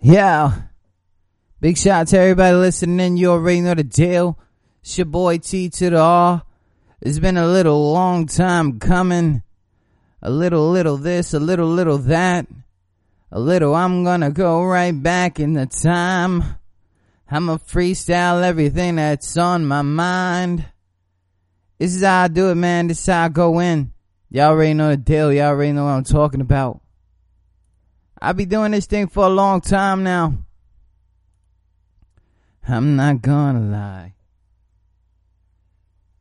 Yeah. Big shout out to everybody listening in. You already know the deal. It's your boy T to the R. It's been a little long time coming. A little, little this, a little, little that. A little, I'm gonna go right back in the time. I'ma freestyle everything that's on my mind. This is how I do it, man. This is how I go in. Y'all already know the deal. Y'all already know what I'm talking about. I've been doing this thing for a long time now. I'm not gonna lie.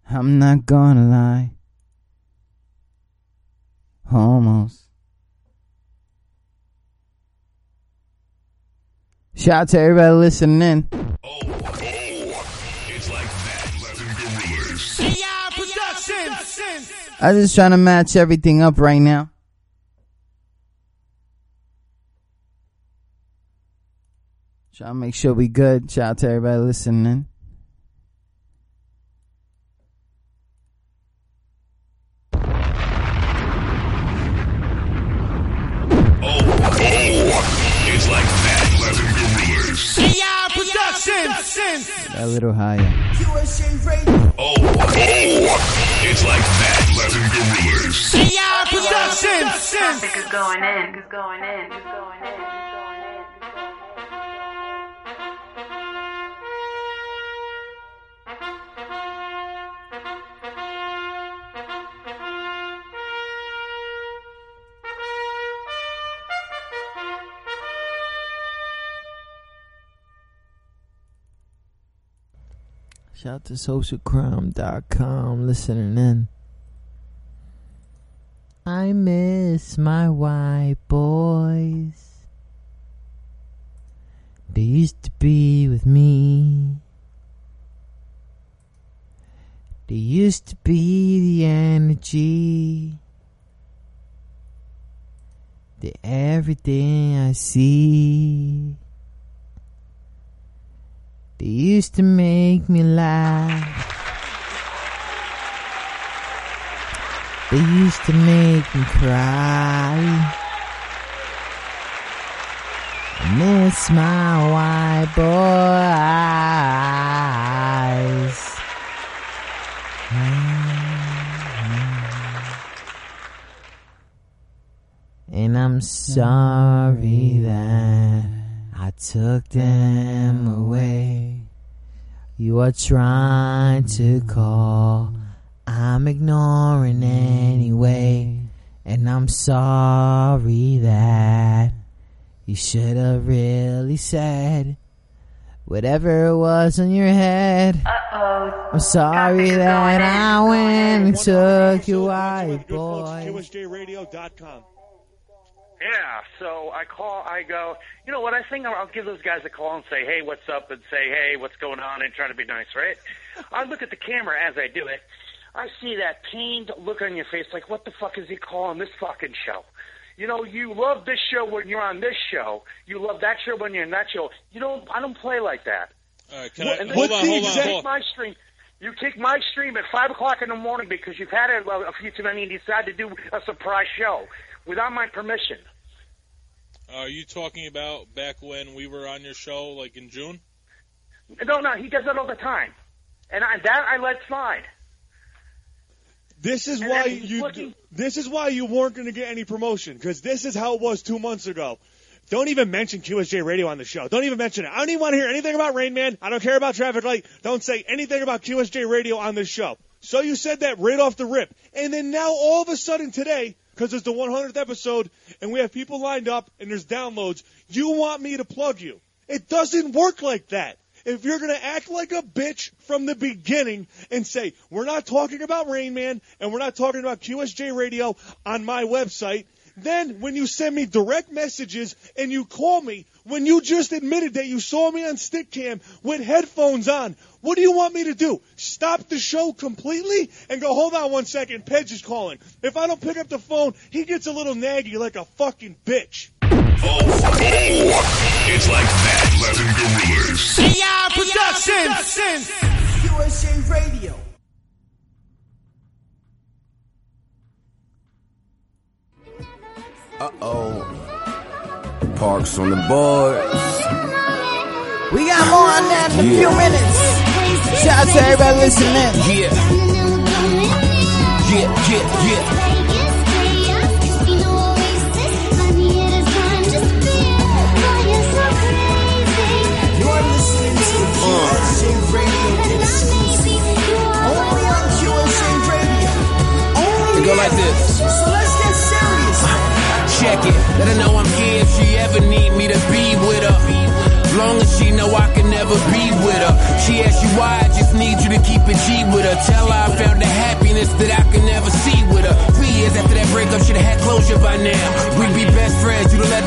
I'm not gonna lie. Almost. Shout out to everybody listening in. Oh, oh, it's like that. Latin Gorillas. I'm just trying to match everything up right now. Trying to make sure we good. Shout out to everybody listening. Oh, oh, it's like that. Latin Gorillas. A little higher. Oh, oh, it's like that. Latin Gorillas. Traffic is going in. Is going in. Is going in. Out to socialcrime.com listening in. I miss my white boys. They used to be with me. They used to be the energy. The everything I see. They used to make me laugh. They used to make me cry. I miss my white boys. And I'm sorry that I took them away. You are trying to call. I'm ignoring anyway. And I'm sorry that you should have really said whatever it was in your head. Uh-oh. I'm sorry that. I went and took Good folks, boy. Yeah, so I call, I go, you know what, I think I'll, I'll give those guys a call and say, hey, what's up, and say, hey, what's going on, and try to be nice, right? I look at the camera as I do it. I see that pained look on your face, like, what the fuck is he calling this fucking show? You know, you love this show when you're on this show. You love that show when you're in that show. You don't, I don't play like that. All right, can What- I And hold on, hold on, hold Take my stream. You take my stream at five o'clock in the morning because you've had it a few too many and decide to do a surprise show without my permission. Uh, are you talking about back when we were on your show, like in June? No, no, he does that all the time, and I, that I let slide. This is And why you. looking- This is why you weren't going to get any promotion because this is how it was two months ago. Don't even mention QSJ Radio on the show. Don't even mention it. I don't even want to hear anything about Rain Man. I don't care about Traffic Light. Don't say anything about QSJ Radio on this show. So you said that right off the rip, and then now all of a sudden today, because it's the 100th episode and we have people lined up and there's downloads, you want me to plug you. It doesn't work like that. If you're going to act like a bitch from the beginning and say, we're not talking about Rain Man and we're not talking about QSJ Radio on my website, then when you send me direct messages and you call me, when you just admitted that you saw me on Stickam with headphones on, what do you want me to do? Stop the show completely and go, hold on one second, Pedge is calling. If I don't pick up the phone, he gets a little naggy like a fucking bitch. Oh, oh, it's like that. Latin Gorillas. USA Radio. Uh oh. Parks on the board. We got more on that in a few minutes. Shout out to everybody listening. Yeah. Yeah, yeah, yeah. You're listening to Check it. Let her know I'm here if she ever need me to be with her. Long as she know I can never be with her. She asks you why, I just need you to keep it G with her. Tell her I found the happiness that I can never see with her. Three years after that breakup, should've had closure by now. We'd be best friends, you'd let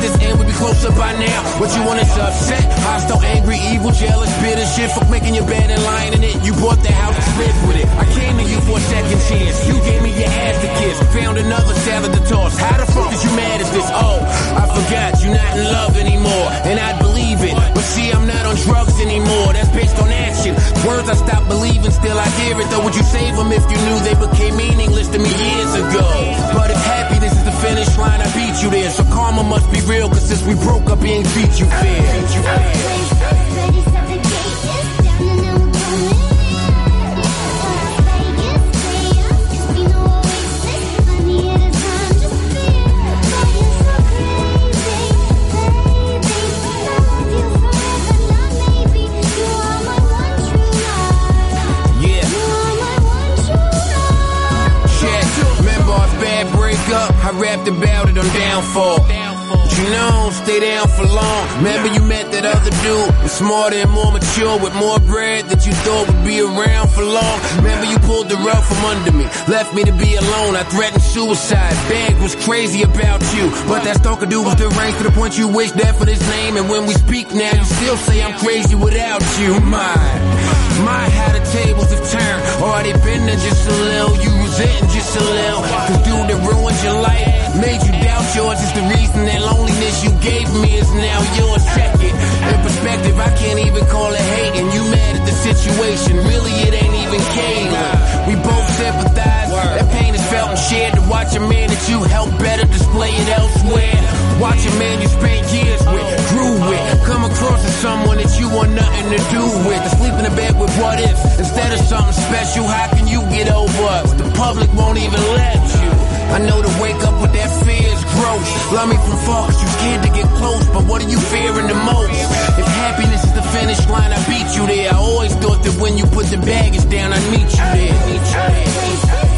by now. What you want is upset, hostile, angry, evil, jealous, bitter shit. Fuck making your bed and lying in it. You bought the house, live with it. I came to you for a second chance. You gave me your ass to kiss. Found another salad to toss. How the fuck is you mad at this? Oh, I forgot you're not in love anymore. And I'd believe it. But see, I'm not on drugs anymore. That's based on action. Words I stopped believing, still I hear it. Though would you save them if you knew they became meaningless to me years ago? If happiness is the finish line, I beat you there. So karma must be real, cause since we broke up, he ain't treat you fair. I rapped about it on downfall. But you know, stay down for long. Remember you met that other dude, smarter and more mature, with more bread that you thought would be around for long. Remember you pulled the rug from under me, left me to be alone. I threatened suicide. Bag was crazy about you, but that stalker dude was deranged to the point you wish death for his name. And when we speak now, you still say I'm crazy without you. My, my, how the tables have turned. Already been there just a little, you resenting just a little. Cause dude that ruined your life, made you doubt yours is the reason that loneliness you gave me is now yours. Check it. In perspective, I can't even call it hate. And you mad at the situation, really it ain't even came. We both sympathize. That pain felt and shared to watch a man that you helped better display it elsewhere. Watch a man you spent years with, grew with, come across as someone that you want nothing to do with. To sleep in a bed with what if instead of something special. How can you get over us? The public won't even let you. I know to wake up with that fear is gross. Love me from far cause you scared to get close, but what are you fearing the most? If happiness is the finish line, I beat you there. I always thought that when you put the baggage down, I'd meet you there. Meet you there.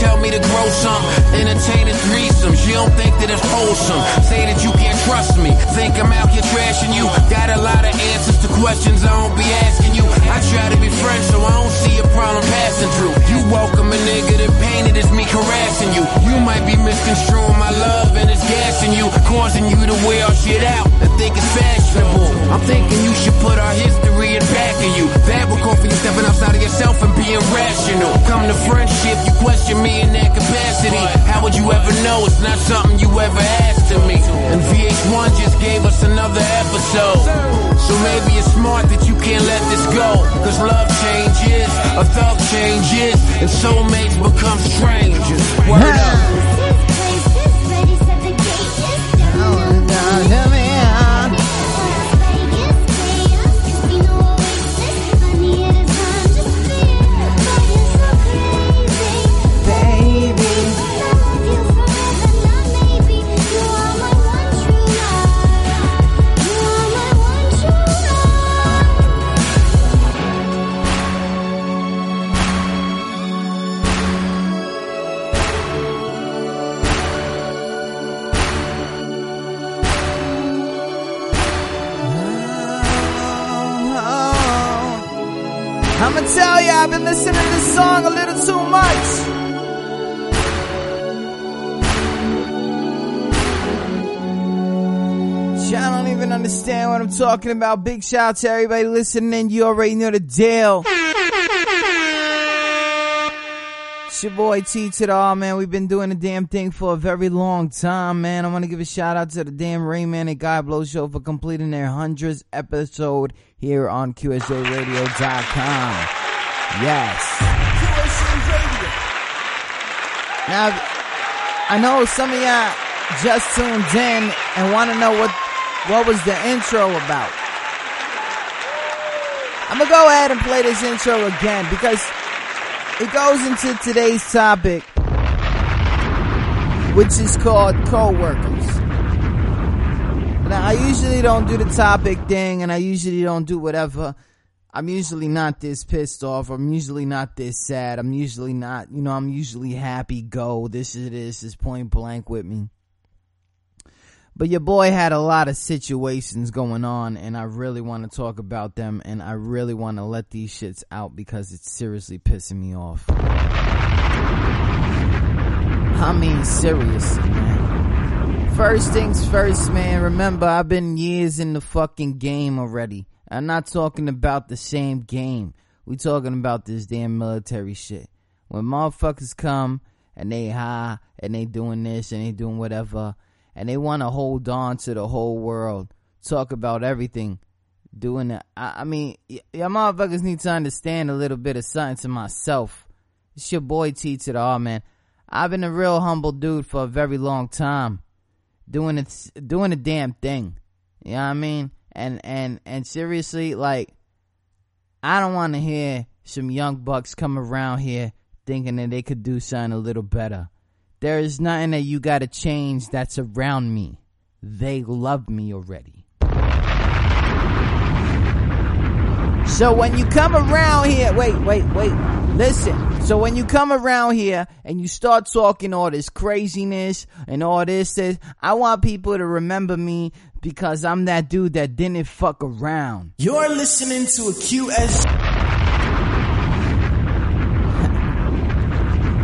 Tell to grow some. Entertaining threesomes, you don't think that it's wholesome. Say that you can't trust me, think I'm out here trashing you. Got a lot of answers to questions I don't be asking you. I try to be friends, so I don't see a problem passing through. You welcome a nigga that painted as me harassing you. You might be misconstruing my love and it's gassing you, causing you to wear our shit out and think it's fashionable. I'm thinking you should put our history in back of you. That will call for you stepping outside of yourself and being rational. Come to friendship, you question me in that capacity. How would you ever know it's not something you ever asked of me? And VH1 just gave us another episode. So maybe it's smart that you can't let this go. Cause love changes, a thug changes, and soulmates become strangers. Word up. Talking about. Big shout out to everybody listening. You already know the deal. It's your boy T to the R, man. We've been doing the damn thing for a very long time, man. I want to give a shout out to the damn Rain Man and Guy Blow Show for completing their 100th episode here on QSJRadio.com. Yes. Now, I know some of y'all just tuned in and want to know what, what was the intro about. I'm gonna go ahead and play this intro again because it goes into today's topic, which is called co-workers. Now, I usually don't do the topic thing and I usually don't do whatever. I'm usually not this pissed off. I'm usually not this sad. I'm usually not, you know, I'm usually happy, go, this is this, is point blank with me. But your boy had a lot of situations going on, and I really want to talk about them, and I really want to let these shits out because it's seriously pissing me off. I mean, seriously, man. First things first, man. Remember, I've been years in the fucking game already. I'm not talking about the same game. We talking about this damn military shit. When motherfuckers come and they high and they doing this and they doing whatever and they want to hold on to the whole world, talk about everything, doing that. I, I mean, y'all motherfuckers need to understand a little bit of something to myself. It's your boy T to the R, man. I've been a real humble dude for a very long time, doing it, doing the damn thing. You know what I mean? And and and seriously, like, I don't want to hear some young bucks come around here thinking that they could do something a little better. There is nothing that you gotta change that's around me. They love me already. So when you come around here, wait, wait, wait, listen. So when you come around here and you start talking all this craziness and all this, this I want people to remember me because I'm that dude that didn't fuck around. You're listening to a QS.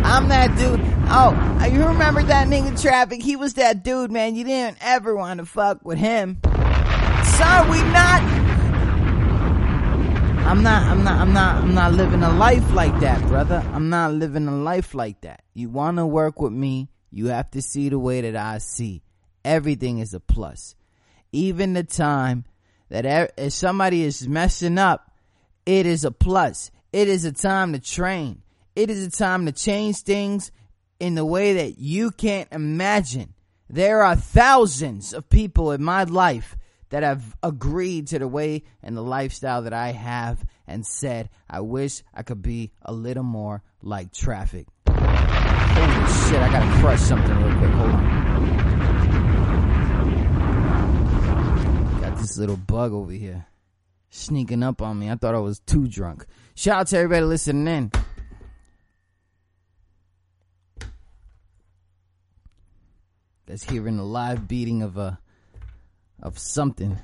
I'm that dude. Oh, you remember that nigga traffic? He was that dude, man. You didn't ever want to fuck with him. Son, we not. I'm not, I'm not, I'm not, I'm not living a life like that, brother. I'm not living a life like that. You want to work with me, you have to see the way that I see. Everything is a plus. Even the time that if somebody is messing up, it is a plus. It is a time to train. It is a time to change things in the way that you can't imagine. There are thousands of people in my life that have agreed to the way and the lifestyle that I have and said, I wish I could be a little more like traffic. Holy shit, I gotta crush something real quick. Hold on. Got this little bug over here sneaking up on me. I thought I was too drunk. Shout out to everybody listening in. That's hearing the live beating of a of something.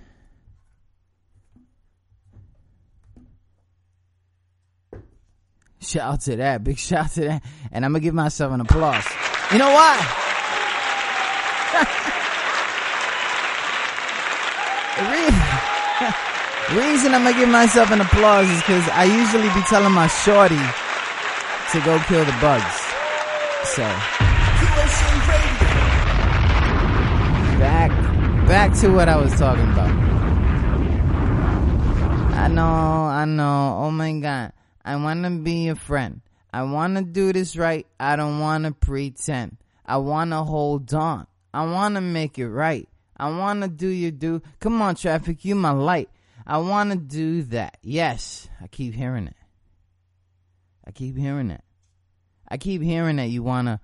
Shout out to that. Big shout out to that. And I'm gonna give myself an applause. You know why? reason, I'm gonna give myself an applause is because I usually be telling my shorty to go kill the bugs. So back back to what I was talking about. I know, I know. Oh my god. I want to be a friend. I want to do this right. I don't want to pretend. I want to hold on. I want to make it right. I want to do your do. Come on, traffic. You my light. I want to do that. Yes. I keep hearing it. I keep hearing it. I keep hearing that you want to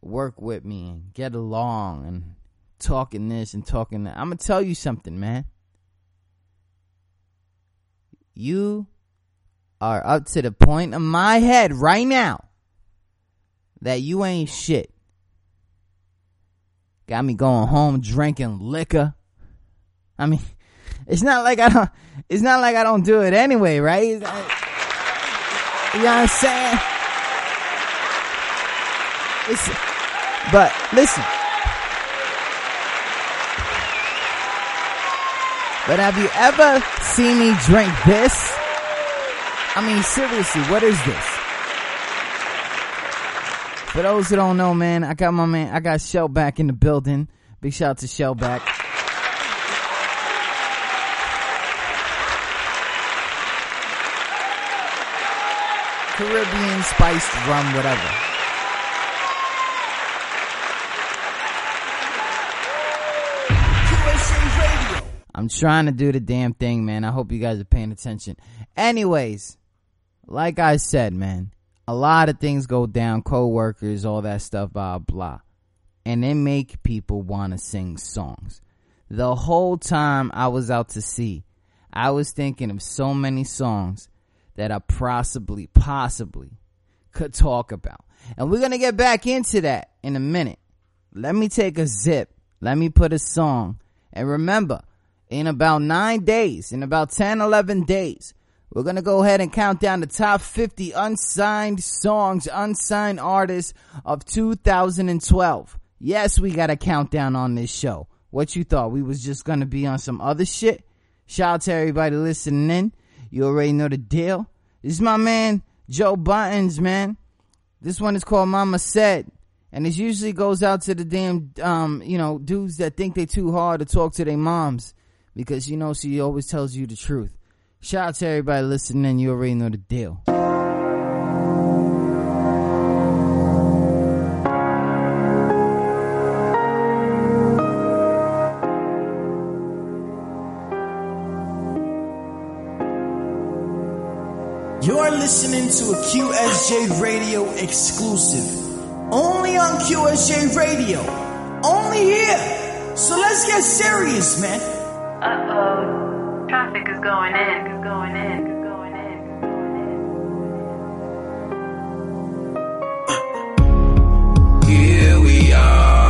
work with me and get along and talking this and talking that. I'm to tell you something, man. You are up to the point of my head right now that you ain't shit. Got me going home drinking liquor. I mean, it's not like I don't, it's not like I don't do it anyway, right? It's you know what I'm saying? Listen, but listen. But have you ever seen me drink this? I mean, seriously, what is this? For those who don't know, man, I got my man, I got Shellback in the building. Big shout out to Shellback. Caribbean spiced rum, whatever. I'm trying to do the damn thing, man. I hope you guys are paying attention. Anyways, like I said, man, a lot of things go down, co-workers, all that stuff, blah, blah. And they make people want to sing songs. The whole time I was out to sea, I was thinking of so many songs that I possibly, possibly could talk about. And we're to get back into that in a minute. Let me take a zip. Let me put a song. And remember, in about nine days, in about 10, 11 days, we're going to go ahead and count down the top 50 unsigned songs, unsigned artists of 2012. Yes, we got a countdown on this show. What you thought? We was just going to be on some other shit? Shout out to everybody listening in. You already know the deal. This is my man, Joe Buttons, man. This one is called Mama Said. And it usually goes out to the damn, um, you know, dudes that think they too hard to talk to their moms. Because, you know, she always tells you the truth. Shout out to everybody listening. You already know the deal. You're listening to a QSJ Radio exclusive. Only on QSJ Radio. Only here. So let's get serious, man. Uh oh. Traffic is going in. Is going in. Is going in. Here we are,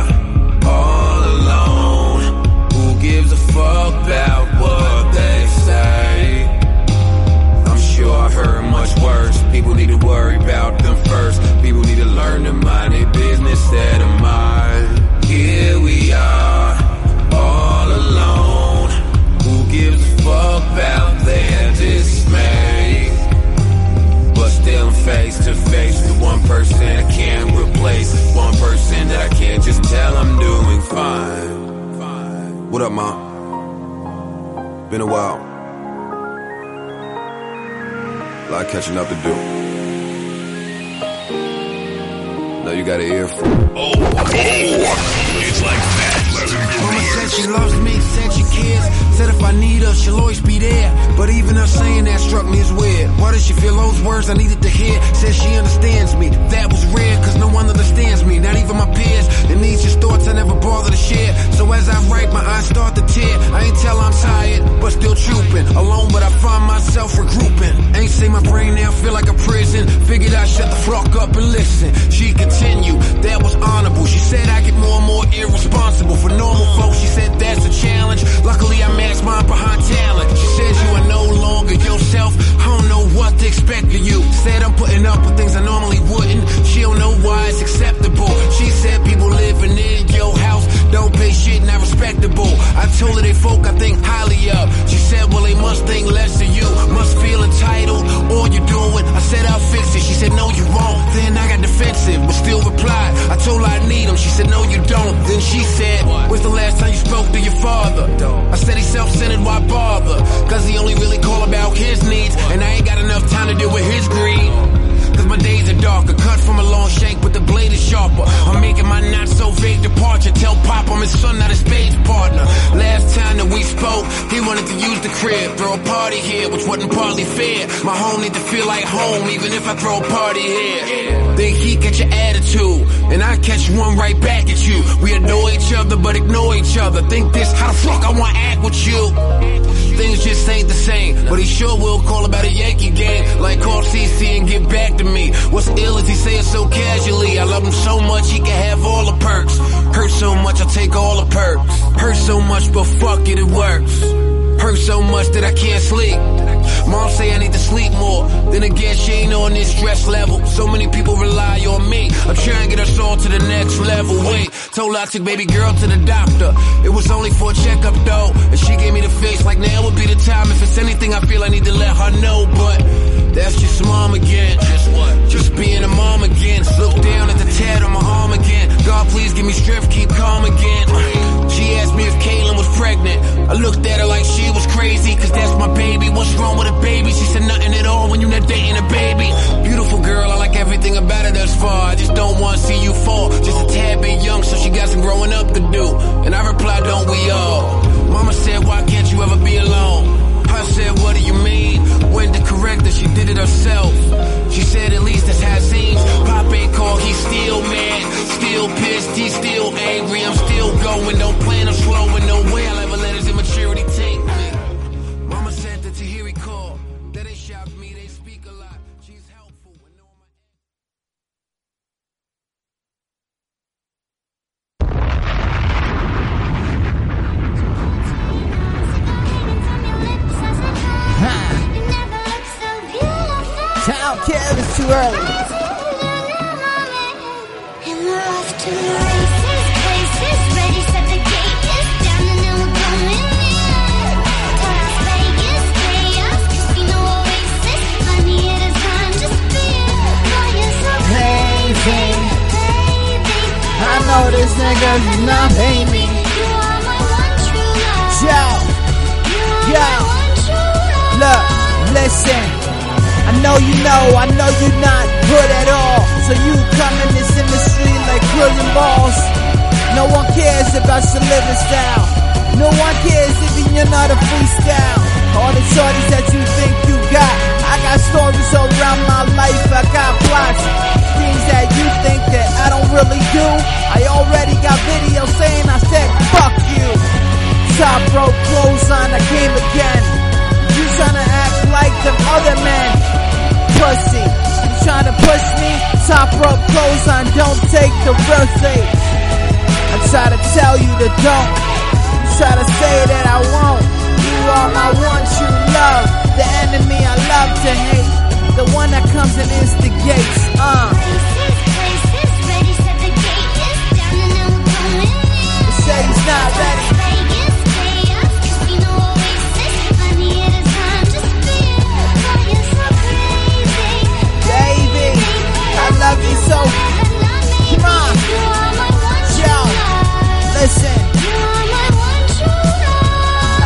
you said she loves me, said she cares. Said if I need her, she'll always be there. But even her saying that struck me as weird. Why does she feel those words I needed to hear? Said she understands me. That was rare, cause no one understands me. Not even my peers. And these just thoughts I never bother to share. So as I write, my eyes start to tear. I ain't tell I'm tired, but still trooping. Alone, but I find myself regrouping. Ain't say my brain now feel like a prison. Figured I shut the fuck up and listen. She continued, that was honorable. She said I get more and more irresponsible. For normal folks, she said that's a challenge. Luckily, I masked mine behind talent. She says you are no longer yourself. I don't know what to expect of you. Said I'm putting up with things I normally wouldn't. She don't know why it's acceptable. She said people living in your house don't pay shit, not respectable. I told her they folk I think highly of. She said, well, they must think less of you. Must feel entitled. All you doing, I said I'll fix it. She said, no, you won't. Then I got defensive, but still replied. I told her I need him. She said, no, you don't. Then she said, when's the last time you spoke to your father? I said he's self-centered, why bother? Cause he only really call about his needs. And I ain't got enough time to deal with his greed. Cause my days are darker, cut from a long shank, but the blade is sharper. I'm making my not so vague departure. Tell Pop I'm his son, not his stage partner. Last time that we spoke, he wanted to use the crib, throw a party here, which wasn't partly fair. My home need to feel like home, even if I throw a party here. Then he catch your attitude, and I catch one right back at you. We adore each other, but ignore each other. Think this, how the fuck I wanna act with you? Things just ain't the same, but he sure will call about a Yankee game. Like call CC and get back to me. What's ill is he say it so casually. I love him so much he can have all the perks. Hurt so much I'll take all the perks. Hurt so much, but fuck it, it works. Hurt so much that I can't sleep. Mom say I need to sleep more. Then again, she ain't on this stress level. So many people rely on me. I'm trying to get us all to the next level. Wait, told her I took baby girl to the doctor. It was only for a checkup though. And she gave me the face like now would be the time. If it's anything I feel I need to let her know. But that's just mom again. Just what? Just being a mom again. Look down at the tat on my arm again. God please give me strength, keep calm again. She asked me if Caitlyn was pregnant. I looked at her like she was crazy, cause that's my baby. What's wrong with a baby? She said nothing at all when you're not dating a baby. Beautiful girl, I like everything about her thus far. I just don't wanna see you fall. Just a tad bit young, so she got some growing up to do. And I replied, don't we all? Mama said, why can't you ever be alone? I said, what do you mean? Went to correct her, she did it herself. She said, at least that's how it seems. Pop ain't called, he's still mad, still pissed, he's still angry. I'm still going, don't plan on slowing, no way I'll ever let his immaturity take I know this nigga's not pay me. You are my one true love. Yo, yo, look, listen. Know you know, I know you're not good at all. So you come in this industry like grilling balls. No one cares about your living style. No one cares if you're not a freestyle. All the shorties that you think you got. I got stories all around my life. I got plots. Things that you think that I don't really do. I already got videos saying I said fuck you. Top rope clothes on, I came again. You tryna act like them other men. Pussy. You to push me? Top rope clothes on, don't take the birthday. I try to tell you to don't. You try to say that I won't. You are my one true love. The enemy I love to hate. The one that comes and instigates. Uh. Say he's not ready. So. Come on. Yo, listen.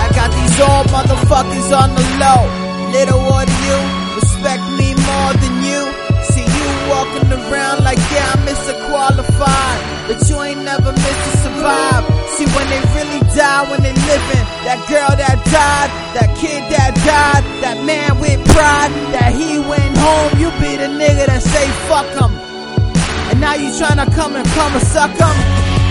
I got these old motherfuckers on the low. Little what do you respect me more than you? See you walking around like yeah, I'm Mr. Qualified, but you ain't never Mr. Survive. See when they really die, when they living, that girl that died, that kid that died, that man with pride, that he went home. You be the nigga that say fuck him. And now you tryna come and come and suck 'em.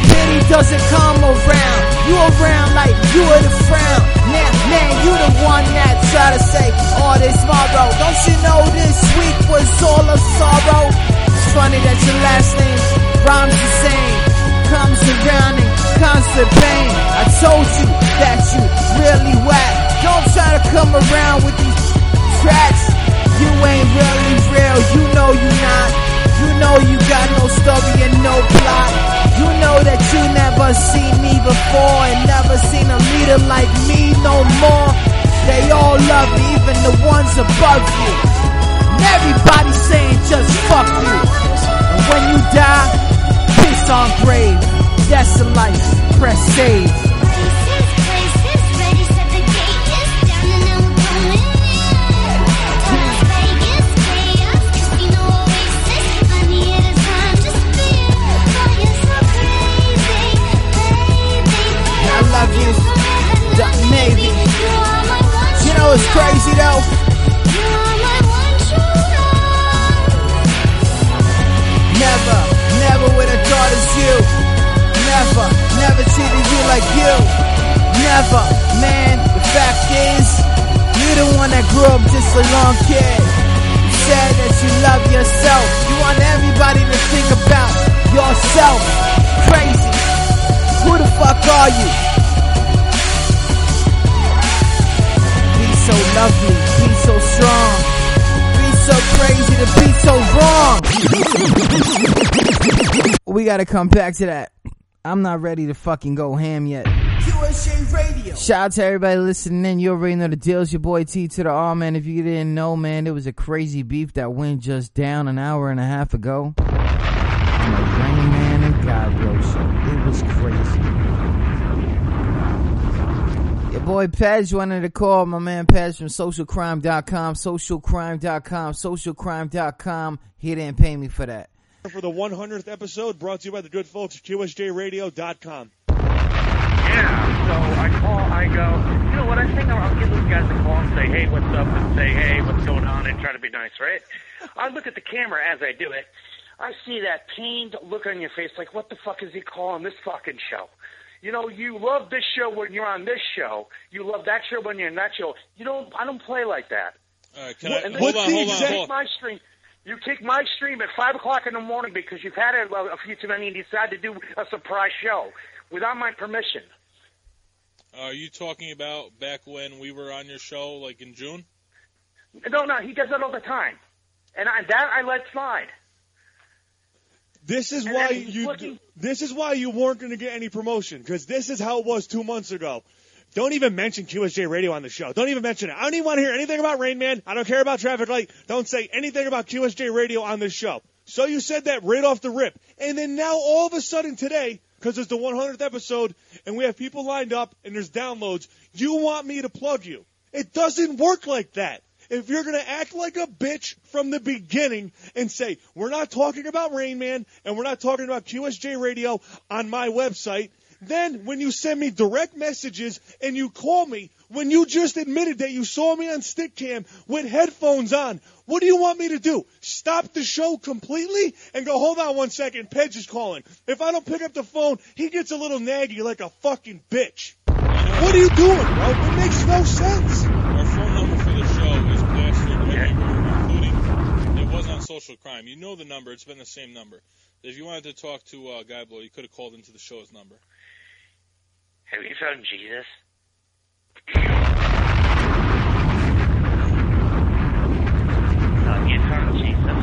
Pity doesn't come around. You around like you are the frown. Man, man, you the one that try to say all this tomorrow. Don't you know this week was all of sorrow? It's funny that your last name rhymes the same. Comes around in constant pain. I told you that you really whack. Don't try to come around with these tracks. You ain't really real. You know you not. You know you got no story and no plot. You know that you never seen me before and never seen a leader like me no more. They all love me, even the ones above you. And everybody saying just fuck you. And when you die, piss on grave. That's the life. Press save. Know it's crazy though. Never, never would have thought it's you. Never, never treated you like you. Never, man. The fact is, you're the one that grew up just a long kid. You said that you love yourself. You want everybody to think about yourself. Crazy. Who the fuck are you? So lovely, be so strong, be so crazy to be so wrong. We gotta come back to that. I'm not ready to fucking go ham yet. QSJ Radio. Shout out to everybody listening in. You already know the deal. It's your boy T to the R, man. If you didn't know, man, it was a crazy beef that went just down an hour and a half ago. On the Rain Man and God Bro show. It was crazy. Your boy Pej wanted to call my man Pej from socialcrime.com, socialcrime.com, socialcrime.com. He didn't pay me for that. For the 100th episode, brought to you by the good folks at QSJRadio.com. Yeah, so I call, I go, you know what, I think I'll, I'll give those guys a call and say, hey, what's up, and say, hey, what's going on, and try to be nice, right? I look at the camera as I do it. I see that pained look on your face, like, what the fuck is he calling this fucking show? You know, you love this show when you're on this show. You love that show when you're in that show. You don't, I don't play like that. All right, can I and hold on, hold on, exact- hold on. my stream. You kick my stream at five o'clock in the morning because you've had a, a few too many and decide to do a surprise show without my permission. Are you talking about back when we were on your show, like in June? No, no, he does that all the time, and I, that I let slide. This is And why you. looking- This is why you weren't going to get any promotion because this is how it was two months ago. Don't even mention QSJ Radio on the show. Don't even mention it. I don't even want to hear anything about Rain Man. I don't care about Traffic Light. Don't say anything about QSJ Radio on this show. So you said that right off the rip, and then now all of a sudden today, because it's the 100th episode and we have people lined up and there's downloads, you want me to plug you. It doesn't work like that. If you're going to act like a bitch from the beginning and say, we're not talking about Rain Man and we're not talking about QSJ Radio on my website, then when you send me direct messages and you call me, when you just admitted that you saw me on Stickam with headphones on, what do you want me to do? Stop the show completely and go, hold on one second, Pedge is calling. If I don't pick up the phone, he gets a little naggy like a fucking bitch. What are you doing, bro? It makes no sense. Our phone number for the show is plastered everywhere, including it was on social crime. You know the number; it's been the same number. If you wanted to talk to uh, Guy Blow, you could have called into the show's number. Have you found Jesus? Have you found Jesus?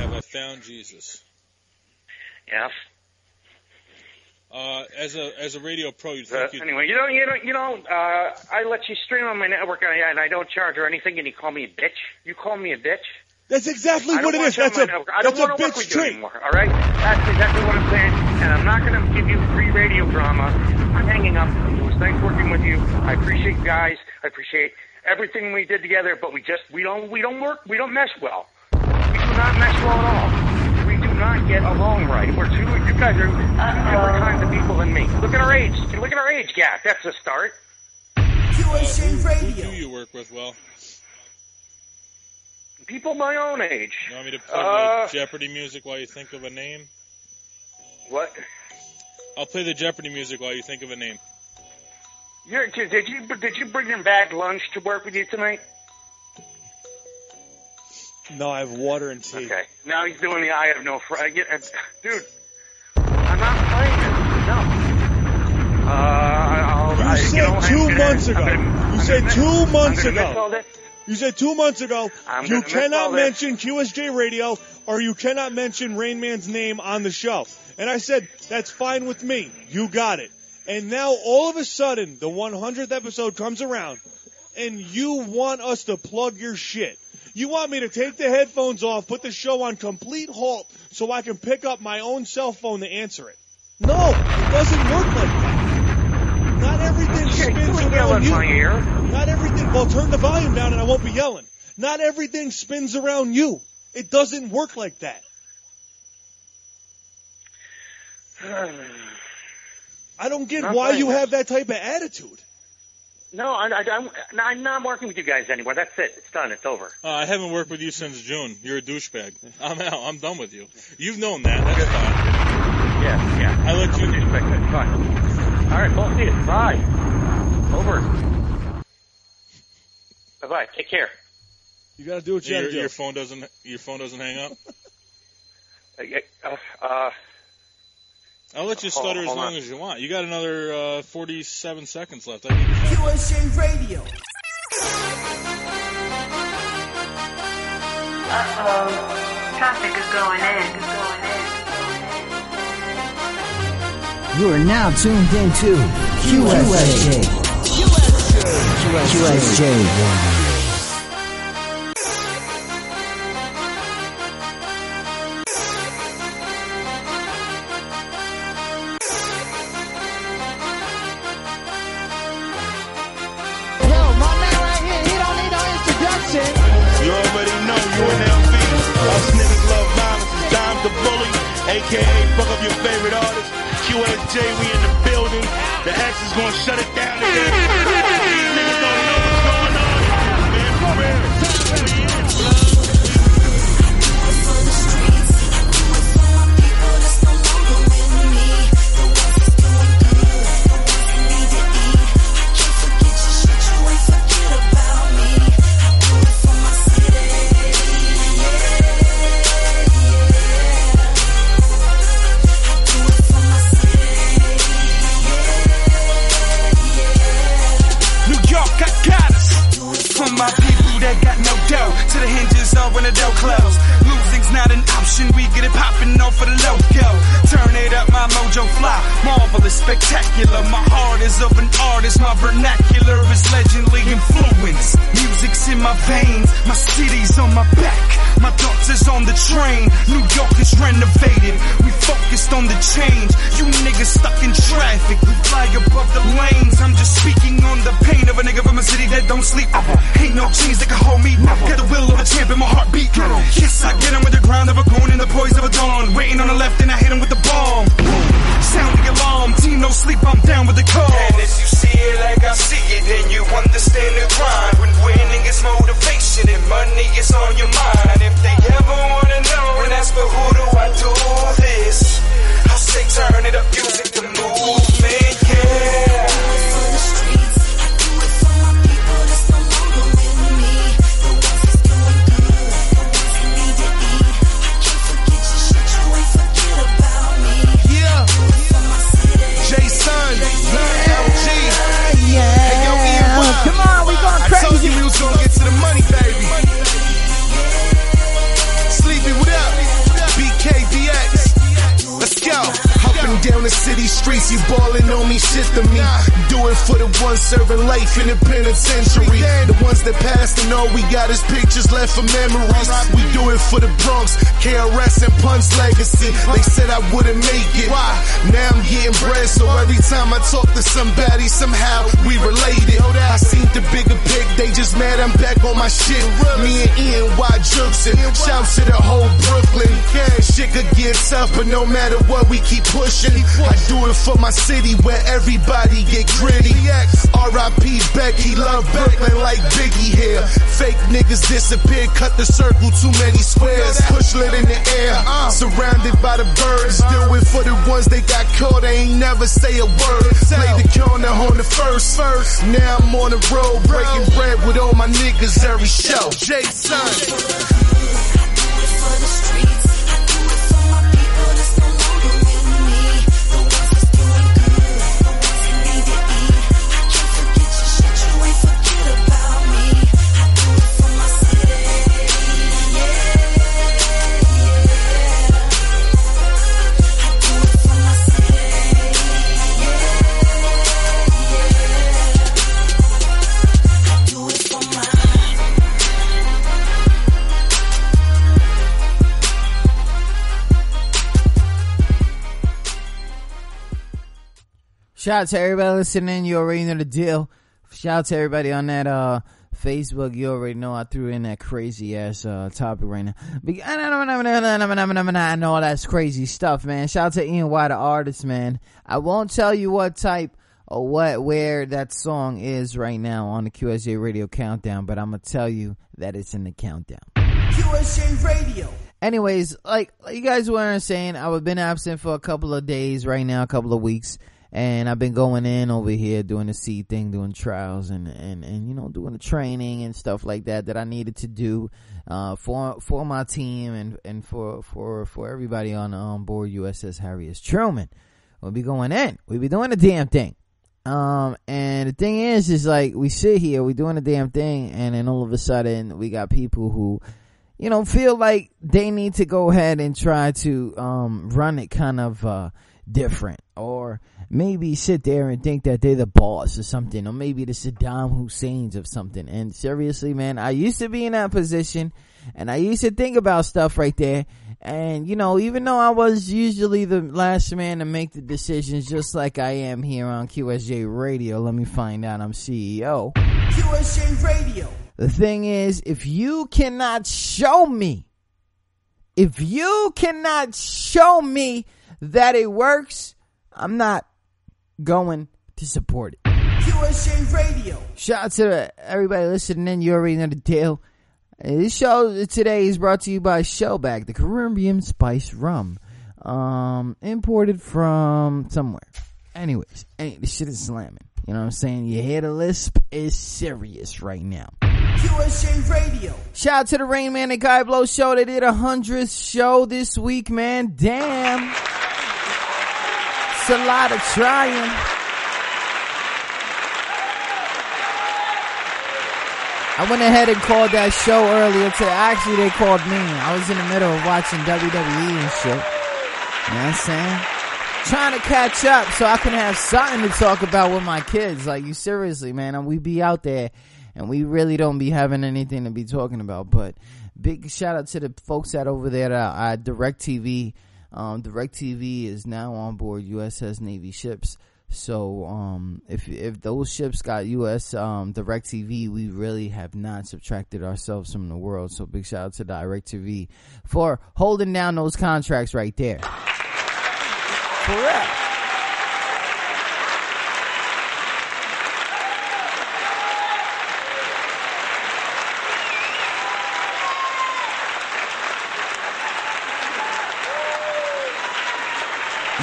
Have I found Jesus? Yes. Uh, as a as a radio pro, you'd Uh, you'd, anyway, you know, you know, you know. Uh, I let you stream on my network, and I, and I don't charge or anything, and you call me a bitch. You call me a bitch. That's exactly what don't it want is. you on That's a network. I don't that's a want to work bitch with trait. anymore. All right, that's exactly what I'm saying. And I'm not going to give you free radio drama. I'm hanging up. It was nice working with you. I appreciate you guys. I appreciate everything we did together. But we just we don't we don't work. We don't mesh well. We do not mesh well at all. We do not get along right. We're two. You guys are two different kinds of people than me. Look at our age. Look at our age gap. That's a start. QSJ who do you work with? Well, People my own age. you want me to play Uh, the Jeopardy music while you think of a name? What? I'll play the Jeopardy music while you think of a name. You're, did did you did you bring your bag lunch to work with you tonight? No, I have water and tea. Okay. Now he's doing the I have no friend. Dude, I'm not playing this. No. Uh, I'll, You I, said you know, two months ago. gonna- You said two months ago. miss all this. You said two months ago I'm you cannot mention QSJ Radio or you cannot mention Rain Man's name on the show. And I said, that's fine with me. You got it. And now all of a sudden, the 100th episode comes around and you want us to plug your shit. You want me to take the headphones off, put the show on complete halt so I can pick up my own cell phone to answer it. No, it doesn't work like that. Not everything spins you yell around you. my ear. Not everything. Well, turn the volume down and I won't be yelling. Not everything spins around you. It doesn't work like that. I don't get Not why you this. have that type of attitude. No, I, I, I'm, I'm not working with you guys anymore. That's it. It's done. It's over. Uh, I haven't worked with you since June. You're a douchebag. I'm out. I'm done with you. You've known that. That's fine. Yeah, yeah. I let I'm you- a douchebag. It's fine. All right, both see you. Bye. Over. Bye bye. Take care. You got to do what you got Your, to do. your phone doesn't. Your phone doesn't hang up. Uh, uh, I'll let you Hold- stutter as long on. as you want. You got another uh, 47 seconds left. I give you five. QSJ Radio. Uh-oh. Traffic is going in. Is going in. You are now tuned into QSJ. QSJ. aka listening. You already know the deal. Shout out to everybody on that uh Facebook. You already know I threw in that crazy ass uh topic right now. Know all that's crazy stuff, man. Shout out to Ian Y, the artist, man. I won't tell you what type or what where that song is right now on the QSJ Radio Countdown, but I'm gonna tell you that it's in the countdown. QSJ Radio. anyways, like, like you guys were saying, I've been absent for a couple of days right now, a couple of weeks, and I've been going in over here doing the seed thing, doing trials and, and, and, you know, doing the training and stuff like that that I needed to do, uh, for, for my team and, and for, for, for everybody on, on board USS Harry S. Truman. We'll be going in. We'll be doing the damn thing. Um, and the thing is, is like, we sit here, we doing the damn thing, and then all of a sudden, we got people who, you know, feel like they need to go ahead and try to um, run it kind of uh, different, or maybe sit there and think that they're the boss or something, or maybe the Saddam Husseins of something. And seriously, man, I used to be in that position, and I used to think about stuff right there. And you know, even though I was usually the last man to make the decisions, just like I am here on QSJ Radio, let me find out I'm CEO. QSJ Radio. The thing is, if you cannot show me, If you cannot show me that it works, I'm not going to support it. QSJ Radio. Shout out to everybody listening in. You already know the deal. This show today is brought to you by Shellback, the Caribbean Spice Rum, um, imported from somewhere. Anyways, hey, this shit is slamming. You know what I'm saying? You hear the lisp is serious right now. QSJ Radio. Shout out to the Rain Man and Guy Blow show. They did a hundredth show this week, man. Damn. A lot of trying. I went ahead and called that show earlier today. Actually, they called me. I was in the middle of watching WWE and shit. You know what I'm saying? Trying to catch up so I can have something to talk about with my kids. Like, you seriously, man. And we be out there and we really don't be having anything to be talking about. But big shout out to the folks out over there at, at DirecTV. Um, DirecTV is now on board USS Navy ships. So, um, if, if those ships got US, um, DirecTV, we really have not subtracted ourselves from the world. So big shout out to DirecTV for holding down those contracts right there. Correct.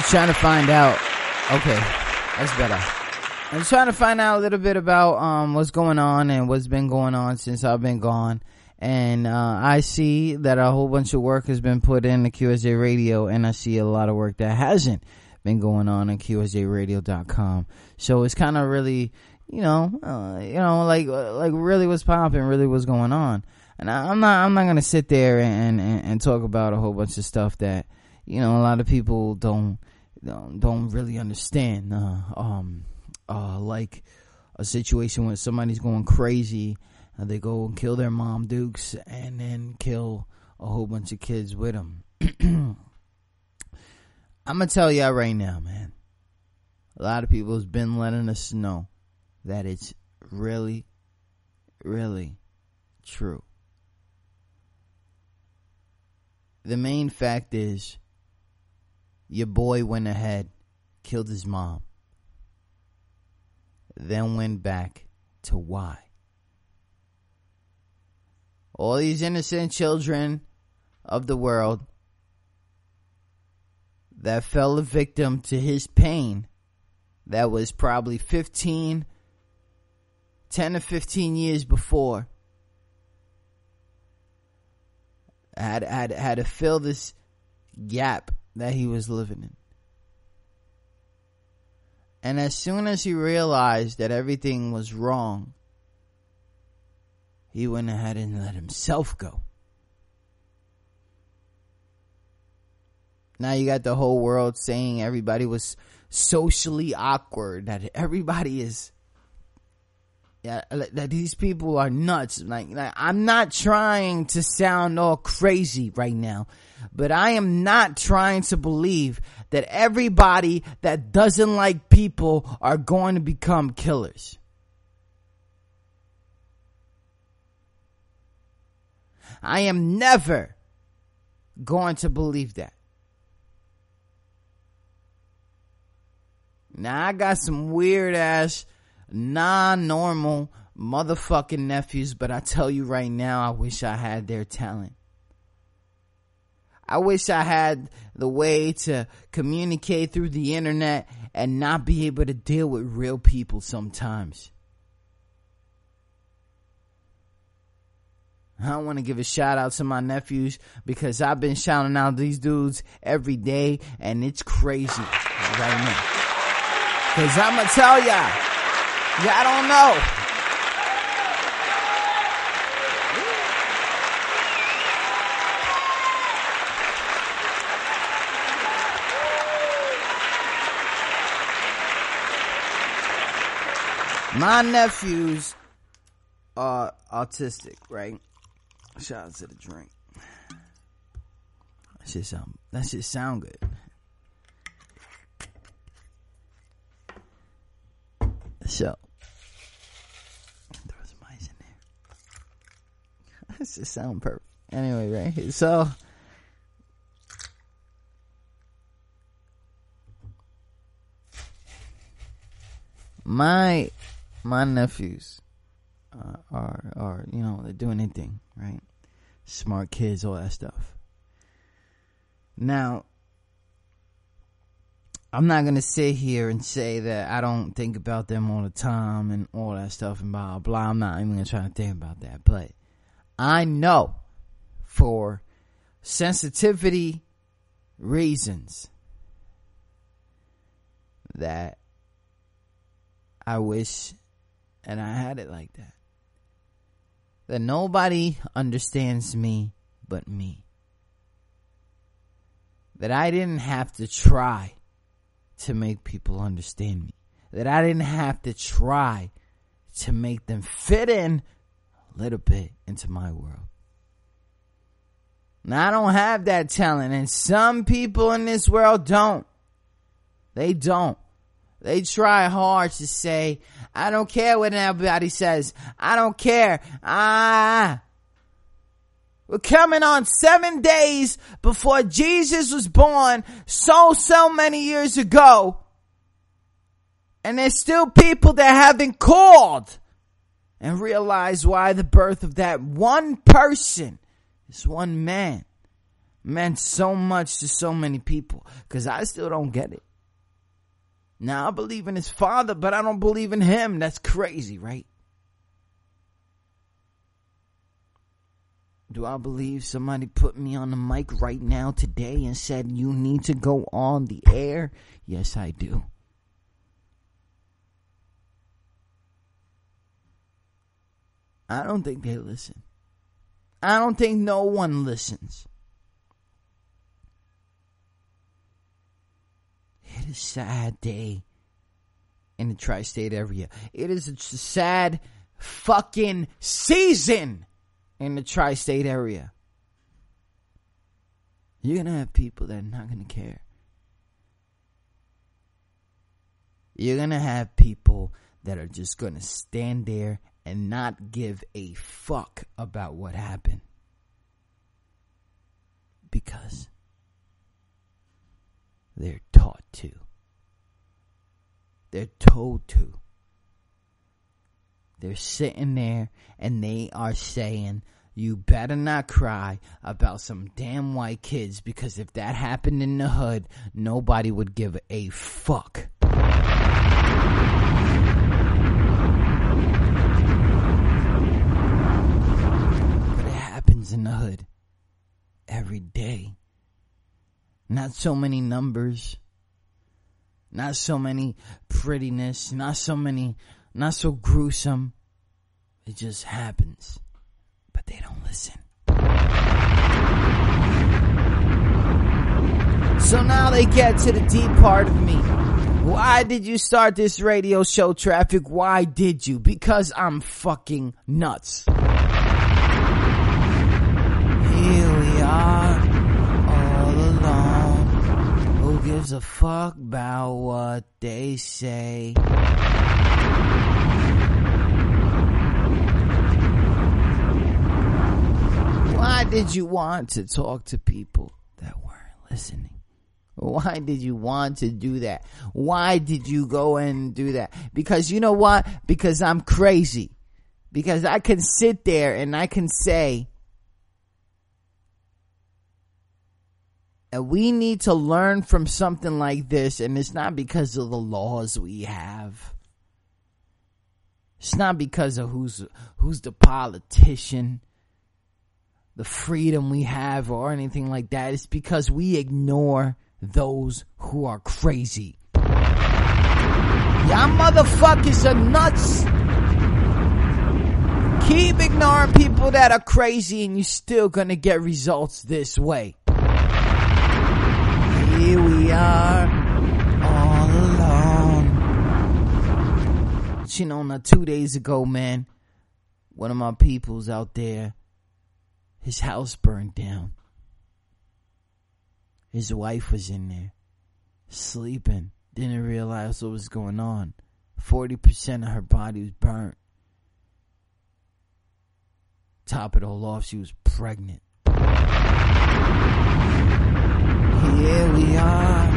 Trying to find out. Okay, that's better. I'm trying to find out a little bit about um what's going on and what's been going on since I've been gone. And uh, I see that a whole bunch of work has been put in the QSJ Radio, and I see a lot of work that hasn't been going on on QSJRadio.com. So it's kind of really, you know, uh, you know, like like really what's popping, really what's going on. And I, I'm not I'm not gonna sit there and, and and talk about a whole bunch of stuff that you know a lot of people don't don't, don't really understand. Uh, um, uh, like a situation when somebody's going crazy, uh, they go and kill their mom dukes and then kill a whole bunch of kids with them. I'm gonna tell y'all right now, man. A lot of people has been letting us know that it's really, really true. The main fact is your boy went ahead, killed his mom, then went back to why. All these innocent children of the world that fell a victim to his pain that was probably 15, 10 to 15 years before had, had, had to fill this gap that he was living in. And as soon as he realized that everything was wrong, he went ahead and let himself go. Now you got the whole world saying everybody was socially awkward, that everybody is yeah, that these people are nuts. Like, like, I'm not trying to sound all crazy right now, but I am not trying to believe that everybody that doesn't like people are going to become killers. I am never going to believe that. Now I got some weird ass non-normal motherfucking nephews, but I tell you right now, I wish I had their talent. I wish I had the way to communicate through the internet and not be able to deal with real people sometimes. I want to give a shout out to my nephews because I've been shouting out these dudes every day and it's crazy right now. Cause I'm gonna tell y'all, y'all don't know. My nephews are autistic, right? Shout out to the drink. That shit sound, that shit sound good. So, It's just sound perfect. Anyway, right? So. My my nephews uh, are are you know they're doing anything, right? Smart kids, all that stuff. Now, I'm not gonna sit here and say that I don't think about them all the time and all that stuff and blah blah. I'm not even gonna try to think about that, but I know for sensitivity reasons that I wish and I had it like that. That nobody understands me but me. That I didn't have to try to make people understand me. That I didn't have to try to make them fit in little bit into my world. Now I don't have that talent and some people in this world don't. They don't. They try hard to say, I don't care what anybody says. I don't care. Ah. We're coming on seven days before Jesus was born so, so many years ago. And there's still people that haven't called and realize why the birth of that one person, this one man, meant so much to so many people. Cause I still don't get it. Now I believe in his father, but I don't believe in him. That's crazy, right? Do I believe somebody put me on the mic right now today and said you need to go on the air? Yes, I do. I don't think they listen. I don't think no one listens. It is a sad day in the tri-state area. It is a sad fucking season in the tri-state area. You're gonna have people that are not gonna care. You're gonna have people that are just gonna stand there and not give a fuck about what happened. Because they're taught to. They're told to. They're sitting there and they are saying, you better not cry about some damn white kids because if that happened in the hood, nobody would give a fuck. But it happens in the hood every day. Not so many numbers. Not so many prettiness. Not so many, not so gruesome. It just happens. But they don't listen. So now they get to the deep part of me. Why did you start this radio show, Traffic? Why did you? Because I'm fucking nuts. All alone. Who gives a fuck about what they say? Why did you want to talk to people that weren't listening? Why did you want to do that? Why did you go and do that? Because you know what? Because I'm crazy. Because I can sit there and I can say, and we need to learn from something like this, and it's not because of the laws we have. It's not because of who's who's the politician, the freedom we have, or anything like that. It's because we ignore those who are crazy. Y'all motherfuckers are nuts. Keep ignoring people that are crazy and you're still gonna get results this way. Are, all alone. You know, not two days ago, man, one of my peoples out there, his house burned down. His wife was in there, sleeping, didn't realize what was going on. 40% of her body was burnt. Top it all off, she was pregnant. Here we are,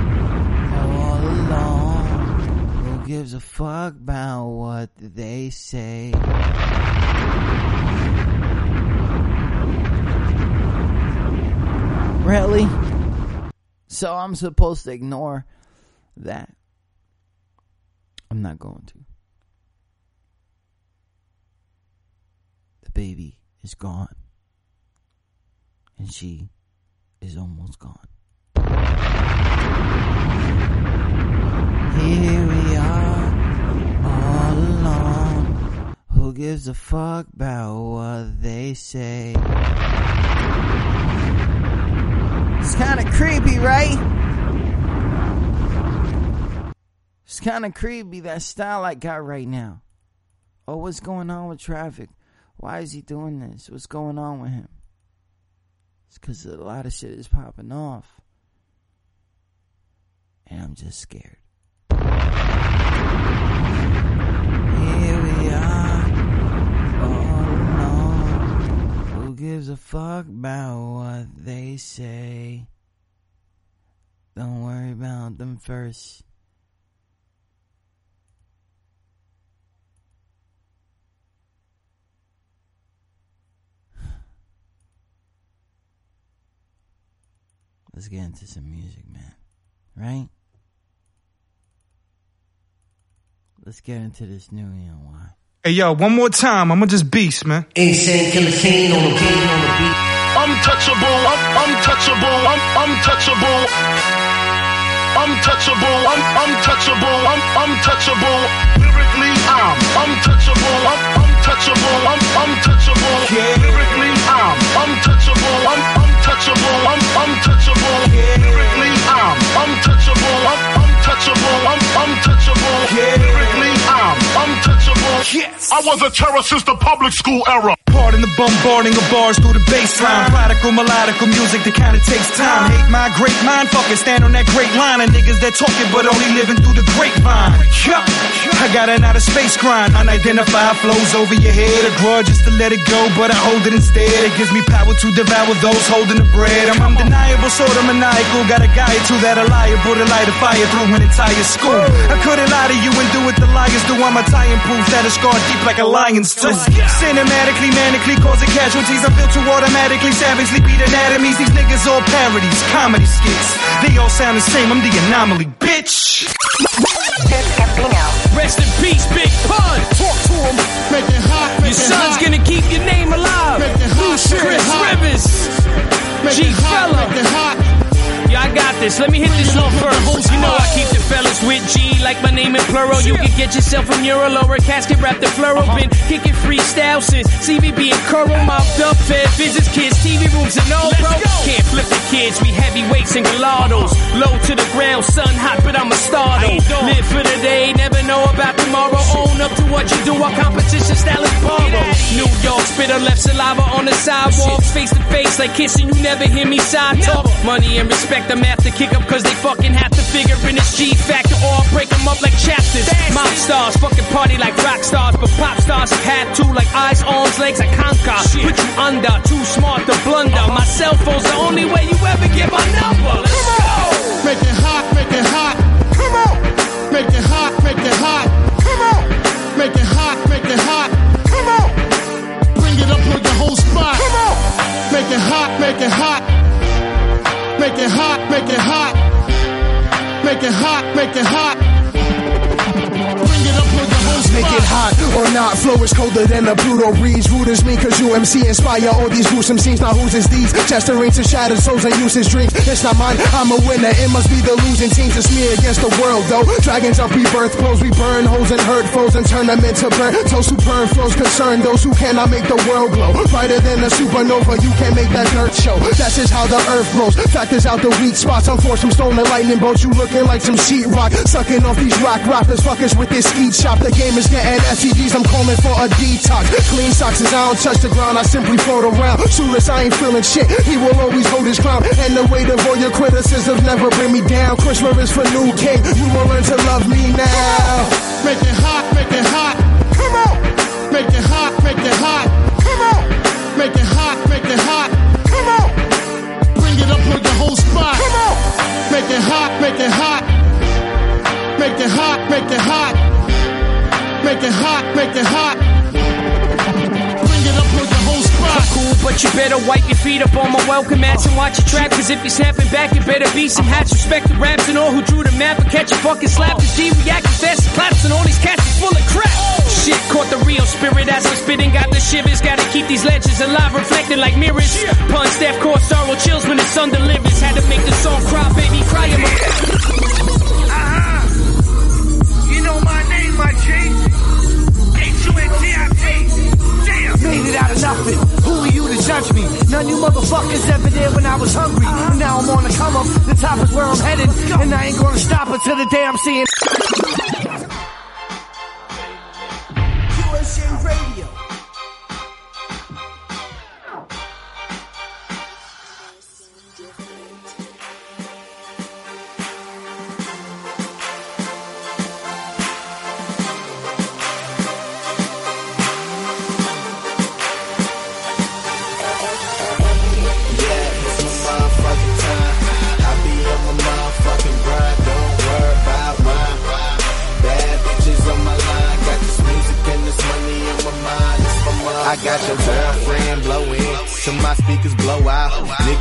all alone. Who gives a fuck about what they say? Really? So I'm supposed to ignore that? I'm not going to. The baby is gone. And she is almost gone. Gives a fuck about what they say? It's kind of creepy, right? It's kind of creepy that style I got right now. Oh, what's going on with traffic? Why is he doing this? What's going on with him? It's because a lot of shit is popping off. And I'm just scared. Here we are, gives a fuck about what they say? Don't worry about them first. Let's get into some music, man. Right? Let's get into this new ENY. Hey yo, one more time, I'ma just beast, man. Insane killer scene on the beat, on the beat. Untouchable, un- untouchable, un- untouchable. Untouchable, un- untouchable, un- untouchable. Lyrically, I'm untouchable, un- untouchable, un- untouchable. Lyrically, I'm untouchable, un- untouchable, un- untouchable. Lyrically, I'm untouchable, un- untouchable, un- untouchable. Lyrically, I'm untouchable. Yes. I was a terror since the public school era. Pardon the bombarding of bars through the baseline. Prodigal, melodical music that kinda takes time. Hate my great mind, fucking stand on that great line. of niggas that talking but only living through the grapevine. Yup. I got an outer space grind. Unidentified flows over your head. A grudge just to let it go, but I hold it instead. It gives me power to devour those holding the bread. I'm undeniable, sort of maniacal. Got a guy two that are liable to light a fire through an entire school. I couldn't lie to you and do what the liars do. I'm and proof that is scarred deep like a lion's tooth. Cinematically, manically causing casualties. I feel too automatically, savagely beat anatomies. These niggas all parodies, comedy skits. They all sound the same. I'm the anomaly, bitch. Rest in peace, Big Pun. Talk to him. Make it hot. Make Your son's hot. gonna keep your name alive. Make it hot. Chris. Rivers. G. Fella. Yeah, I got this. Let me hit this one first. You know I keep the fellas with G, like my name in plural. You can get yourself a mural or a casket wrapped in floral. Been kicking freestyle since CVB and Curl mouthed up, fed visits, kids, TV rooms and all, bro. Can't flip the kids, we heavyweights and gelatos. Low to the ground, sun hot, but I'm a star though. Live for the day, never know about tomorrow. Own up to what you do, our competition style is borrow. New York, spitter left saliva on the sidewalks, face to face like kissing. You never hear me side talk. Money and respect, I'm after kick up cause they fucking have to figure in this G factor or I'll break them up like chapters. Mob stars, fucking party like rock stars, but pop stars have to like eyes, arms, legs, I conquer. Put you under, too smart to blunder. My cell phone's the only way you ever get my number. Let's go! Make it hot. Make it hot. Come on. Make it hot. Make it hot. Come on. Make it hot. Make it hot. Come on. Bring it up on the whole spot. Come on. Make it hot. Make it hot. Make it hot. Make it hot. Make it hot. Make it hot. Bring it up on the. Make it hot or not, flow is colder than a Pluto breeze. Rude as me, cause you MC inspire all these gruesome scenes. Now whose is these? Chester rings and shattered souls and uses dreams. It's not mine, I'm a winner. It must be the losing teams. It's me against the world, though. Dragons of rebirth blows, we burn holes and hurt foes and turn them into burn. Toast who burn flows concern those who cannot make the world glow. Brighter than a supernova, you can't make that dirt show. That's just how the earth grows. Factors out the weak spots. I'm forced from stolen lightning bolts. You looking like some sheetrock. Sucking off these rock rappers, fuckers with this skeet shop. The game is getting STDs. I'm calling for a detox. Clean socks as I don't touch the ground. I simply float around. Shoeless, I ain't feeling shit. He will always hold his crown. And the weight of all your criticisms never bring me down. Chris Rivers for new king. You will learn to love me now. Make it hot. Make it hot. Come on. Make it hot. Make it hot. Come on. Make it hot. Make it hot. Come on. Bring it up on the whole spot. Come on. Make it hot. Make it hot. make it hot, make it hot, make it hot, make it hot. Bring it up on your whole spot. Cool, but you better wipe your feet up on my welcome mats and watch your trap. Cause if you're snapping back, you better be some hats. Respect the raps and all who drew the map. But catch a fucking slap. Cause D reacting fast claps and all these cats is full of crap. Shit, caught the real spirit as I'm spitting. Got the shivers, gotta keep these legends alive, reflecting like mirrors. Pun staff, cause sorrow chills when the sun delivers. Had to make the song cry, baby, cry. Judge me? None you motherfuckers ever there when I was hungry. And now I'm on the come up. The top is where I'm headed. And I ain't gonna stop until the day I'm seeing.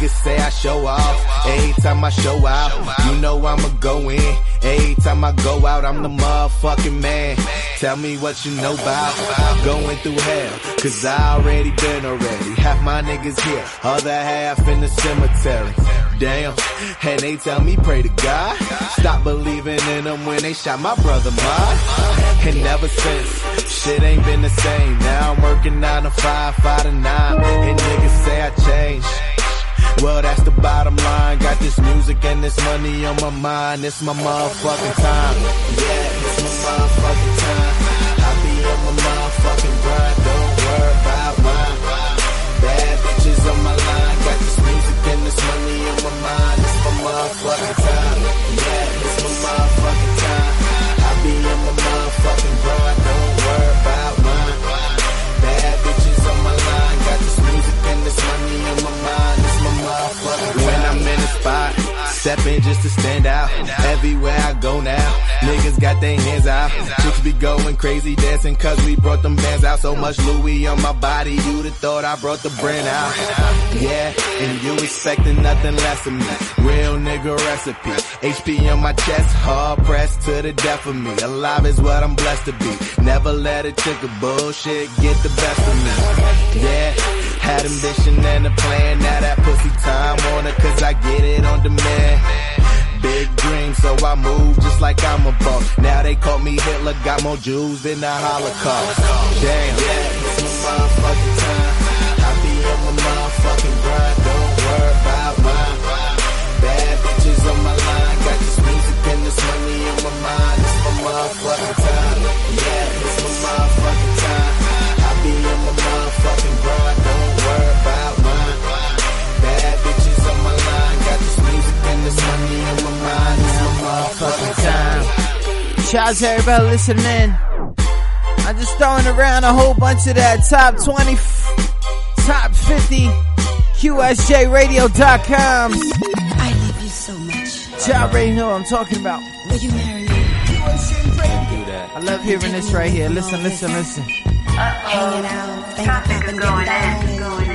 Niggas say I show off. Every time I show out, you know I'ma go in. Every time I go out, I'm the motherfucking man. Tell me what you know about going through hell. Cause I already been already. Half my niggas here, other half in the cemetery. Damn, and they tell me pray to God. Stop believing in them when they shot my brother mine. And ever since, shit ain't been the same. Now I'm working nine to five, five to nine. And niggas say I changed. Well, that's the bottom line. Got this music and this money on my mind. It's my motherfucking time. Yeah, it's my motherfucking time. I be on my motherfucking grind. Don't worry about mine. Bad bitches on my line. Got this music and this money on my mind. It's my motherfucking time. Yeah, it's my motherfucking time. I be on my motherfucking stepping just to stand out. Everywhere I go now, niggas got their hands out. Chicks be going crazy dancing cause we brought them bands out. So much Louis on my body, you'd have thought I brought the brand out. Yeah, and you expecting nothing less of me. Real nigga recipe. HP on my chest, hard pressed to the death of me. Alive is what I'm blessed to be. Never let a chick of bullshit get the best of me. Yeah, had ambition and a plan. Now that pussy time on her cause I get it on demand. Big dream, so I move just like I'm a boss. Now they call me Hitler, got more Jews than the Holocaust. Damn. It's my motherfucking time. My motherfucking grind, don't worry about mine. Bad bitches on my line, got this music and this money on my mind. It's my motherfucking time. Shout out to everybody listening. I'm just throwing around a whole bunch of that top 20, f- top 50, QSJRadio.com. I love you so much. Y'all already know what I'm talking about. Will you marry me? I love hearing this right here. Listen, listen, listen. Hanging out, think popping, getting down. Take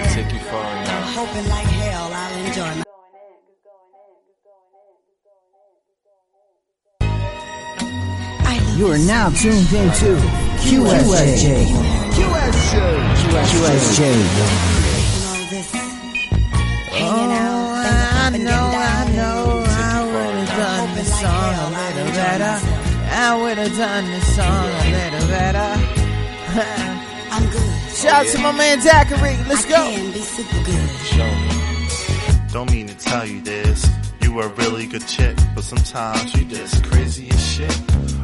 You are now tuned into QSJ. QSJ. Hanging out, think I popping, know, getting I down. know, I would have done this song a little better. I would have done this song a little better. I'm good. Shout out to my man Zachary. Let's go. Can be super good. Don't mean to tell you this. You a really good chick, but sometimes you just crazy as shit.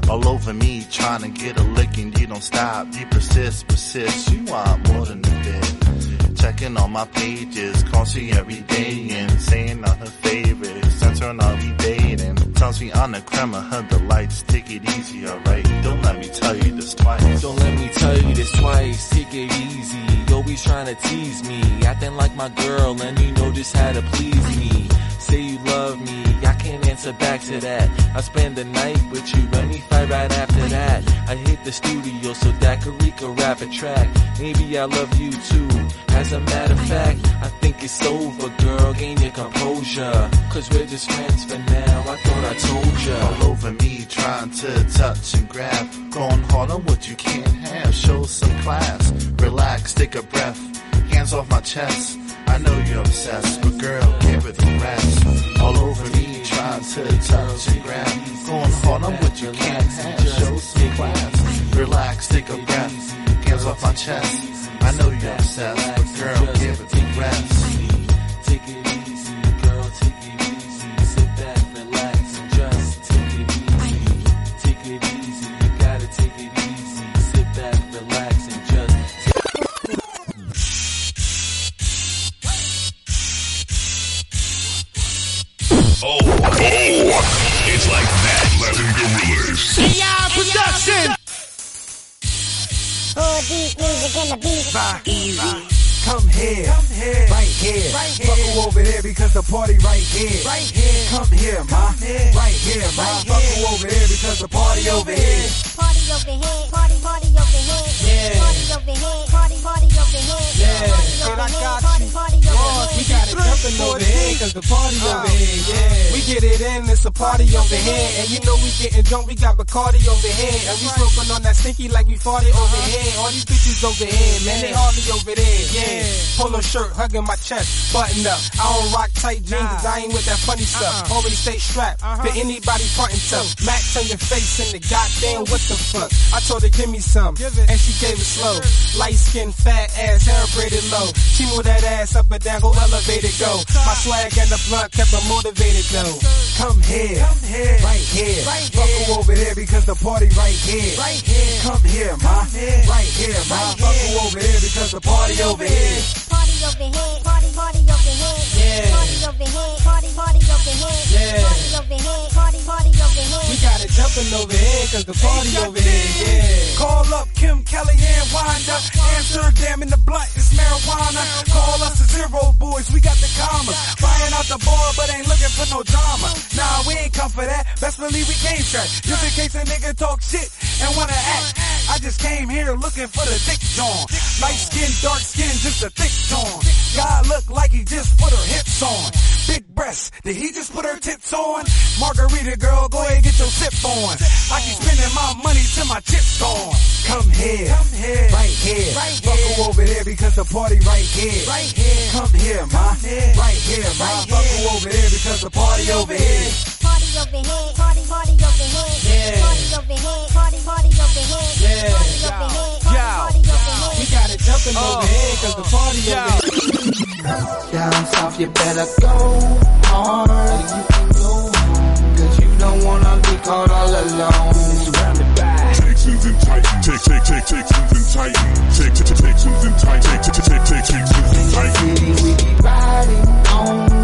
All over me, trying to get a lick and you don't stop. You persist, persist. You want more than a bit. Checking on my pages, calls me every day and saying all her favorites. Sends her on we dating. Tells me on the creme of her delights. Take it easy, alright. Don't let me tell you this twice. Don't let me tell you this twice. Take it easy. You always trying to tease me. Acting like my girl and you know just how to please me. Say you love me. I can't answer back to that. I spend the night with you, let me fight right after that. I hit the studio so Daiquiri could rap a track. Maybe I love you too. As a matter of fact, I think it's over, girl. Gain your composure. Cause we're just friends for now. I thought I told ya. All over me, trying to touch and grab. Going hard on what you can't have. Show some class. Relax, take a breath. Hands off my chest. I know you're obsessed, but girl, give it a rest. All over me, trying to touch and grab. Going hard on what you can't have. Show some class. Relax, take a breath. Hands off my chest. I know you're obsessed, but girl, give it a rest. Oh, oh, it's like that. Latin Gorillas. AI production. All these music in the beat. Easy. Come here, come here, right here. Right Fuck here. who over there because the party right here. Right here. Come here, ma. Right here, ma. Right Fuck here. who over there because the party over here. Party over here, party, party over here. Yeah. Party over here, party, party over here. Yeah. Over I got party, you. party we got it jumping over here cause the party over here. Yeah. We get it in, it's a party over here. And you know we getting drunk, we got Bacardi over here. And we smoking on that stinky like we farted over here. All these bitches over here, man, they hardly over there. Yeah. Polo shirt, hugging my chest, button up. I don't rock tight jeans, 'cause I ain't with that funny stuff. Always stay strapped for anybody frontin' tough. Max on your face and the goddamn what the fuck. I told her give me some, and she gave it slow. Light skin, fat ass, hair braided low. She moved that ass up and down, go elevated, go. My swag and the blunt kept her motivated though. Come here, come here, right here. Right here. who over there because the party right here. Right here. Come here, ma. here. Right here, ma. Right Fuck here. who over there because the party over here. Party over here, party, party over here. Yeah. Party over here, party, party over here. Yeah. Party over here, party, party over here. We got it jumping over here cause the party over here, yeah. Call up Kim Kelly and Wanda. Amsterdam in the blunt is marijuana. Call us the zero boys, we got the commas. Buying out the bar, but ain't looking for no drama. Nah, we ain't come for that. Best believe we came track. Just in case a nigga talk shit and wanna act. I just came here looking for the thick John. Light skin, dark skin, just a thick John. God look like he just put her hips on. Big breasts, did he just put her tits on? Margarita girl, go ahead get your sip on. I keep spending my money till my chips gone. Come here, Come here, right here. Right here. who over there because the party right here. Right here. Come here, ma. Come here. Right here, ma. Right here. who over there because the party over here. Party over here, party, party over here. Yeah. Party over here, party, party over here. Yeah. Party over here, party, party over here. We got it jumping over oh. here cause the party over here. Down south, you better go hard. You can go home, cause you don't wanna be caught all alone. Surrounded by Texans and Titans. Take, take, take, Texans and Titans. Take, take, take, Texans and Titans. Take, take, take, take, Texans and Titans. city we keep riding on.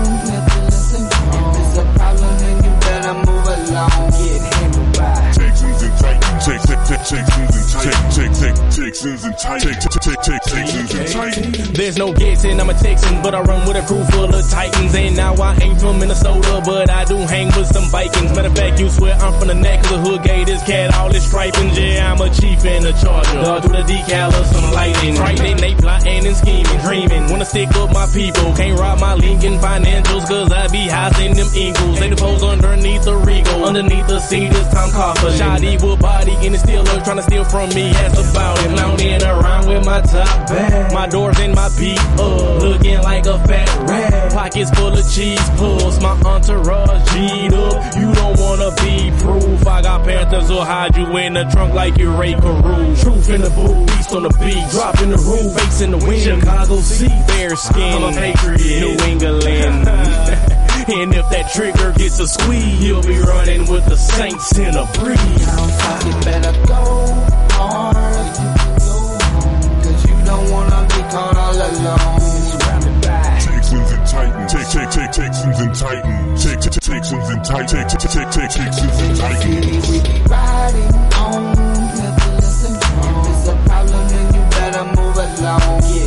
There's no guessing, I'm a Texan, but I run with a crew full of Titans. And now I ain't from Minnesota, but I do hang with some Vikings. Matter of fact, you swear I'm from the neck of the hood gate. This cat, all this striping, yeah, I'm a chief and a charger. Dog through the decal of some lightning. Frightening, they plotting and scheming, dreaming. Wanna stick up my people, can't rob my Lincoln financials, cause I be housing them eagles. They the pose underneath the regal, underneath the seat is Tom Coughlin. Shot evil body in trying to steal from me, that's about it. Lounging around with my top bag, my doors and my peep up, uh, looking like a fat rat. Pockets full of cheese puffs, my entourage G'd up. You don't wanna be proof. I got Panthers will hide you in the trunk like you're Rae Carruth. Truth in the booth, beast on the beat, Dropping the roof, face in the wind. Chicago sea, fair skin. I'm a patriot, New England. and if that trigger gets a squeeze, you'll be running with the Saints in a breeze. You better go hard. You can go home, cause you don't wanna be caught all alone. Texans and Titans. Take, take, take, Texans and Titans. Take, take, take, Texans and Titans. Take, take, take, take, Texans and Titans. city we keep riding on. Never listen If it's a problem, then you better move along. Get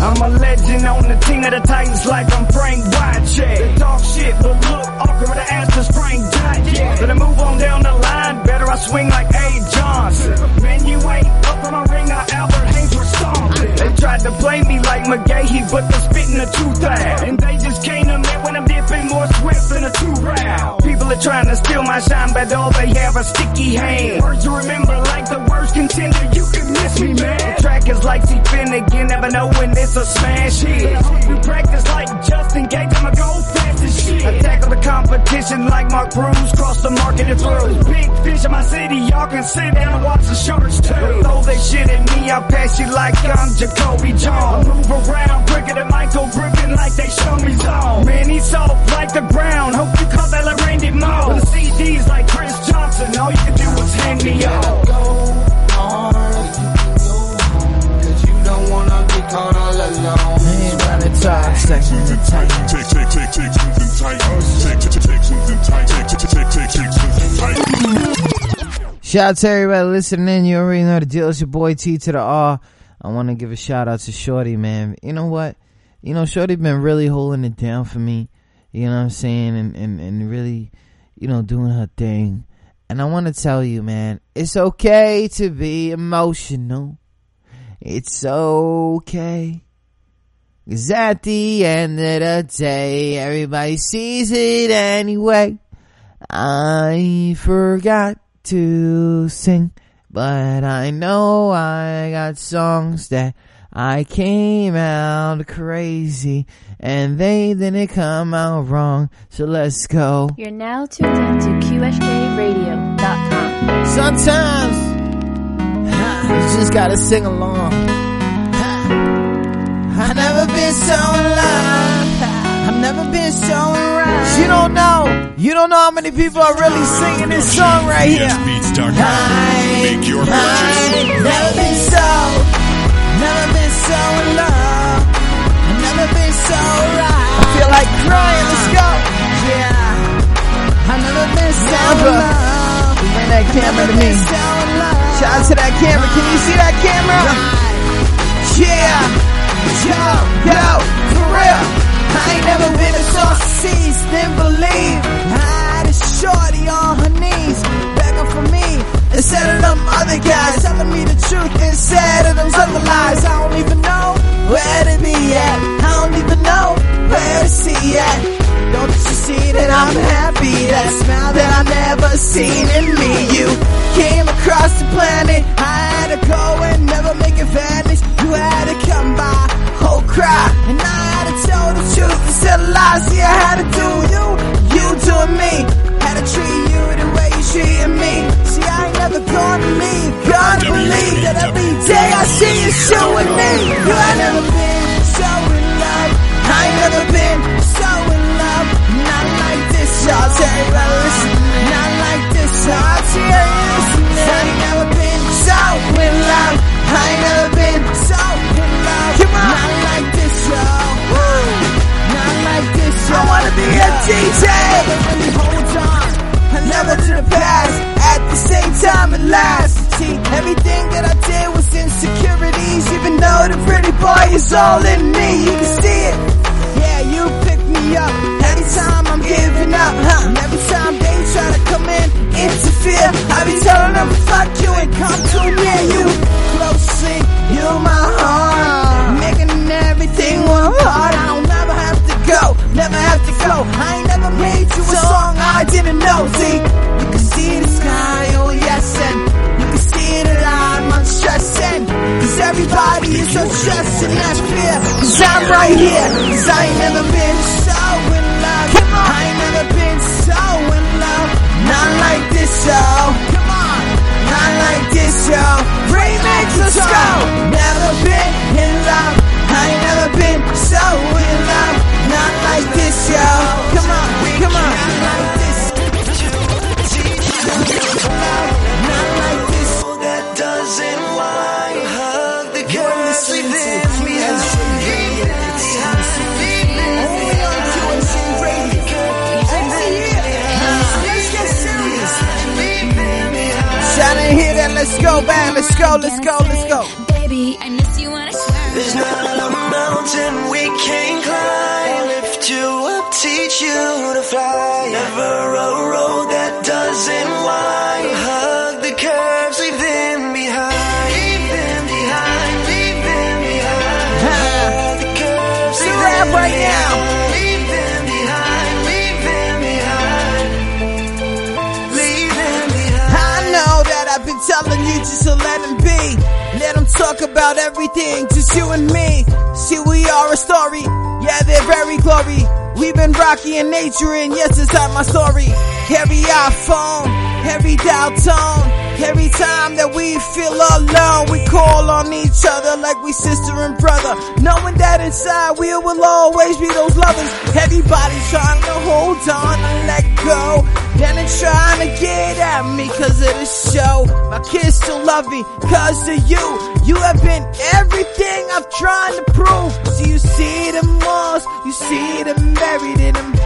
and a legend on the team of the Titans like I'm Frank Wycheck. They talk shit, but look awkward with the ass to Frank Jack. Then I move on down the line, better I swing like A. Johnson. Man, you ain't up on my ring, I Albert Haynesworth stomping. They tried to play me like McGahee, but they're spitting a tooth out. And they just can't admit when I'm dipping more swift than a two round. People are trying to steal my shine, but all they have are sticky hands. Words to remember like the worst contender, you can miss me, man. The track is like C. Finnegan, never know when it's a smash hit. You practice like Justin Gage, I'ma go fast as shit. I tackle the competition like Mark Bruce, cross the market and through. Big fish in my city, y'all can sit down and watch the sharks too. Throw they shit at me, I pass you like I'm Jacoby Jones. I move around quicker than Michael Griffin like they show me zone. Man, he's soft like the ground, hope you call that like Randy Moss. With the CDs like Chris Johnson, all you can do is hand me off. don't wanna be caught all Shout out to everybody listening in. You already know the deal. It's your boy T to the R. I want to give a shout out to Shorty, man. You know what? You know, Shorty been really holding it down for me. You know what I'm saying? And, and, and really, you know, doing her thing. And I want to tell you, man, it's okay to be emotional. It's okay. Cause at the end of the day, everybody sees it anyway. I forgot to sing, but I know I got songs that I came out crazy and they didn't come out wrong. So let's go. You're now tuned in to QSJRadio.com. Sometimes you just gotta sing along. Ha. I've never been so in love. I've never been so around. You don't know. You don't know how many people are really singing this song right here. Make your purchase. I've never been so, never been so in love. I've never been so right. I feel like crying. Let's go. Yeah. I've never been so in love. Bring that camera to me. Shout out to that camera. Can you see that camera? Yeah. Yo, yo, for real. I ain't never been a sauce then believe. I had a shorty on her knees, begging for me. Instead of them other guys telling me the truth instead of them other lies. I don't even know where to be at. I don't even know where to see at. Don't you see that I'm happy? That smile that I never seen in me. You came across the planet. I had to go and never make it vanish. You had to come by, cry, and I had to tell the truth instead of lies. See, I had to do you, you doing me. Had to treat you the way you treating me. See, I ain't never gonna leave. Believe that every day I see you showing me. You ain't never been so in love. I ain't never been so in love. Not like this, y'all. Tell listen. Not like this, y'all. You. I ain't never been so in love. I ain't never been so y'all. I wanna be a DJ. Hold on. Never to the past. At the same time, it lasts. See, everything that I did was insecurities. Even though the pretty boy is all in me, you can see it. Yeah, you pick me up. Every time I'm giving up, huh? And every time they try to come in, interfere, I be telling them fuck you and come too near you. Closely, you my heart, making everything one part. I go, never have to go. I ain't never made you a song I didn't know. See, you can see the sky, oh yes, and you can see that I'm unstressing. Cause everybody is so stressed and that fear. Cause I'm right here, cause I ain't never been so in love. I ain't never been so in love. Not like this, y'all. Come on. Not like this, y'all. Remix, let's go. Never been in love. I ain't never been so in love. Not like this, y'all. Come on, come on. Not like this. Not like this. That doesn't why hug the girls within me. Shout and hear that. Let's go, man. Let's go, let's go, let's go. Baby, I miss you when I swear. There's not a mountain mountain we can't climb. Lift you up, teach you to fly. Never a road that doesn't wind. Hug the curves, leave them behind. Leave them behind, leave them behind. Hug the curves, leave them right behind. Leave them behind, leave them behind. Leave them behind. I know that I've been telling you just to let him be. Let him talk about everything, just you and me. See, we are a story. Yeah, they're very glory. We've been Rocky in nature, and yes, it's not my story. Every iPhone, every dial tone, every time that we feel alone, we call on each other like we sister and brother. Knowing that inside we will always be those lovers. Everybody's trying to hold on and let go. Then they're trying to get at me cause of the show. My kids still love me cause of you. You have been everything I've tried to prove. So you see the malls, you see them buried in them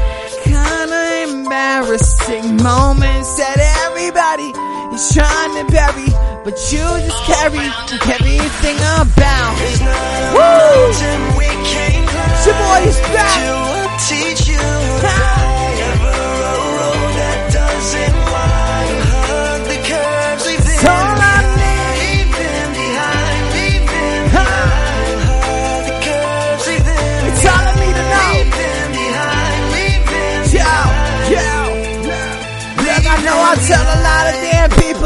embarrassing moments that everybody is trying to bury. But you just carry everything about. Woo! Your boy is back.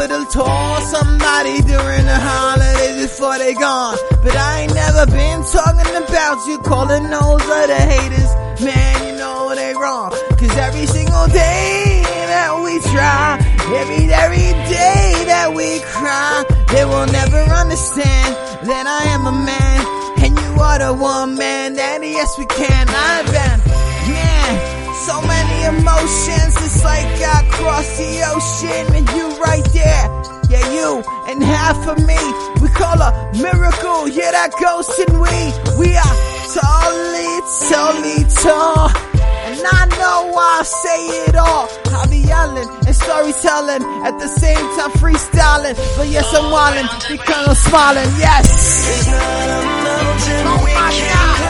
Damn people to toss somebody during the holidays before they gone. But I ain't never been talking about you calling those other haters. Man, you know they wrong. Cause every single day that we try, every, every day that we cry, they will never understand that I am a man. And you are the one man that yes we can. I've been, man, so many emotions. It's like I crossed the ocean and you right there. Yeah, you and half of me. We call a miracle. Yeah, that ghost and we. We are totally, totally tall. And I know why I say it all. I'll be yelling and storytelling at the same time freestyling. But yes, I'm wildin' because I'm smiling. Yes. Oh my God.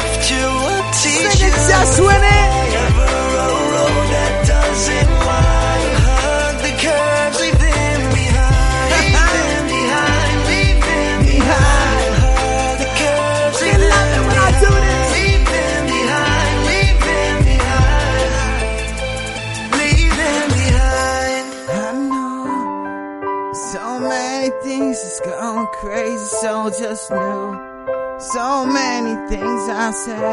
Lift you up, teach Sing it, just win it. Things is going crazy, so just know. So many things I say.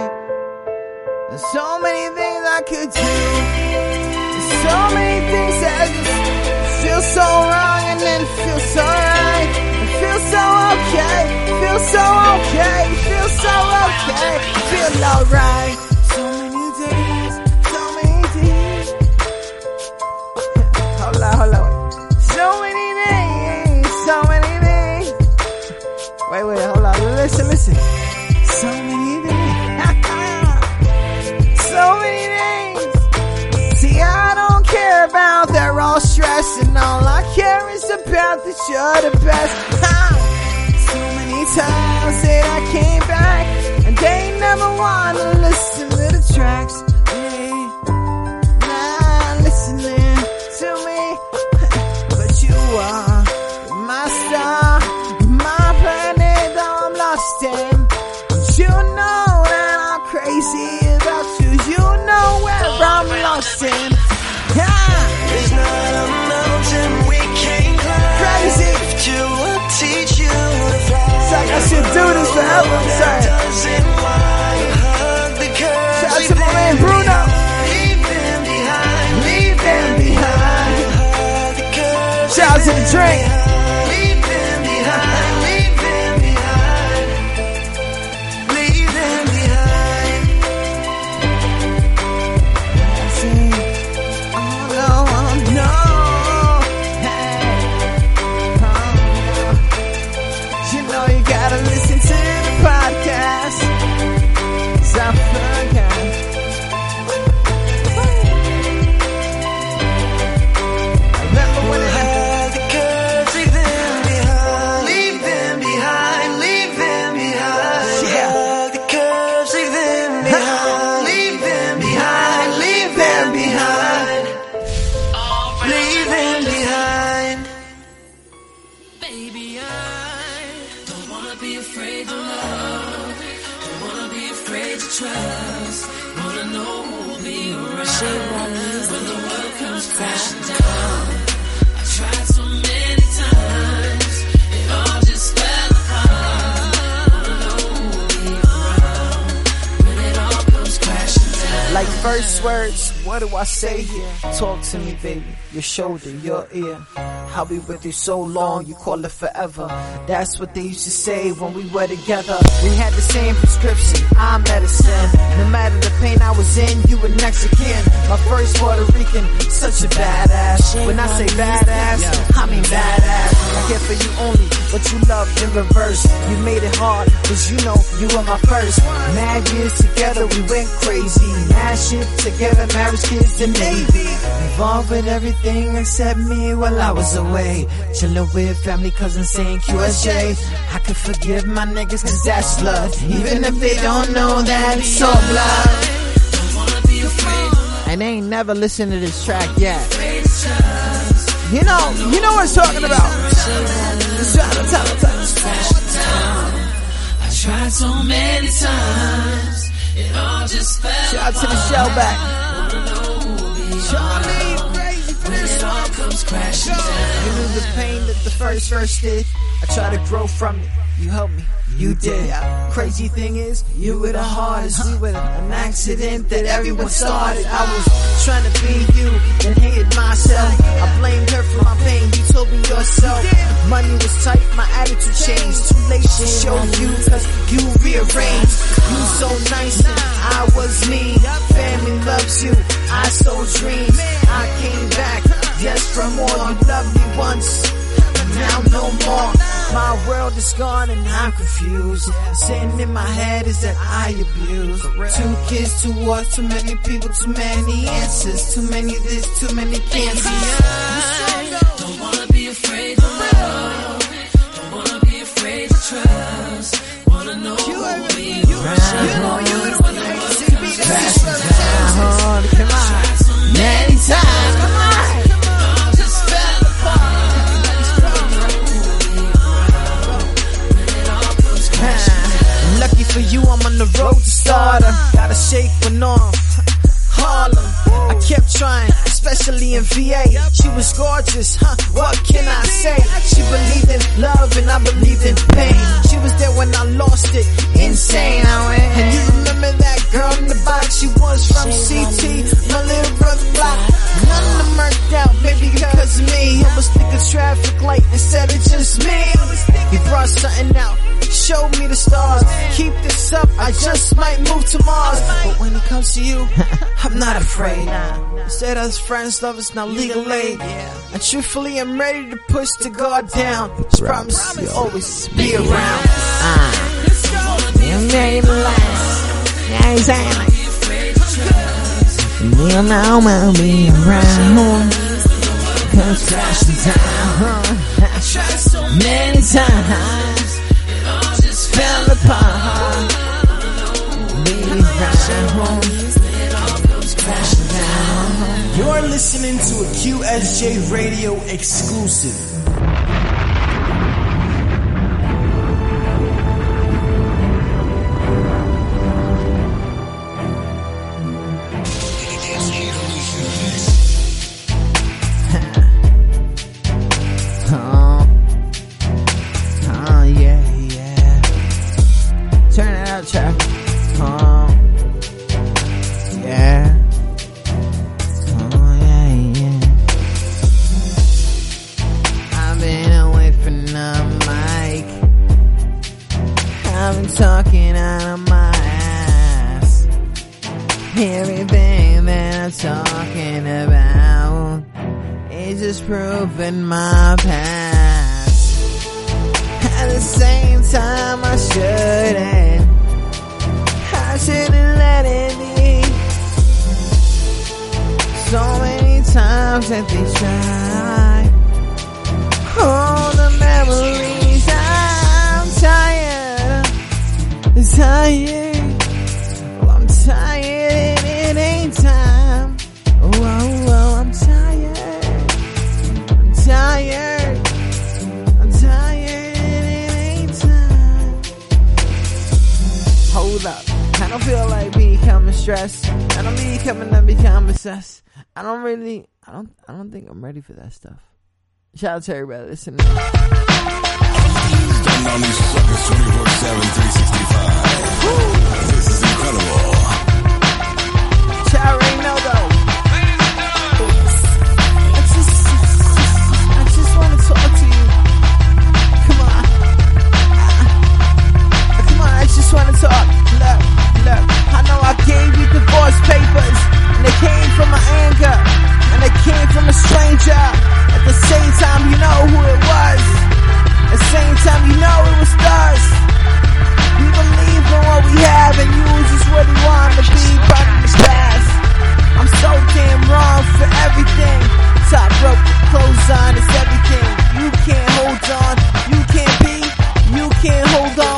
There's so many things I could do. There's so many things that just feel so wrong and then feel so right. It feels so okay. Feel so okay. Feel so okay. Feel alright. About that you're the best. So many times that I came back and they never wanna listen to the tracks. Should do this. Hug the curves. Shout out to my man Bruno. Leave them behind. Leave them behind. Shout out to the drink. Words, what do I say here? Talk to me, baby. Your shoulder, your ear. I'll be with you so long, you call it forever. That's what they used to say when we were together. We had the same prescription, I'm medicine. No matter the pain I was in, you were kin. My first Puerto Rican, such a badass. When I say badass, I mean badass. I care for you only, but you loved in reverse. You made it hard, cause you know you were my first. Mad years together, we went crazy. Mad shit together, marriage, kids, and Navy. Involved with everything except me while I was away. Chillin' with family, cousins saying QSJ. I could forgive my niggas cause that's blood. Even if they don't know that it's all blood. And they ain't never listened to this track yet. You know, you know what I'm talking about. I tried so many times, it all just fell Shout out to the apart. Shellback. Wanna know comes crashing down. You knew the pain that the first verse did. I try to grow from it. You help me. You did. Crazy thing is, you were the hardest. We were an accident that everyone started. I was trying to be you, and hated myself. I blamed her for my pain. You told me yourself. Money was tight, my attitude changed. Too late to show you, cause you rearranged. You so nice, and I was mean. Family loves you, I sold dreams. I came back, yes, for more. You loved me once now no more. My world is gone and I'm confused. Sitting in my head is that I abuse. Two kids, two wars, too many people, too many answers. Too many this, too many cancers. Don't wanna be afraid to love. Don't wanna be afraid to trust. Wanna know who will be around. when the world comes crashing down. For you, I'm on the road to stardom. Gotta shake one off. Harlem. I kept trying, especially in VA. She was gorgeous, huh? What can I say? She believed in love and I believed in pain. She was there when I lost it. Insane. And you remember that girl in the box? She was from CT, my little brother block. None of them worked out, maybe because of me. I was thinking traffic light instead of just me. He brought something out. Showed me the stars. Keep this up, I just might move to Mars. But when it comes to you, I'm not afraid. Instead as friends, lovers, now legal aid. And truthfully, I'm ready to push the guard down. Just promise you'll always be around. You made me laugh. Yeah, exactly. You know I'll be around. Comes crashing down. Many times. It all just fell apart. Be around. You're listening to a QSJ radio exclusive. for that stuff. Shout out to everybody listening. This is incredible. I just, I just want to talk to you. Come on. Come on, I just want to talk. Look, look. I know I gave you divorce papers, and they came from my anger. And it came from a stranger. At the same time, you know who it was. At the same time, you know it was us. We believe in what we have, and you just what you want to be, but the past. I'm so damn wrong for everything. Top rope, clothes on, it's everything. You can't hold on, you can't be, you can't hold on.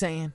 saying?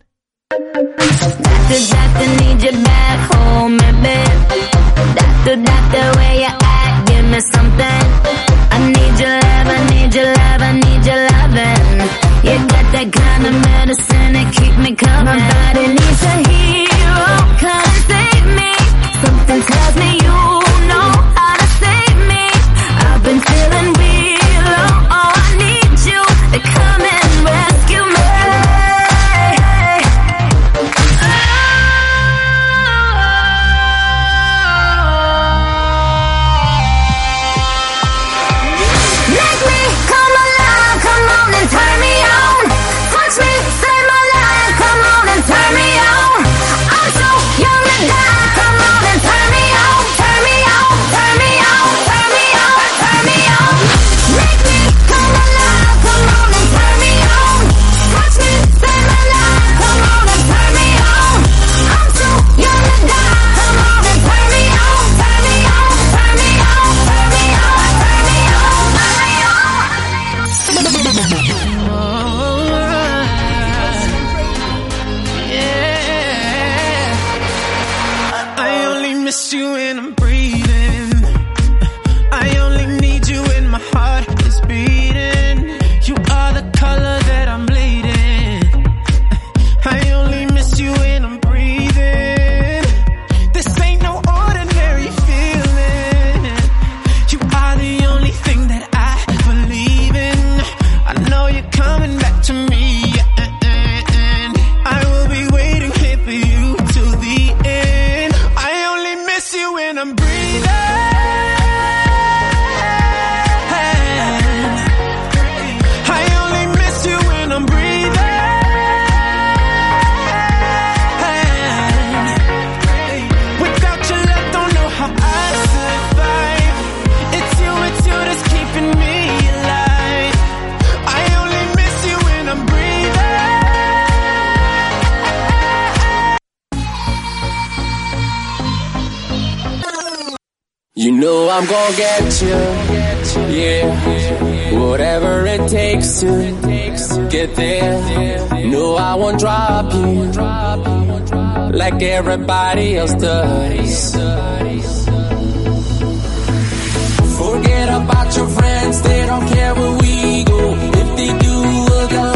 it takes to get there. No, I won't drop you like everybody else does. Forget about your friends, they don't care where we go. If they do, we'll go.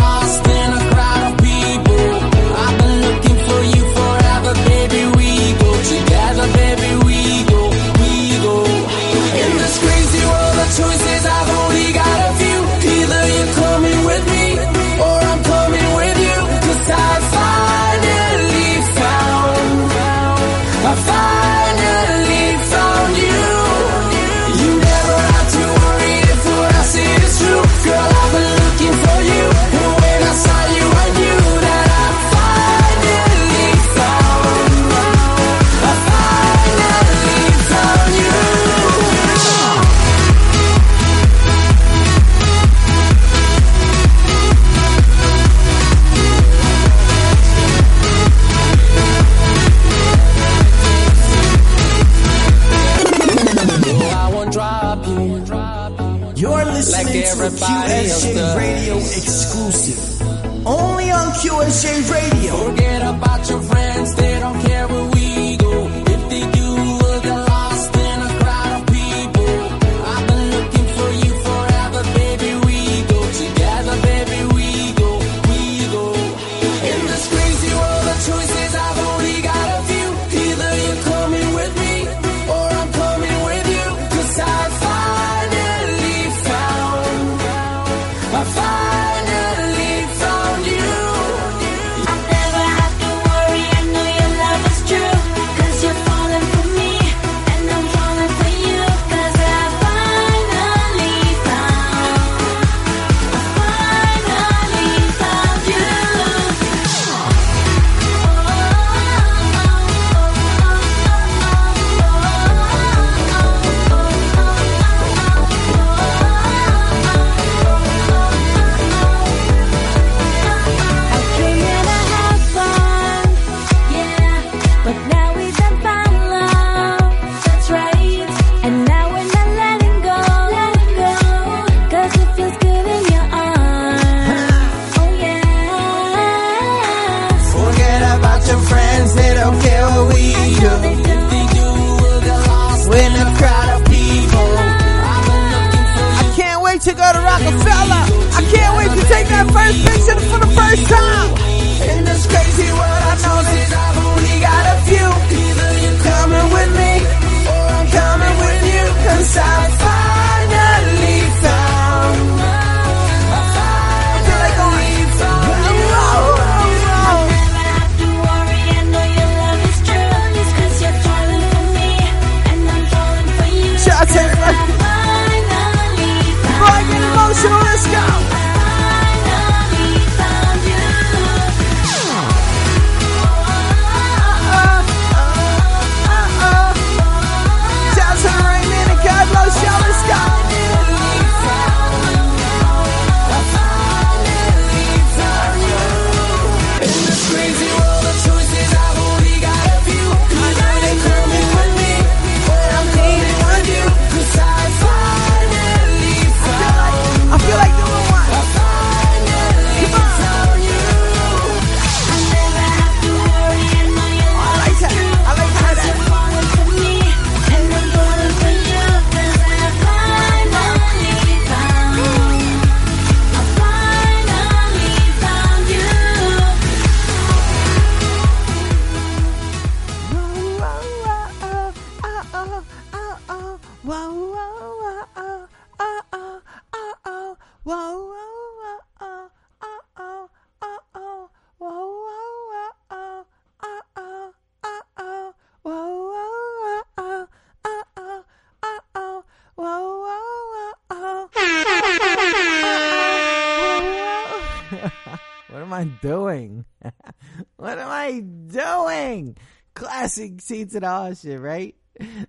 what am I doing? Classic seats and all shit, right?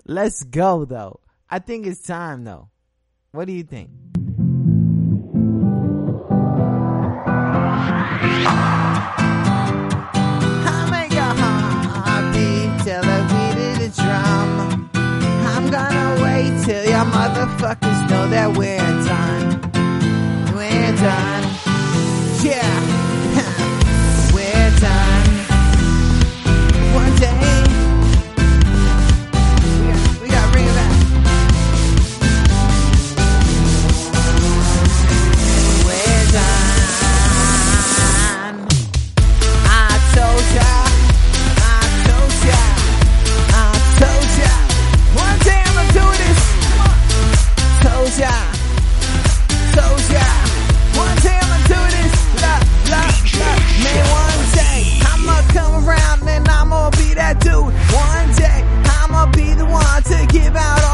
Let's go though. I think it's time though. What do you think? I make a heartbeat till the beat of the drum. I'm gonna wait till your motherfuckers know that we're done. We're done. Yeah time. give out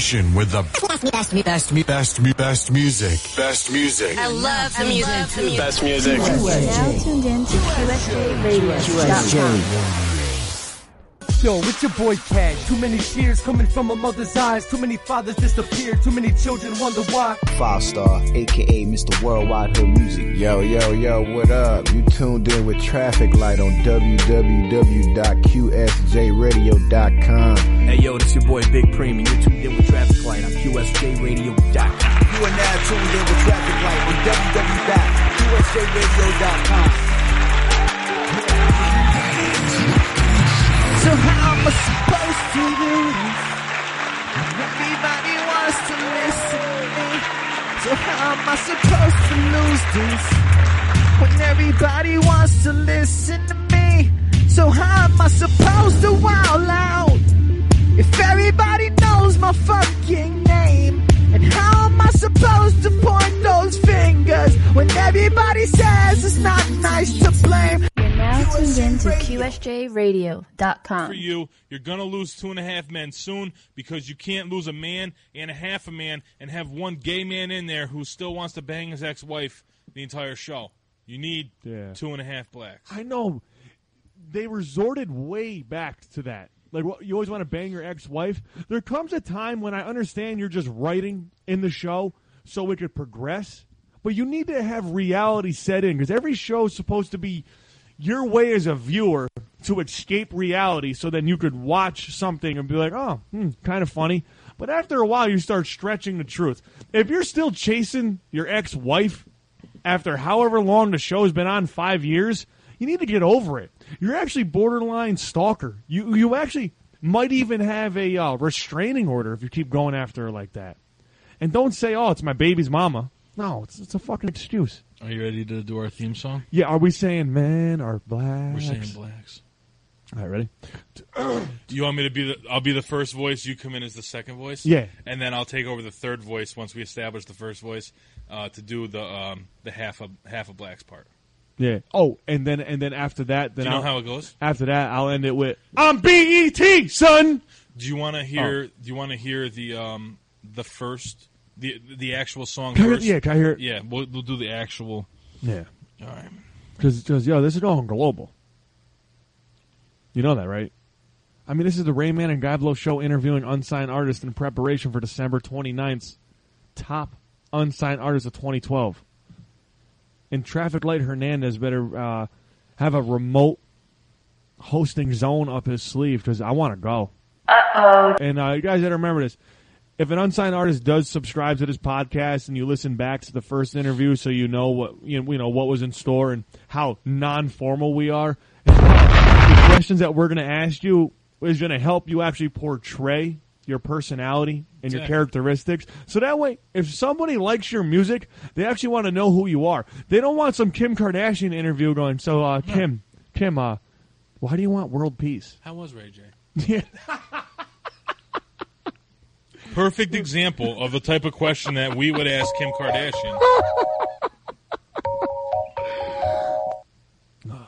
station with the best, best, best, best, best music. Best music. I love the music. Best music. Now tuned in to QSJ Radio. Yo, it's your boy Cash. Too many tears coming from a mother's eyes. Too many fathers disappeared. Too many children wonder why. Five Star, aka Mr. Worldwide Hood Music. Yo, yo, yo, what up? You tuned in with Traffic Light on www.qsjradio.com. Hey yo, this your boy Big Preem, and you're tuned in with Traffic Light on QSJRadio.com. You are now tuned in with Traffic Light on www.qsjradio.com. So how am I supposed to do this? Everybody wants to listen to me. So how am I supposed to lose this? When everybody wants to listen to me. So how am I supposed to wow loud? If everybody knows my fucking name. And how am I supposed to point those fingers when everybody says it's not nice to blame? You're now tuned in to QSJRadio.com. for you. You're gonna lose two and a half men soon because you can't lose a man and a half a man and have one gay man in there who still wants to bang his ex-wife the entire show. You need Yeah. two and a half blacks. I know. They resorted way back to that. Like, you always want to bang your ex-wife. There comes a time when I understand you're just writing in the show so it could progress, but you need to have reality set in because every show is supposed to be your way as a viewer to escape reality, so then you could watch something and be like, "Oh, hmm, kind of funny." But after a while, you start stretching the truth. If you're still chasing your ex-wife after however long the show's been on, five years, you need to get over it. You're actually borderline stalker. You you actually might even have a uh, restraining order if you keep going after her like that. And don't say, "Oh, it's my baby's mama." No, it's, it's a fucking excuse. Are you ready to do our theme song? Yeah, are we saying men are black? We're saying blacks. All right, ready? Do you want me to be the? I'll be the first voice. You come in as the second voice. Yeah. and then I'll take over the third voice once we establish the first voice uh, to do the um, the half of half of blacks part. Yeah. Oh, and then and then after that, then Do you know I'll- how it goes? After that, I'll end it with "I'm BET, son." Do you want to hear? Oh. Do you want to hear the um the first the the actual song Can I hear- yeah, can I hear it? Yeah, we'll we'll do the actual. Yeah. All right. Because yo, this is all global. You know that, right? I mean, this is the Rain Man and Gablo show interviewing unsigned artists in preparation for December 29th's top unsigned artists of 2012. And Traffic Light Hernandez better uh, have a remote hosting zone up his sleeve because I want to go. Uh-oh. And uh, you guys got to remember this. If an unsigned artist does subscribe to this podcast and you listen back to the first interview, so you know what you know, you know what was in store and how non-formal we are, the questions that we're going to ask you is going to help you actually portray your personality and your Exactly. characteristics. So that way, if somebody likes your music, they actually want to know who you are. They don't want some Kim Kardashian interview going. So, uh, Kim, Kim, uh, why do you want world peace? How was Ray J? Yeah. Perfect example of the type of question that we would ask Kim Kardashian.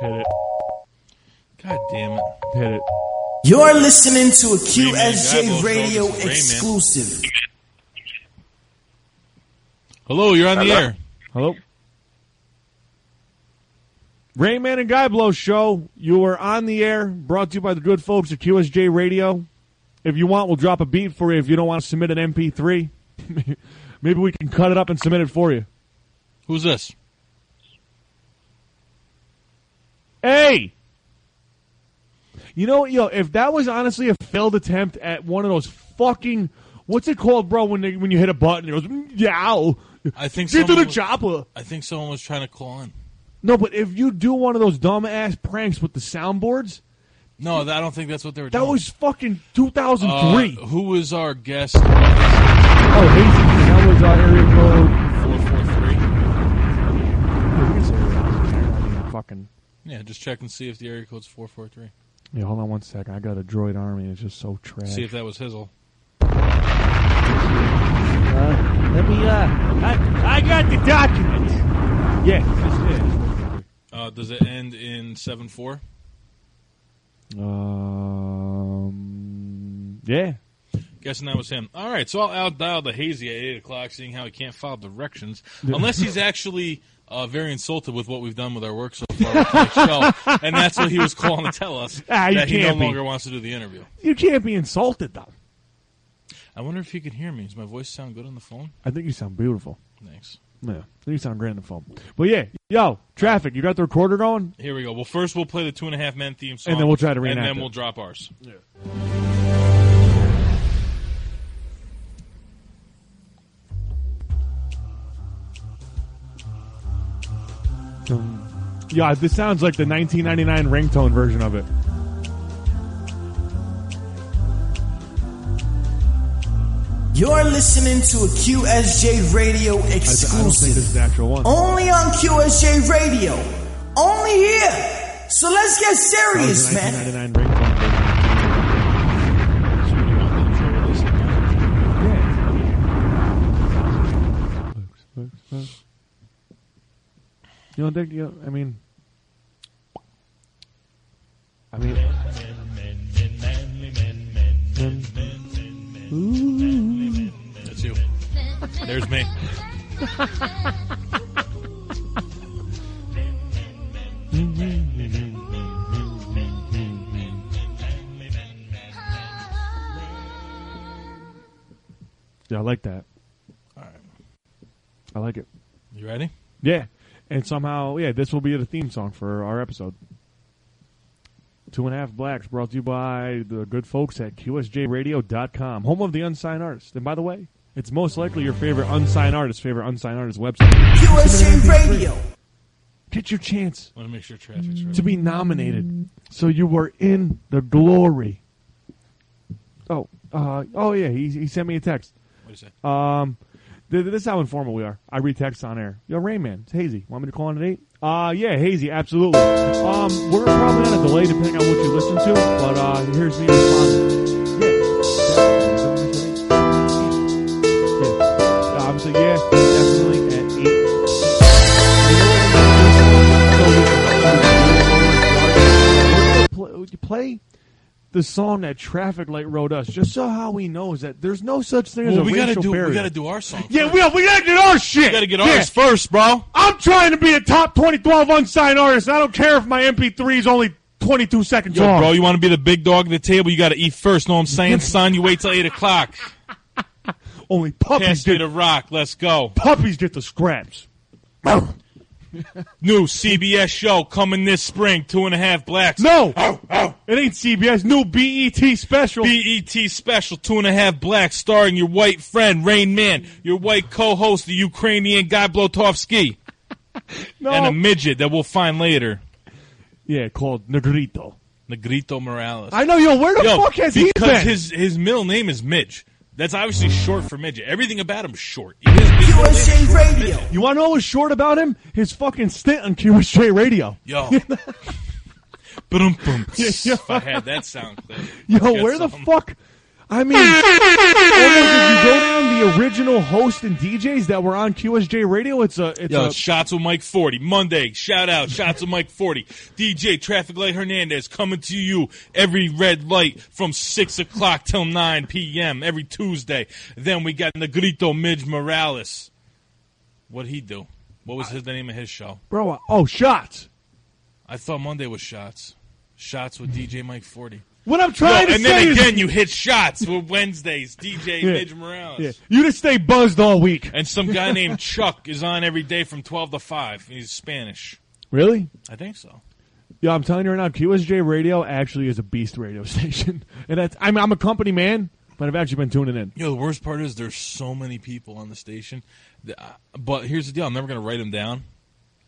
Hit it. God damn it. Hit it. You're listening to a QSJ Radio Show. This is Rayman. exclusive. Hello, you're on the Hello? air. Hello. Rain Man and Guy Blow show. You are on the air, brought to you by the good folks at QSJ Radio. If you want, we'll drop a beat for you. If you don't want to submit an MP3, maybe we can cut it up and submit it for you. Who's this? Hey, you know, yo, if that was honestly a failed attempt at one of those fucking what's it called, bro? When they, when you hit a button, it goes yow. I think get to the was- chopper. I think someone was trying to call in. No, but if you do one of those dumb ass pranks with the soundboards, No, I don't think that's what they were that doing. was fucking 2003. Uh, who was our guest? oh, Hazy, that was our area code 443. fucking. Yeah, just check and see if the area code's 443. Yeah, hold on one sec. I got a droid army. It's just so trash. See if that was Hizzle. Uh, let me. Uh, I, I got the documents. Yeah, this is. Uh, does it end in 7-4? Um. Yeah. Guessing that was him. All right, so I'll out dial the hazy at 8 o'clock, seeing how he can't follow directions. Unless he's actually uh, very insulted with what we've done with our work so far with show. And that's what he was calling to tell us. Ah, that he no be. longer wants to do the interview. You can't be insulted though. I wonder if he could hear me. Does my voice sound good on the phone? I think you sound beautiful. Thanks. Yeah, I think you sound great on the phone. But yeah, yo, traffic. You got the recorder going? Here we go. Well, first we'll play the Two and a Half Men theme song. And then we'll try to And then it. we'll drop ours. Yeah, this sounds like the 1999 ringtone version of it. You're listening to a QSJ Radio I, I don't think this exclusive. is the actual one. Only on QSJ Radio. Only here. So let's get serious, man. 1999 ringtone version. You don't think? You know, I mean, I mean, That's you. There's me. yeah, I like that. All right. I like it. You ready? Yeah, and somehow, yeah, this will be the theme song for our episode. Two and a half blacks brought to you by the good folks at QSJRadio.com, home of the unsigned artist. And by the way, it's most likely your favorite unsigned artist, favorite unsigned artist website. QSJ Radio. Get your chance Want to make sure traffic's ready. to be nominated, so you were in the glory. Oh, uh, oh yeah, he he sent me a text. What do you say? Um, th- this is how informal we are. I read text on air. Yo, Rain Man, it's Hazy. Want me to call in at eight? Uh, yeah, Hazy, absolutely. Um, we're probably on a delay depending on what you listen to, but uh, here's me responding. Yeah, yeah, obviously, yeah, definitely at eight. Play, play the song that Traffic Light wrote us, just so how he knows that there's no such thing as Well, a we gotta racial do barrier. we gotta do our song. Yeah, we, we gotta get our shit. We gotta get Yeah. ours first, bro. I'm trying to be a top 2012 unsigned artist. and I don't care if my MP3 is only 22 seconds Yo, long. bro, you want to be the big dog at the table? You got to eat first. Know what I'm saying, son? You wait till eight o'clock. Only puppies Pass get the rock. Let's go. puppies get the scraps. New CBS show coming this spring. Two and a half blacks. No, it ain't CBS. New BET special. BET special. Two and a half blacks, starring your white friend Rain Man, your white co-host, the Ukrainian guy Blotovsky, no. and a midget that we'll find later, yeah, called Negrito. Negrito Morales. I know, yo. Where the Yo, fuck has he been? because his his middle name is Midge. That's obviously short for midget. Everything about him's short. It is his middle is QSJ short Radio. midget. you want to know what's short about him? His fucking stint on QSJ Radio. Yo. Boom, boom. Yeah, yeah. If I had that sound clip. Yo, where the some. fuck? I mean, oh if you go down the original host and DJs that were on QSJ Radio, it's a it's Yo, a shots with Mike 40. Monday, shout out, shots with Mike 40. DJ Traffic Light Hernandez coming to you every red light from 6 o'clock till 9 p.m. every Tuesday. Then we got Negrito Midge Morales. What'd he do? What was his, the name of his show? bro. Oh, shots. I thought Monday was shots. Shots with DJ Mike Forty. What I'm trying Yo, to and then again, you hit shots with Wednesdays. DJ Yeah. Midge Morales. Yeah. You just stay buzzed all week. And some guy named Chuck is on every day from twelve to five. He's Spanish. Really? I think so. Yeah, I'm telling you right now, QSJ Radio actually is a beast radio station, and that's I'm, I'm a company man, but I've actually been tuning in. Yo, the worst part is there's so many people on the station. that- uh, But here's the deal: I'm never gonna write them down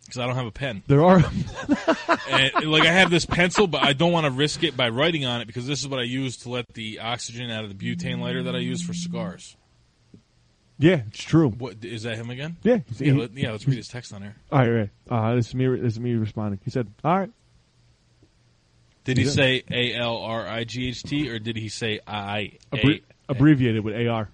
because I don't have a pen. There are. and like I have this pencil, but I don't want to risk it by writing on it because this is what I use to let the oxygen out of the butane lighter that I use for cigars. Yeah, it's true. What is that? Him again? Yeah. yeah. Let, yeah let's read his text on here. All right, right. Uh, this is me. This is me responding. He said, "All right." Did he say A L R I G H T or did he say I? Abbre- abbreviated with AR.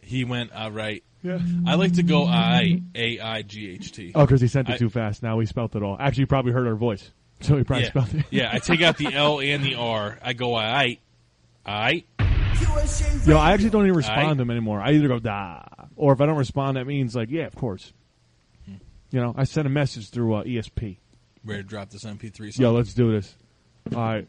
He went all right. Yeah. I like to go I A I G H T. Oh, because he sent it I- too fast. Now he spelt it all. Actually, you probably heard our voice, so he probably yeah. spelled it. yeah, I take out the L and the R. I go I I. Yo, I actually don't even respond Aye. to them anymore. I either go da, or if I don't respond, that means like, yeah, of course. You know, I sent a message through uh, ESP. Ready to drop this MP3 song? Yo, let's do this. All right.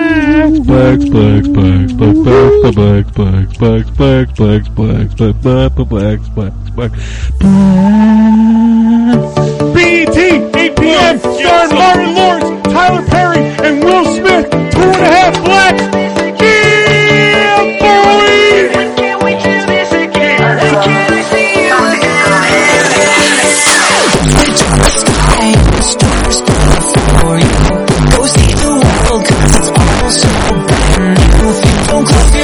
blacks, blacks, blacks, blacks, blacks, blacks. BET, 8 p.m. starring Martin Lawrence, Tyler Perry, and Will Smith. Two and a half blacks. Yeah, don't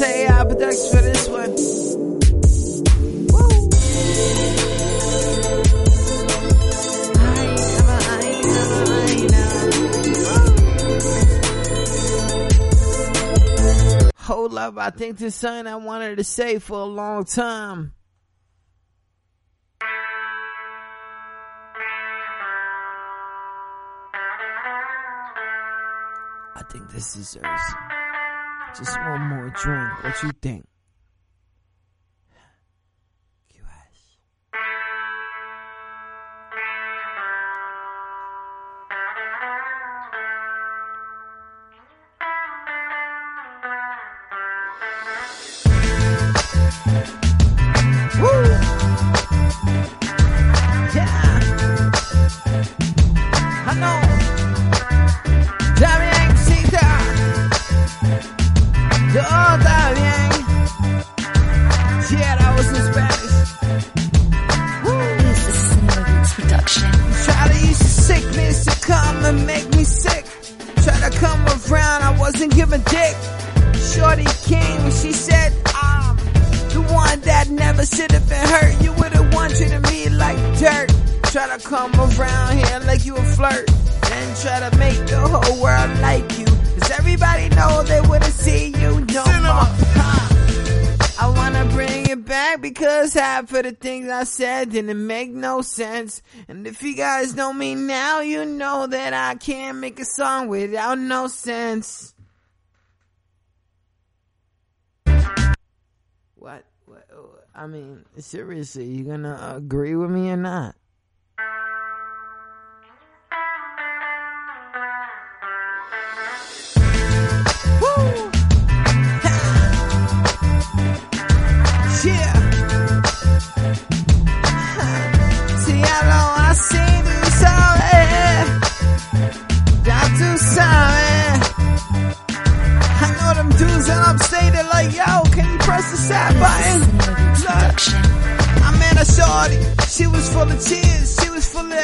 AI Productions for this one. Hold up, I think there's something I wanted to say for a long time. I think this deserves just one more drink. What you think? Woo! Yeah! Todo bien. Yeah, that was in Spanish. This is Smurfs production. Try to use the sickness to come and make me sick. Try to come around, I wasn't giving dick. Shorty came and she said, I'm the one that never should have been hurt. You would've wanted me like dirt. Try to come around here like you a flirt. Then try to make the whole world like you. Cause everybody know they wouldn't see you no more. Huh. I wanna bring it back because half of the things I said didn't make no sense. And if you guys know me now, you know that I can't make a song without no sense. What? what I mean, seriously, you gonna agree with me or not?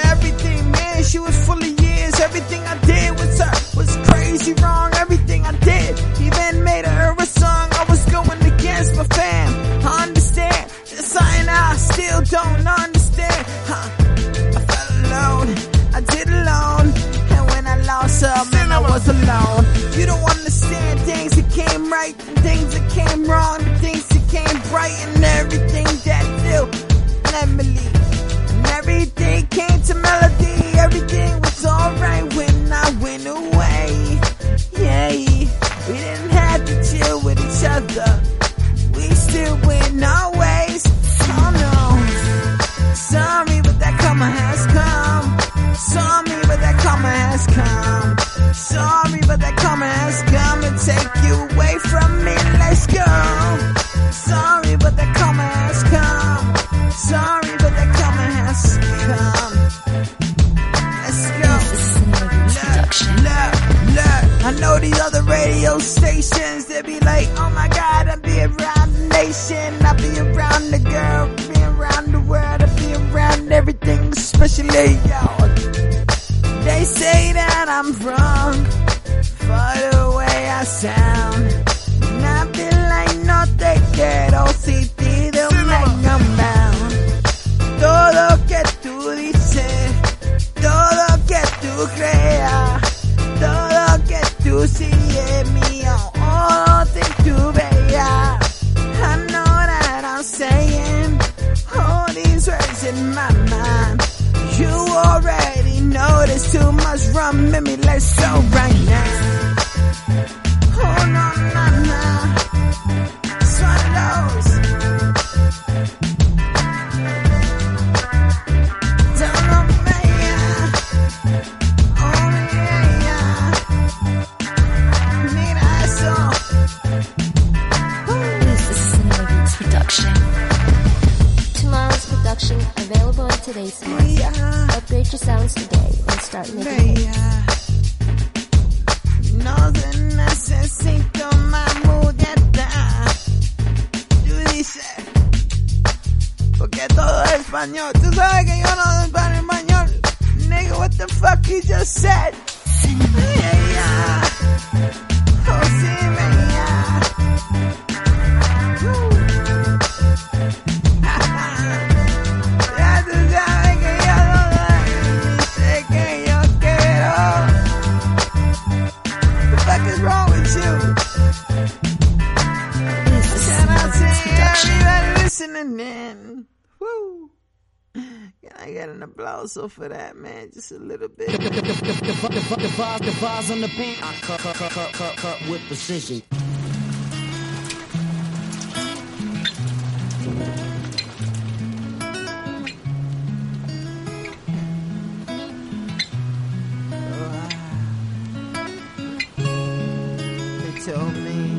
Everything man. She was full of years. Everything I did, with uh, her was crazy wrong. Everything I did even made her a song. I against my fam. I understand, there's something I still don't understand. Huh. I felt alone, I did alone, and when I lost her, man, I was alone. You don't understand things that came right, things that came wrong, things that came bright, and everything that still leave. And everything came to melody, our ways. Oh no. Sorry, but that karma has come. Sorry, but that karma has come. Sorry, but that karma has come to take you away from me. Let's go. Sorry, but that karma has come. Sorry, but that karma has come. Let's go. I know these other radio stations, they be like, oh my god, I be around the nation, I be around the girl, be around the world, I'll be around everything, especially y'all. They say that I'm wrong for the way I sound. Feel like no te quiero si pido un bound. Todo que tú dices, todo que tú creas, todo que tú sigues there's too much rum me, let's go right now. Oh no, no, no. It's one of those. Don't know me, yeah. Oh, yeah, yeah. Mira eso. This is production. Tomorrow's production available on today's market. Upgrade your sounds today start making Bella, No necesito más muñeca. Tú dices, porque todo es español. Tú sabes que yo no hablo español. Nigga, what the fuck you just said? Bella. Can I get an applause for that, man? Just a little bit. The vibes on the beat. I cut, cut, cut, cut, cut, cut with precision. They told me,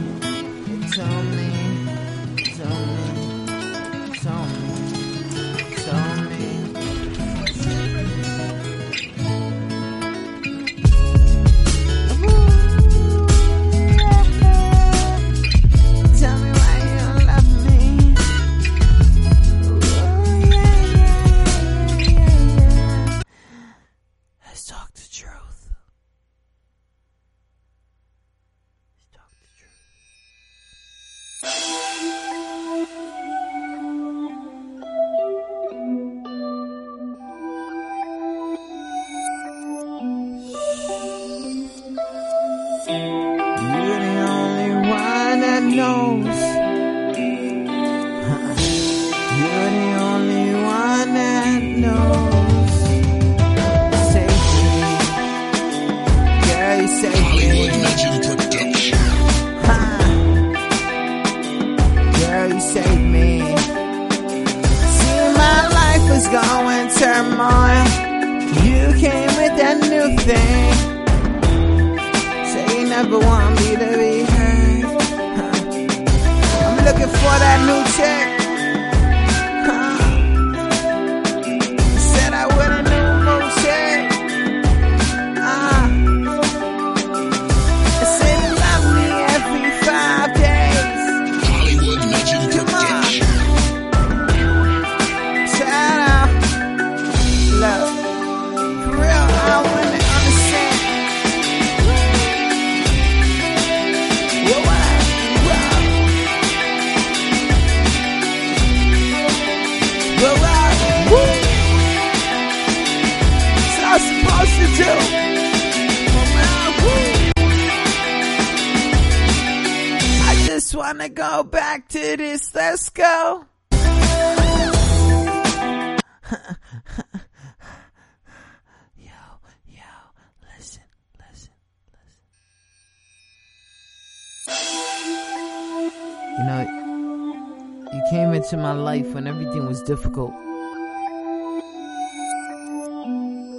difficult.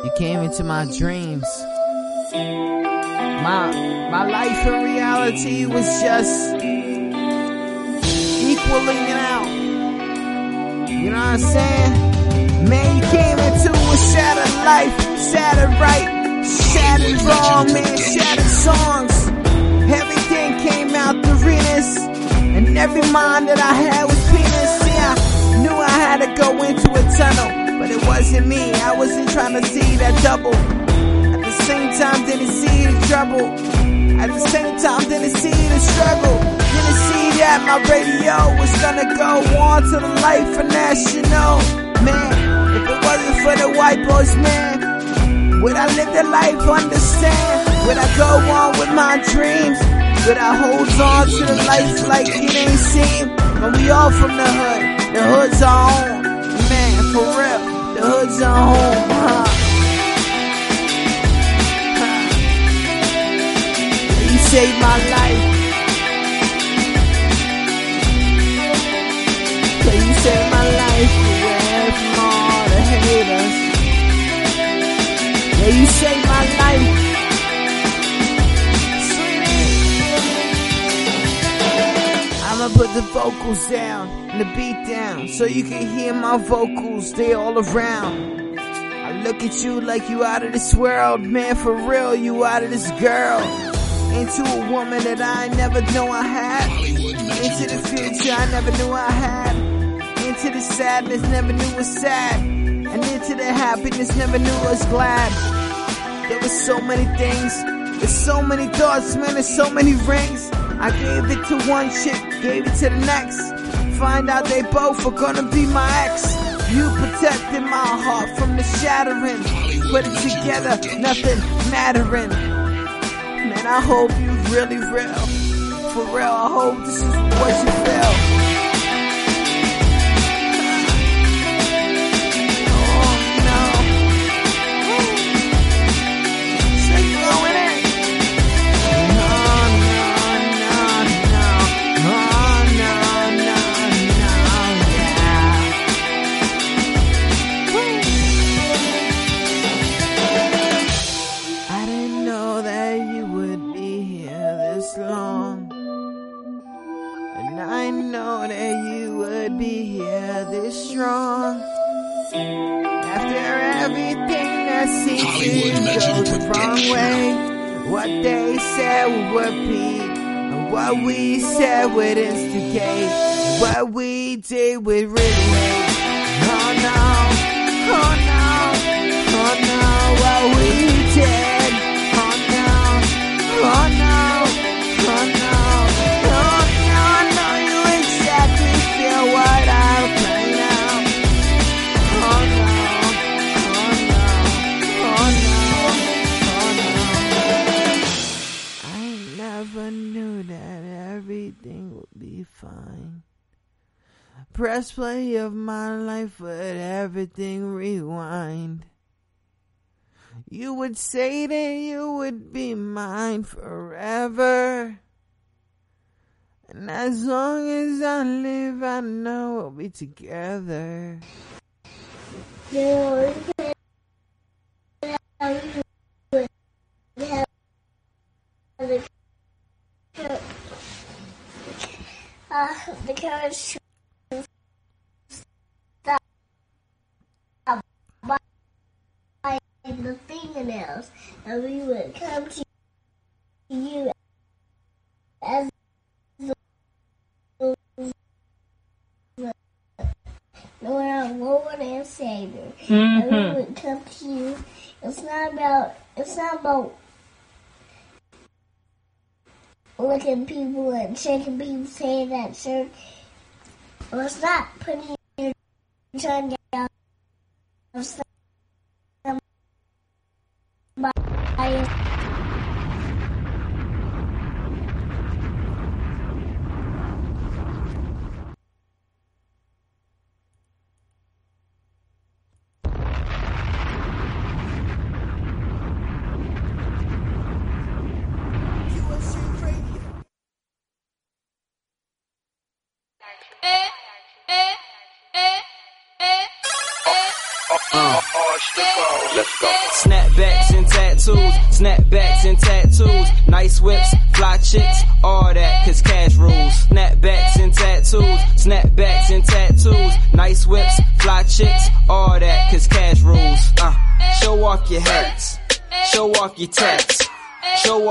You came into my dreams. My my life in reality was just equaling it out. You know what I'm saying? Man, you came into a shattered life, shattered right, shattered wrong, man, shattered songs. Everything came out the realness, and every mind that I had was penis. I knew I had to go into a tunnel, but it wasn't me. I wasn't trying to see that double. At the same time, didn't see the trouble. At the same time, didn't see the struggle. Didn't see that my radio was gonna go on to the life of national. Man, if it wasn't for the white boys, man, would I live the life understand? Would I go on with my dreams? Would I hold on to the life like it ain't seen? But we all from the hood. The hood's on. Man, for real. The hood's on, huh? You saved my life. You my life all the haters. You saved my life. I'ma put the vocals down and the beat down so you can hear my vocals. They all around. I look at you like you out of this world, man. For real, you out of this girl. Into a woman that I never knew I had. Into the future I never knew I had. into the sadness, never knew was sad. And into the happiness, never knew was glad. There was so many things, there's so many thoughts, man, there's so many rings. I gave it to one chick, gave it to the next. Find out they both are gonna be my ex. You protected my heart from the shattering. Put it together, nothing mattering. Man, I hope you really real. For real, I hope this is what you feel. What they said would repeat, and what we said would instigate, what we did would really. Oh no, oh no, everything would be fine. Press play of my life, but everything rewind. You would say that you would be mine forever. And as long as I live, I know we'll be together. Uh, because biting the fingernails, and we would come to you as the Lord Lord and Savior, and we would come to you. It's not about. It's not about looking people and shaking people's hand at church. Well, it's not putting your tongue down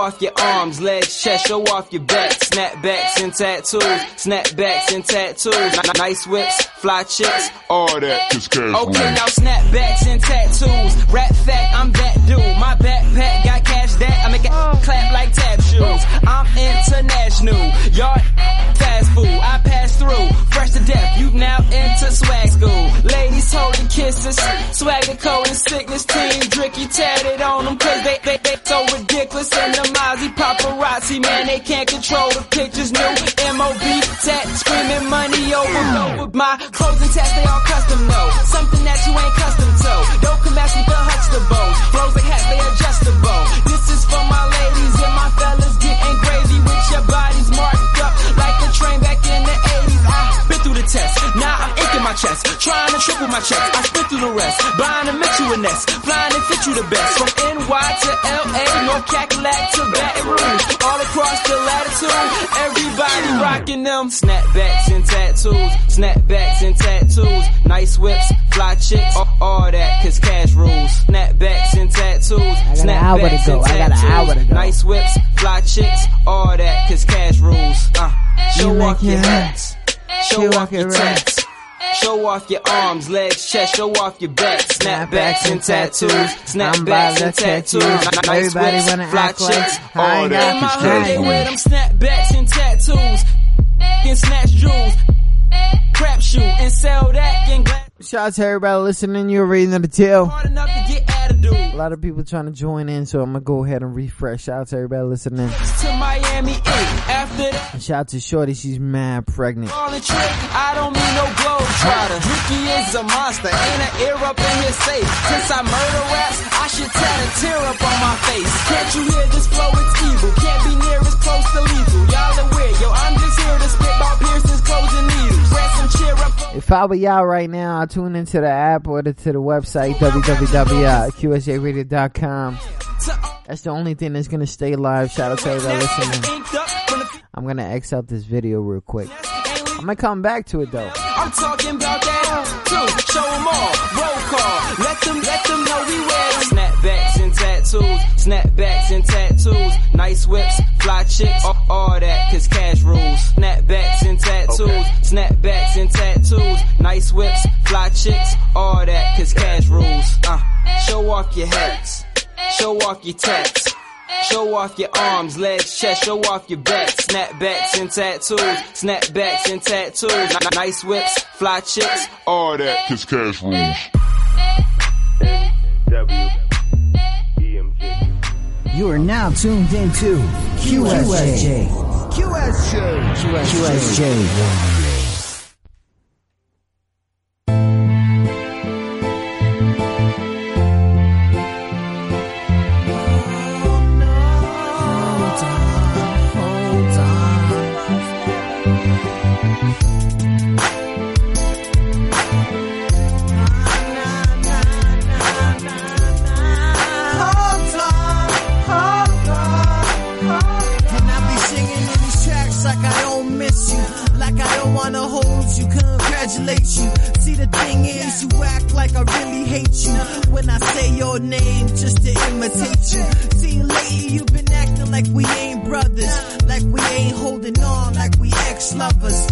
off your arms, legs, chest, show off your back. Snapbacks and tattoos, snapbacks and tattoos. Nice whips, fly chicks, all that. Cause cash okay, now snapbacks and tattoos. Rap fact, I'm that dude. My backpack got cash that I make it clap like tap shoes. I'm international, y'all fast food. I pass through, fresh to death. You now into swag Ladies holding kisses, swagger code and sickness team. Driicky tatted on them cause they, they, they so ridiculous. And the Mozzie paparazzi, man, they can't control the pictures. New MOB tat, screaming money over, over my clothes and tats, they all custom, no. Something that you ain't custom chest. Trying to triple my checks, I spit through the rest. Blind to met you a nest, flying to fit you the best. From NY to LA, North Cackalack to Baton Rouge. All across the latitude, everybody rocking them. Snapbacks and tattoos, snapbacks and tattoos. Nice whips, fly chicks, all, all that, cause cash rules. Snapbacks and tattoos, got an hour to snapbacks go, and I got an tattoos. hour to go. Nice whips, fly chicks, all that, cause cash rules. Uh, show You off your hats, show off your tats. Show off your arms, legs, chest, show off your back. Snapbacks and tattoos, snapbacks and tattoos. tattoo. Nice Everybody whips, wanna fly act chicks, I all that. In my hood, they wear them snapbacks and tattoos. Can snatch jewels, crap shoot and sell that. Shout out to everybody listening. You're reading the deal. hard enough to get attitude. A lot of people trying to join in, so I'm gonna go ahead and refresh. Shout out to everybody listening. To Miami After that. Shout out to Shorty, she's mad pregnant. Ball and trick, I don't mean no trotter. Ricky is a monster, ain't an ear up in his safe. Since I murder raps, I should tat a tear up on my face. Can't you hear this flow? It's evil. Can't be near as close to lethal. Y'all aware, yo, I'm just here to spit about closing needles. If I were y'all right now, I'll tune into the app or to the website www.qsjradio.com. That's the only thing that's gonna stay live. Shout out to everybody listening. I'm gonna X out this video real quick. I'm gonna come back to it though. I'm talking about that. Show 'em all. Roll call. Let them, let them know we wear. Snapbacks tattoos. Snapbacks and tattoos. Nice whips, fly chicks, all, all that, cause cash rules. Snapbacks and tattoos. Snapbacks and tattoos. Nice whips, fly chicks, all that, cause cash rules. Uh, show off your hats. Show off your tats. Show off your arms, legs, chest, show off your back. Snapbacks and tattoos, snapbacks and tattoos. N- Nice whips, fly chicks, all that. Cause cash rules. You are now tuned into QSJ. QSJ. QSJ. Hold you, congratulate you. See the thing is, you act like I really hate you when I say your name just to imitate you. See lately you've been acting like we ain't brothers, like we ain't holding on, like we ex-lovers.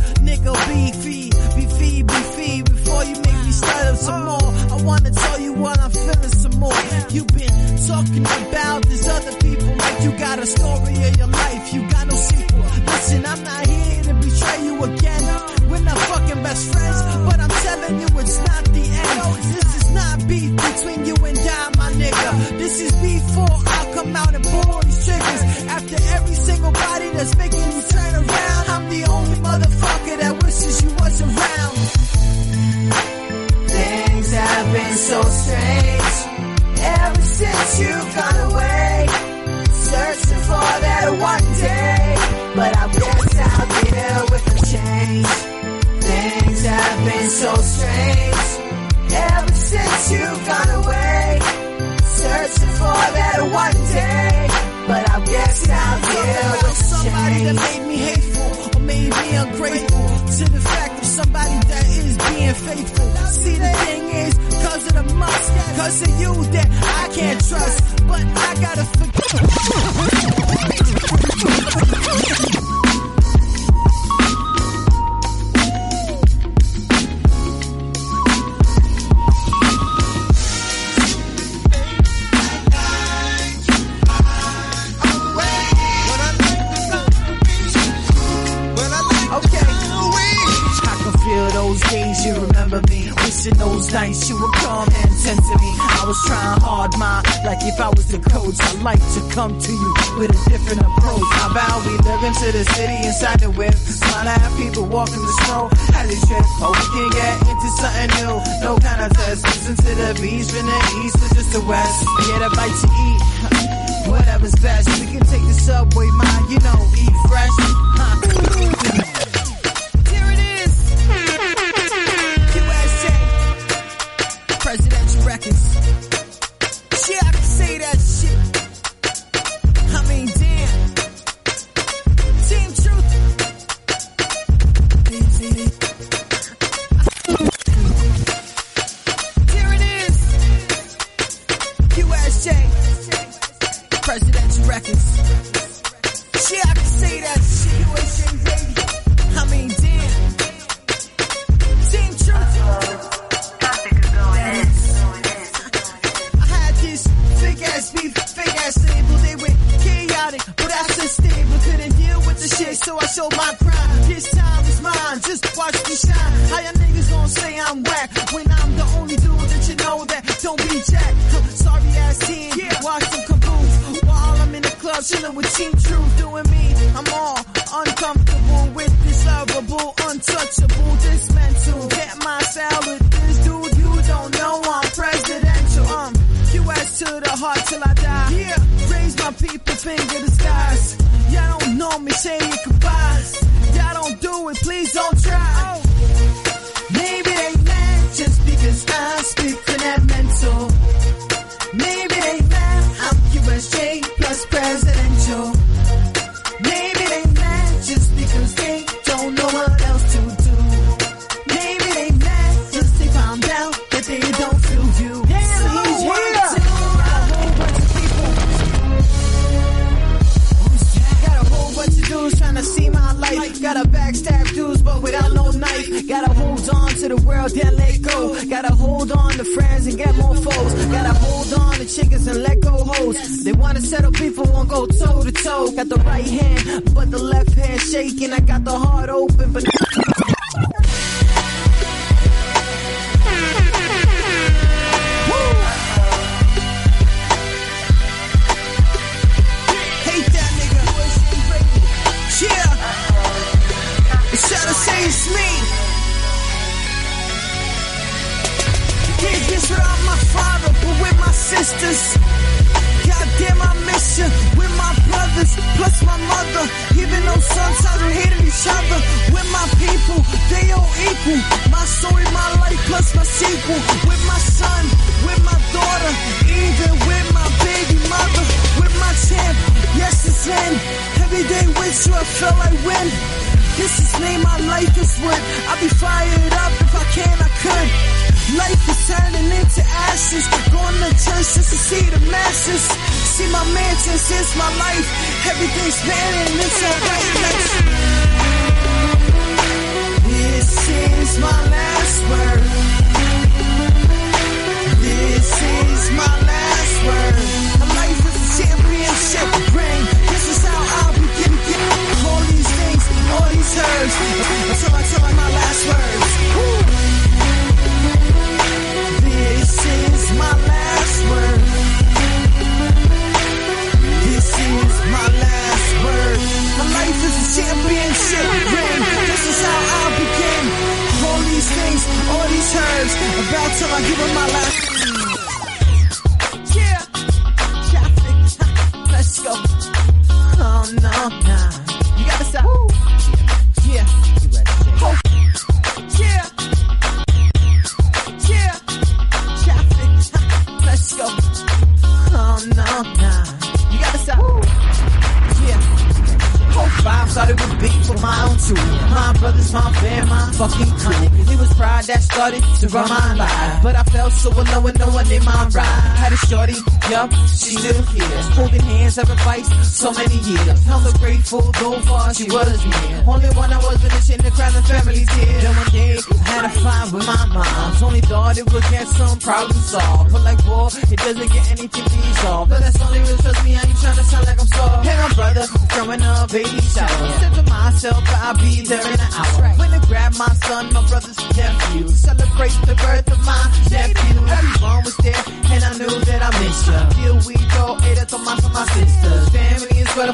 she was me. Only one I was in the crowd and families here. Then one day, I had a fight with my mom. Only thought it would get some problems solved. But like, boy, it doesn't get anything resolved. But that's only real, trust me, I ain't trying to sound like I'm soft. Hey, my brother, growing up, baby shower. Said to myself, I'll be there in an hour. When I grab my son, my brother's nephew. Celebrate the birth of my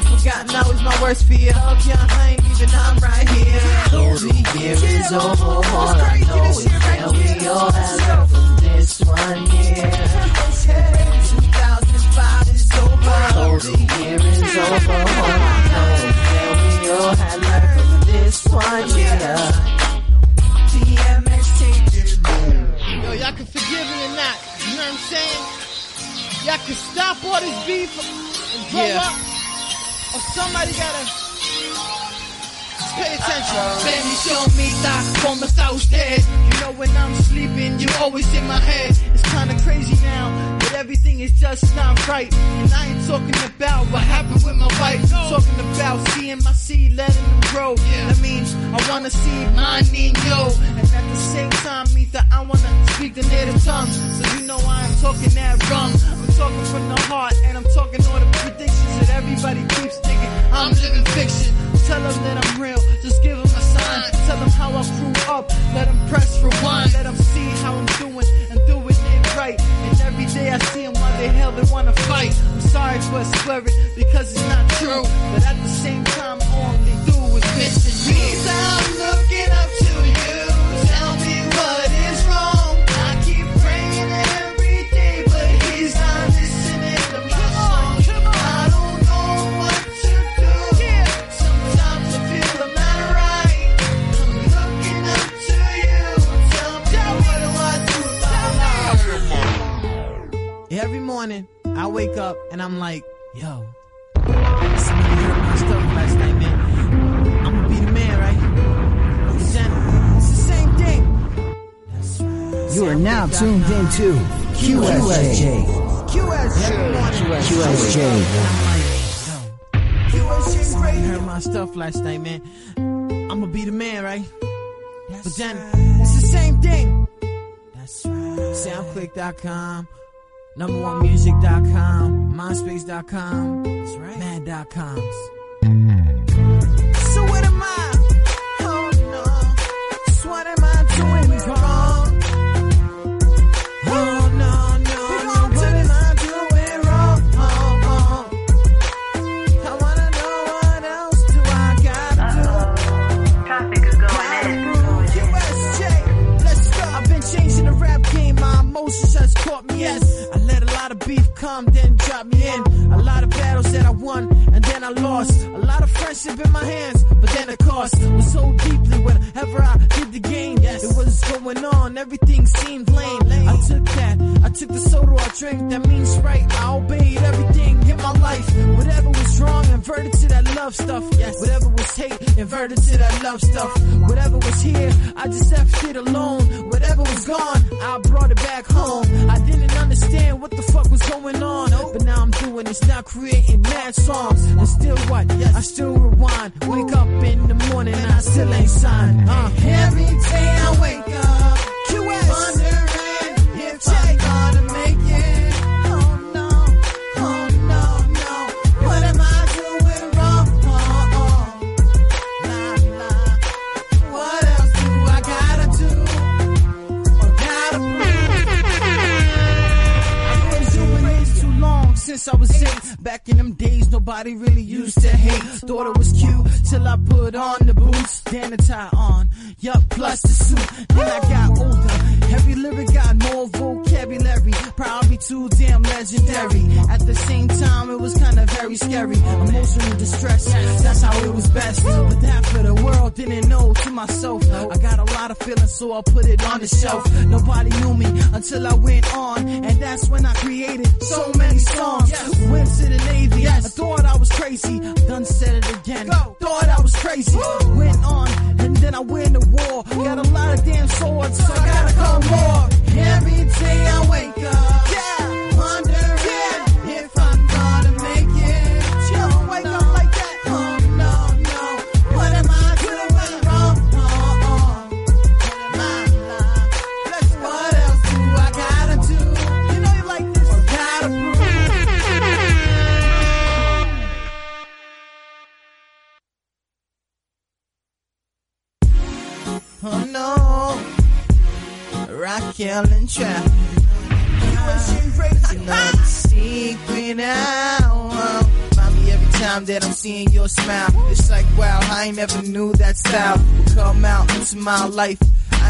forgotten always my worst fear. Of ya, I ain't even, I'm right here. Lonely year is over. All I know is tell we all I learned from this one year. 2005 is over. Lonely year is over. All I know is tell me all had learned from this one year. DMX taking Yo, y'all can forgive me or not. You know what I'm saying? Y'all can stop all this beef and grow yeah. up. Somebody gotta. Pay attention. Ah, baby, show me that from the south side. You know when I'm sleeping, you always in my head. It's kinda crazy now, but everything is just not right. And I ain't talking about what happened with my wife. No. Talking about seeing my seed letting them grow. Yeah. That means I wanna see mine in you. And at the same time, Ether, I wanna speak the native tongue. So you know I am talking that wrong. I'm talking from the heart, and I'm talking all the predictions that everybody keeps thinking. I'm living fiction. Tell them that I'm real, just give them a sign. Tell them how I grew up, let them press rewind. Let them see how I'm doing and do it right. And every day I see them why the hell they wanna fight. I'm sorry for swearing because it's not true. But at the same time, all they do is miss and morning I wake up and I'm like, yo, somebody heard my stuff last night, man. I'ma be the man, right? It's the same thing. You are now tuned into QSJ. QSJ. QSJ. QSJ radio. Heard my stuff last night, man. I'ma be the man, right? but then it's the same thing. That's right. Soundclick.com, number1music.com, myspace.com, that's right. mad.com. Mm. So what am I? Come, then drop me in. A lot of battles that I won, and then I lost. A lot of friendship in my hands, but then the cost was so deeply whenever I did the game. Yes, it was going on. Everything seemed lame. I took that. I took the soda I drank. That means right. I obeyed everything in my life. Whatever was wrong, inverted to that love stuff. Yes, whatever was hate, inverted to that love stuff. Whatever was here, I just left it alone. Whatever was gone, I brought it back home. I didn't understand what the fuck was going on. But now I'm doing this, now creating mad songs. And still what? I still rewind. Wake up in the morning, and I still ain't signed. Uh. Every day I wake up, QS. Wondering if I'm I was eight. Back in them days, nobody really used to hate. Thought it was cute till I put on the boots, then the tie on. Yup, plus the suit. Then I got older. Every lyric got more vocabulary. Probably too damn legendary. At the same time, it was kinda very scary. Emotional distress, that's how it was best. But that for the world didn't know to myself. I got a lot of feelings, so I put it on the shelf. Nobody knew me until I went on, and that's when I created so many songs. Went to the Navy, I thought I was crazy. Done said it again, thought I was crazy. Went on, and then I went to war. Got a lot of damn swords, so I gotta go more. Every day I wake up, yeah, wondering And Trap. You know the secret now. Mommy, every time that I'm seeing your smile, it's like wow, I ain't never knew that style would come out into my life.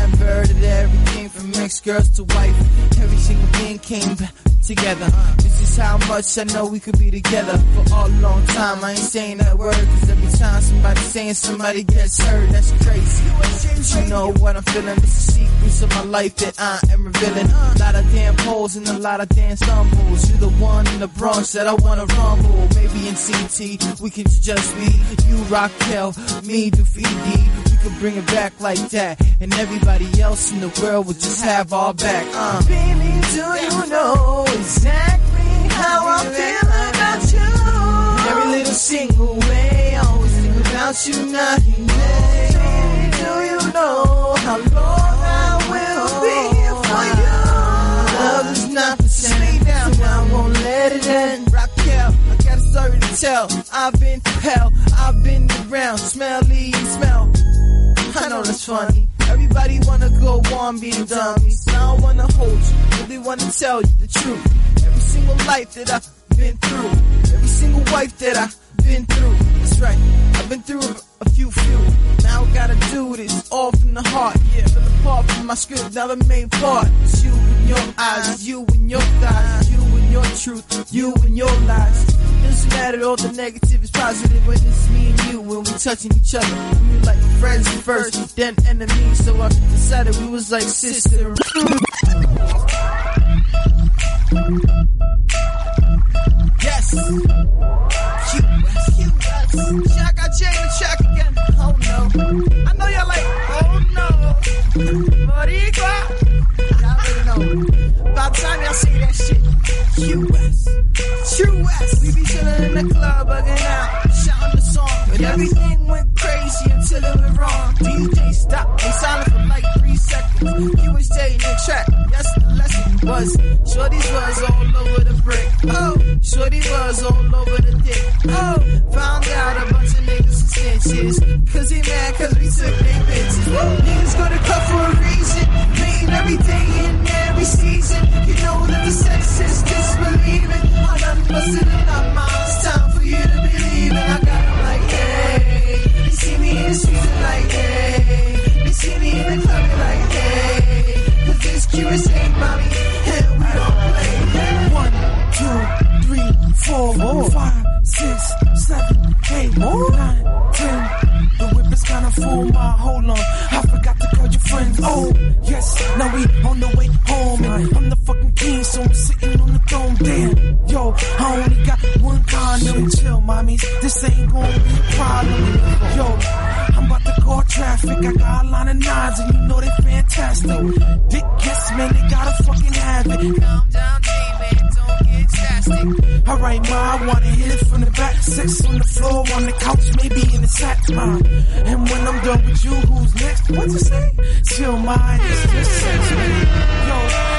I inverted everything from ex girls to wife. Every single thing came together. This is how much I know we could be together for all a long time. I ain't saying that word, cause every time somebody saying somebody gets hurt, that's crazy. But you know what I'm feeling. This is secrets of my life that I am revealing. A lot of damn holes and a lot of damn stumbles. You're the one in the Bronx that I wanna rumble. Maybe in CT, we can just be you, Raquel, me, Dufidi. Could bring it back like that, and everybody else in the world would just have our back. Uh. Baby, do you know exactly how I feel about you? Every little single way, I always think about you night and day. Baby, do you know how long I will be here for you? Love is not the same, so I won't let it end. Raquel, I got a story to tell. I've been hell, I've been around, smelly smell. I know that's funny. Everybody wanna go on being dummies. I don't wanna hold you, really wanna tell you the truth. Every single life that I've been through, every single wife that I've been through. That's right, I've been through a, few few. Now I gotta do this all from the heart. Yeah, the part from my script, now the main part. You and your eyes, you and your thighs, you and your truth, you and your lies. Doesn't matter, all the negative is positive when it's me and you when we touching each other. We like friends first, then enemies. So I decided we was like sisters. Yes. QS. Shaq got Jay in the track again. Oh no. I know y'all like, oh no. Boricua. Y'all already know. By the time y'all see that shit, US. True QS. We be chillin' in the club, bugging out, shouting the song. But everything went crazy until it went wrong. DJ stopped, they silent for like three seconds. QSJ in the track, yes, the lesson was. Shorty's was all over the brick. Oh, Shorty was all over the dick. Oh, found out a bunch of niggas and snitches. Cause he mad cause we took their bitches. Niggas go to cut for a reason. Mean every day and every season. You know that the sex is disbelieving. I done busted in our minds. Time for you to believe it. I got 'em like, hey. They see eh. eh. me the streets like, hey. They see me in the club like, hey. Cause this QSA, mommy. And we don't play. One, two, three, four, five, six, seven, eight, nine, ten. The whip is kinda full, my hold on. Friends. Oh, yes, now we on the way home. And I'm the fucking king, so I'm sitting on the throne. Damn, yo, I only got one condom. Chill, mommies, this ain't gonna be a problem. Yo, I'm about to call traffic. I got a line of nines, and you know they fantastic. Dick gets, man, they gotta fucking have it. Calm down, man, don't get spastic. Alright, ma, I wanna hit it from the back. Sex on the floor, on the couch, maybe in the sack, ma. And when I'm done with you, who's next? What you say? Chill, ma, it's just sex, man. Yo,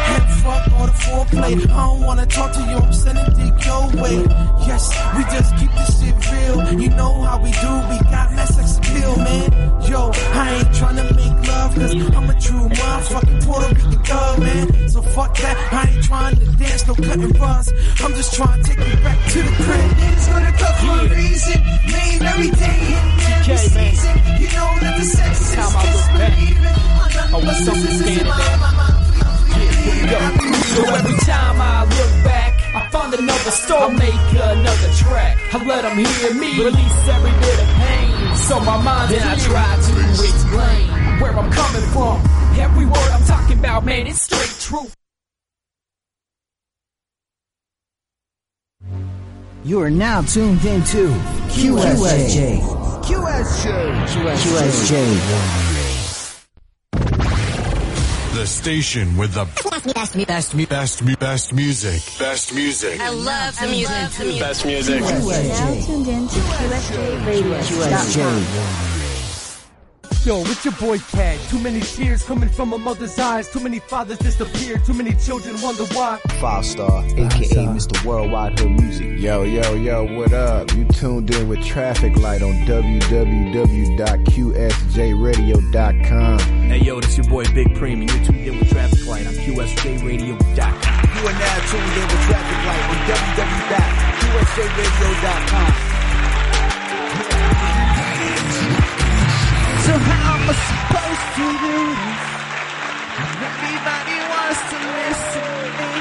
head fuck all the foreplay. I don't wanna talk to you, I'm sending dick your way. Yes, we just keep this shit real. You know how we do, we got mad sex appeal, man. Yo, I ain't tryna make love, cause I'm a true motherfucking Puerto Rican thug, man. So fuck that, I ain't trying to dance, no cutting bars. I'm just trying to take you back to the crib. Niggas gonna cut for a reason, name every day and every season. You know that the sex is disbelieving. I was something standing So every time I look back, I find another story. I make another track. I let them hear me release every bit of pain. So my mind then I try to explain where I'm coming from. Every word I'm talking about, man, it's straight truth. You are now tuned into QSJ. QSJ. QSJ. The station with the best, best, best, best, best music. Best music. I love the music. The best music. Now tuned in to QSJRadio.com. Yo, it's your boy Cat. Too many tears coming from a mother's eyes. Too many fathers disappeared. Too many children wonder why. Five star, aka Mr. Worldwide Hood Music. Yo, yo, yo, what up? You tuned in with Traffic Light on www.qsjradio.com. Hey yo, this your boy Big Preem, and you're tuned in with Traffic Light on QSJRadio.com. You are now tuned in with Traffic Light on www.qsjradio.com. So how am I supposed to do this? When everybody wants to listen to me.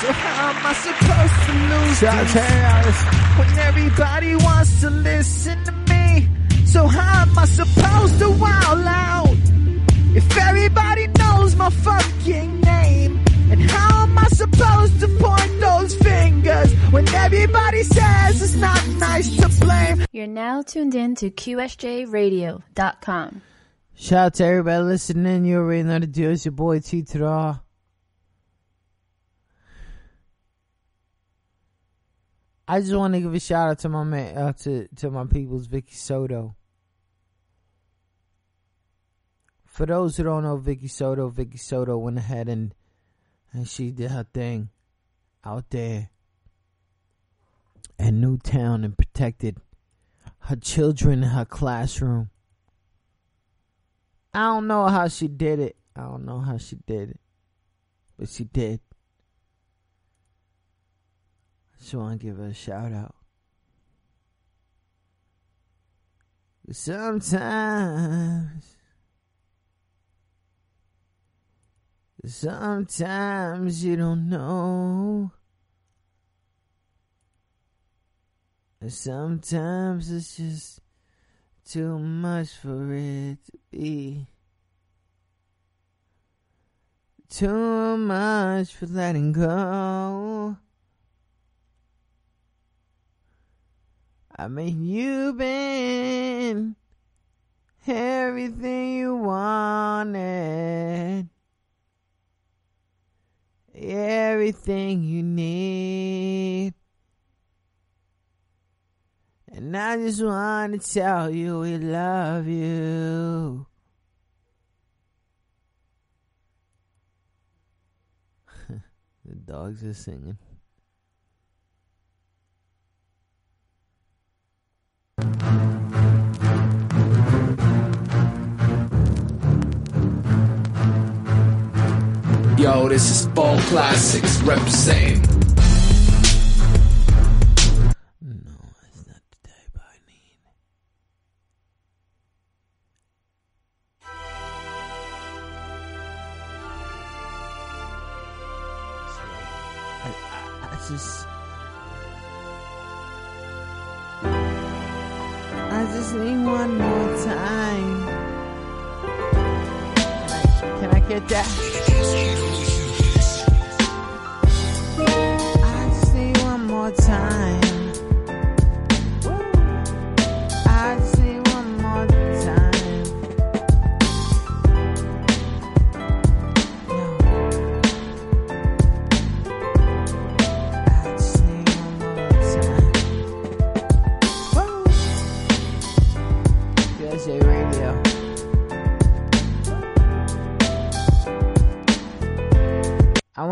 So how am I supposed to lose this? When everybody wants to listen to me. So how am I supposed to wow loud? If everybody knows my fucking name. Everybody says it's not nice to blame? You're now tuned in to QSJRadio.com. Shout out to everybody listening. You already know the deal. It's your boy T to the R. I just want to give a shout out to my man, uh, to to my people's Vicki Soto. For those who don't know Vicki Soto, Vicki Soto went ahead and and she did her thing out there in Newtown and protected her children in her classroom I don't know how she did it. I don't know how she did it. But she did. I just want to give her a shout out. Sometimes, sometimes you don't know. Sometimes it's just too much for it to be. Too much for letting go. I mean, you've been everything you wanted, everything you need. And I just want to tell you we love you. the dogs are singing. Yo, this is Ball Classics representing.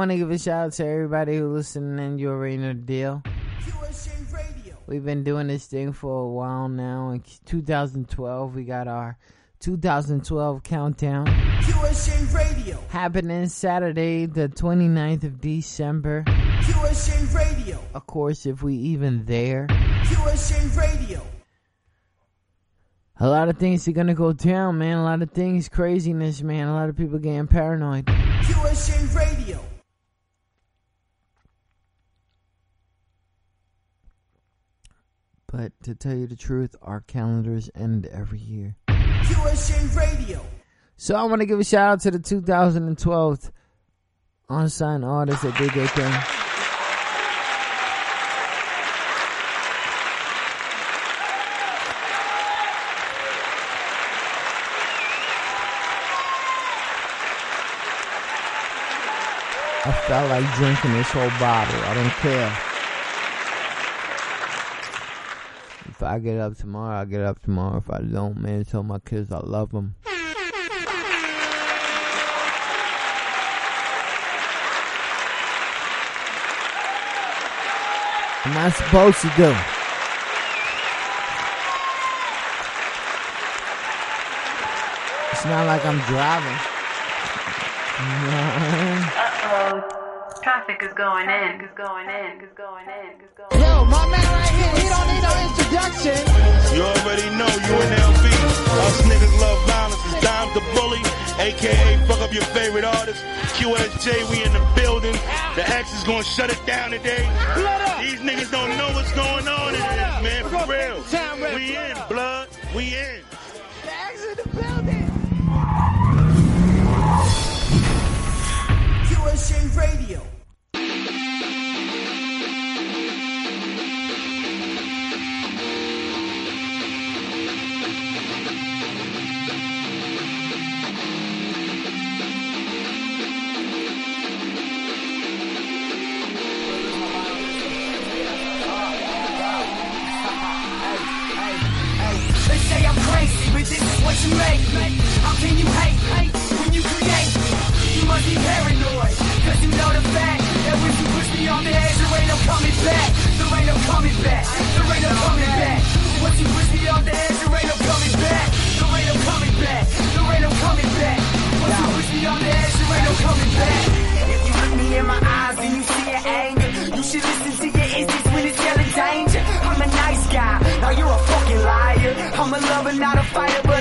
Want to give a shout out to everybody who listening and you already know the deal. We've been doing this thing for a while now. In 2012, we got our 2012 countdown QSJ Radio. happening Saturday, the 29th of December. Radio. Of course, if we even there. Radio. A lot of things are gonna go down, man. A lot of things, craziness, man. A lot of people getting paranoid. Radio. But to tell you the truth, our calendars end every year. QSJ Radio. So I want to give a shout out to the 2012 unsigned artists that did their thing. I felt like drinking this whole bottle. I don't care. If I get up tomorrow, I get up tomorrow. If I don't, man, tell my kids I love them. Am I supposed to do? It's not like I'm driving. Uh-oh. Traffic is going in, is going in, is going in, is going in. Yo, my man right here, he don't need no introduction. You already know you and LB. Us niggas love violence. It's Dime the Bully, aka fuck up your favorite artist. QSJ, we in the building. The X is gonna shut it down today. These niggas don't know what's going on in this, man. For real. We in, blood. We in. The X in the building. QSJ Radio. You make. How can you hate me when you create? You must be paranoid, cause you know the fact that when you push me on the edge, there ain't no coming back. There ain't no coming back. There ain't no coming back. Once you push me on the edge, there ain't no coming back. There ain't no coming back. There ain't no coming back. Once you push me on the edge, there ain't no coming back. If you look me in my eyes and you see an anger, you should listen to your instincts when it's yelling danger. I'm a nice guy, now you're a fucking liar. I'm a lover, not a fighter, but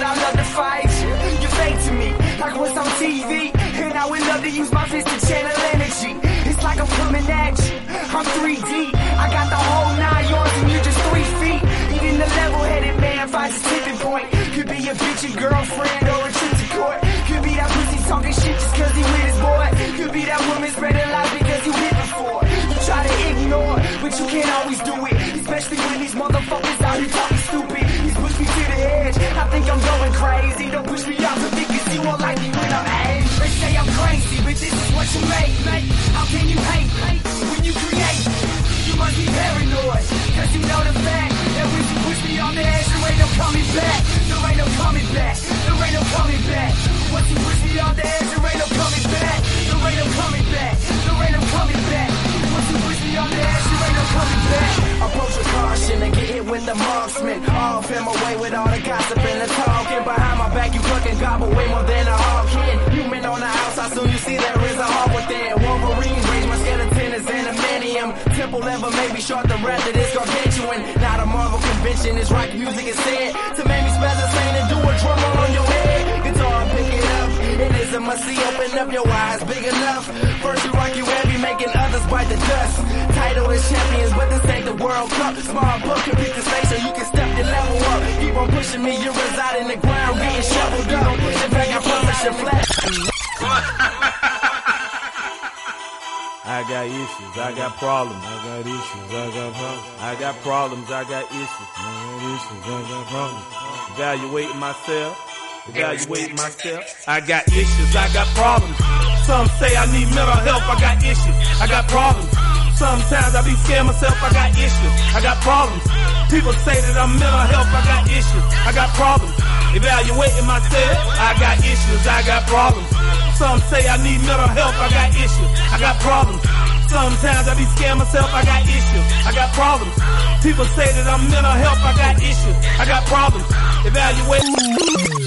TV. And I would love to use my fist to channel energy. It's like I'm coming at you. I'm 3D. I got the whole nine yards and you're just three feet. Even the level-headed man finds a tipping point. Could be a bitch, your girlfriend, or a trip to court. Could be that pussy talking shit just cause he with his boy. Could be that woman spreading lies because you hit before. You try to ignore, but you can't always do it. Especially when these motherfuckers out here talking stupid. To the edge. I think I'm going crazy. Don't push me out to me cause you won't like me when I'm aged. They say I'm crazy, but this is what you make, mate. How can you hate when you create? You must be paranoid, cause you know the fact that when you push me on the edge, there ain't no coming back. There ain't no coming back. There ain't no coming back. Once you push me on the edge, there ain't no coming back. There ain't no coming back. There ain't no coming back. Once you push me on the edge, there ain't no coming back. Approach with caution and get hit with the marksman. Off him away with all the gossip and the talking. Behind my back, you fucking gobble way more than a hawk can. Human on the outside, soon you see there is a hawk within. Wolverine range, my skeleton is adamantium. Temple level may be short, the rest of this gargantuan. Not a Marvel convention, it's rock music instead. To make me spell the same and do a drum on your head. Guitar, pick it up. It is a must see, open up your eyes big enough. First you rock you heavy, making others bite the dust. Title champions, but this ain't the World Cup. Small book, can the so you can step your level up. Keep on pushing me, you reside in the ground, getting shoveled up. Fact, I promise you flat. I got issues, I got problems, I got issues, I got problems, I got problems, I got issues, I got issues, I got problems. Evaluating myself, evaluating myself. I got issues, I got problems. Some say I need mental help, I got issues, I got problems. Sometimes I be scared myself, I got issues, I got problems. People say that I'm mental health, I got issues, I got problems. Evaluating myself, I got issues, I got problems. Some say I need mental help, I got issues, I got problems. Sometimes I be scared myself, I got issues, I got problems. People say that I'm mental health, I got issues, I got problems. Evaluate.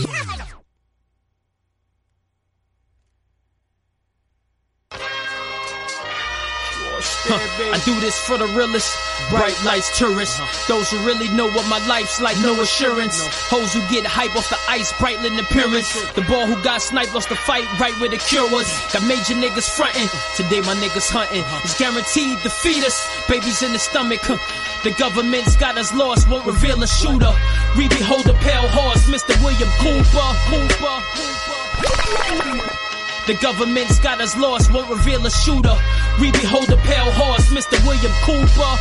Huh, I do this for the realest, bright lights tourists. Uh-huh. Those who really know what my life's like, no assurance. Hoes who get hype off the ice, brightling appearance. The ball who got sniped lost the fight right where the cure was. Mm-hmm. Got major niggas frontin', today my niggas hunting. Uh-huh. It's guaranteed to feed us, babies in the stomach. Huh. The government's got us lost, won't reveal a shooter. We behold a pale horse, Mr. William Cooper. Cooper. Cooper. The government's got us lost, won't reveal a shooter. We behold a pale horse, Mr. William Cooper.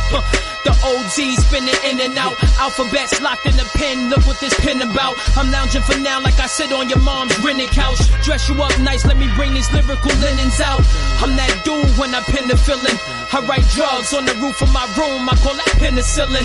The OG spinning in and out. Alphabets locked in the pen. Look what this pen about. I'm lounging for now like I sit on your mom's rented couch. Dress you up nice, let me bring these lyrical linens out. I'm that dude when I pin the feeling. I write drugs on the roof of my room. I call that penicillin.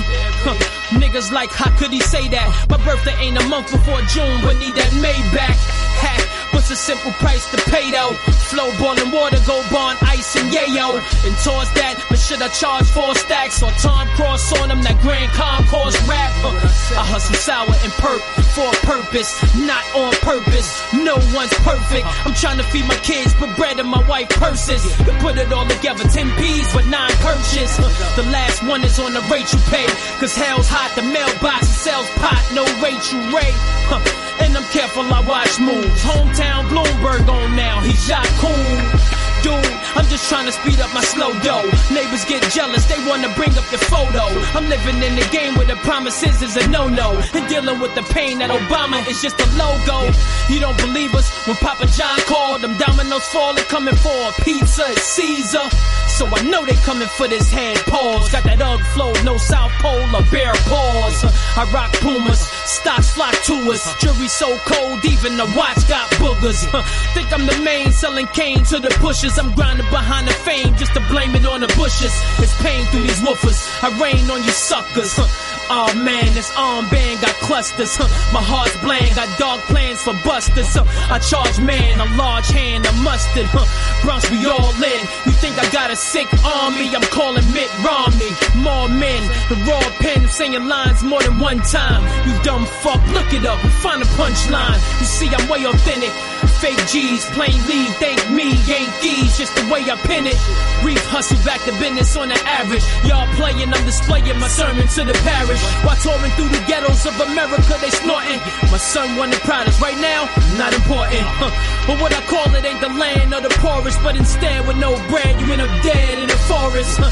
Niggas like, how could he say that? My birthday ain't a month before June, but need that Maybach hat. What's a simple price to pay though? Flow boiling water, go bond, ice and yayo. And towards that, but should I charge four stacks or time cross on them? That grand concourse rap. Uh, I hustle sour and perk for a purpose, not on purpose. No one's perfect. I'm trying to feed my kids, put bread in my wife purses. You put it all together, 10 P's, but nine purchase. The last one is on the rate you pay. Cause hell's hot, the mailbox sells pot, no Rachael Ray. Huh. And I'm careful, I watch moves. Hometown Bloomberg on now, he's shot cool. Dude, I'm just trying to speed up my slow dough. Neighbors get jealous, they wanna bring up your photo. I'm living in the game where the promises is a no-no. And dealing with the pain that Obama is just a logo. You don't believe us when Papa John called them dominoes falling, coming for a pizza at Caesar. So I know they coming for this head pause. Got that UGG flow, no South Pole or bare paws. I rock Pumas, stocks flock to us. Jury so cold, even the watch got boogers. Think I'm the main selling cane to the pushers. I'm grinding behind the fame just to blame it on the bushes. It's pain through these woofers. I rain on you suckers. Oh man, this armband got clusters. Huh? My heart's bland, got dark plans for busters. Huh? I charge man, a large hand, a mustard. Huh? Bronx, we all in. You think I got a sick army? I'm calling Mitt Romney. More men, the raw pen, saying lines more than one time. You dumb fuck, look it up find a punchline. You see, I'm way authentic. Fake G's, plain lead, thank me, ain't these, just the way I pin it. Reef hustle back to business on the average. Y'all playing, I'm displaying my sermon to the parish. While touring through the ghettos of America, they snorting. My son won the proudest. Right now, not important. Huh. But what I call it ain't the land of the poorest, but instead with no bread, you end up dead in the forest. Huh.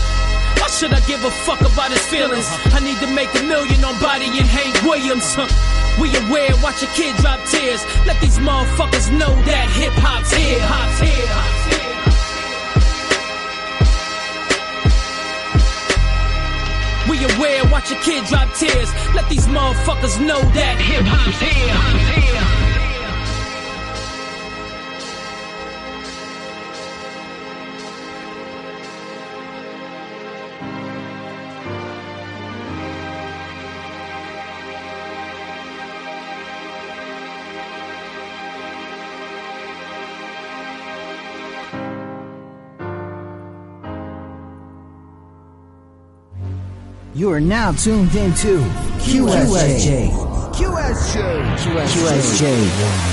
Why should I give a fuck about his feelings? I need to make a million on Body and Hank Williams. Huh. We aware, watch a kid drop tears. Let these motherfuckers know that hip hop's here. Hop's here. Hop's here. We aware, watch a kid drop tears. Let these motherfuckers know that hip hop's here. You are now tuned into QSJ. QSJ. QSJ. Four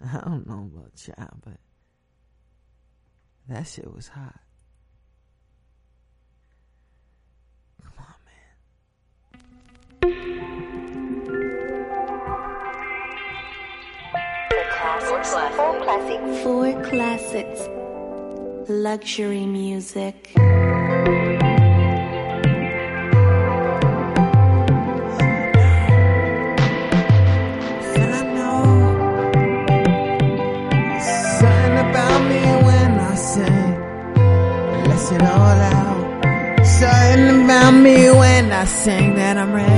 I don't know about y'all, but that shit was hot. Come on, For classics. For classics. Luxury music. I sing that I'm ready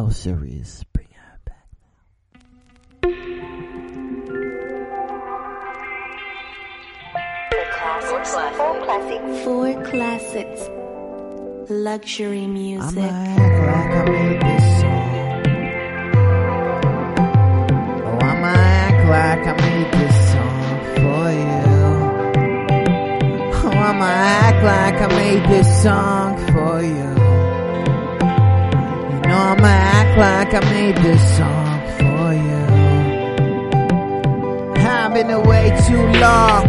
No, serious. Bring that back. For classics. Four classics. Four classics. Luxury music. act like I made this song. Oh, I'ma act like I made this song for you. Oh, I'ma act like I made this song I'ma act like I made this song for you. I've been away too long.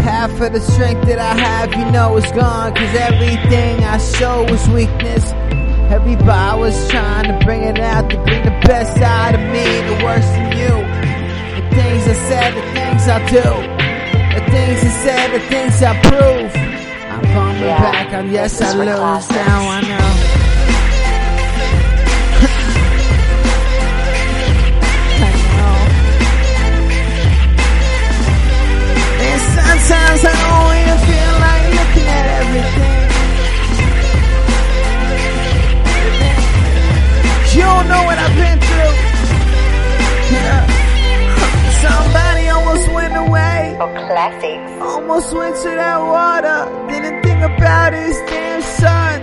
Half of the strength that I have, you know, is gone. Cause everything I show was weakness. Everybody was trying to bring it out, to bring the best out of me, the worst in you. The things I said, the things I do. The things I said, the things I prove. I'm coming Yeah, back, and yes, I lose. Now I know. Sometimes I don't even feel like looking at everything. You don't know what I've been through. Yeah. Somebody almost went away. For classics. Almost went to that water. Didn't think about his damn son.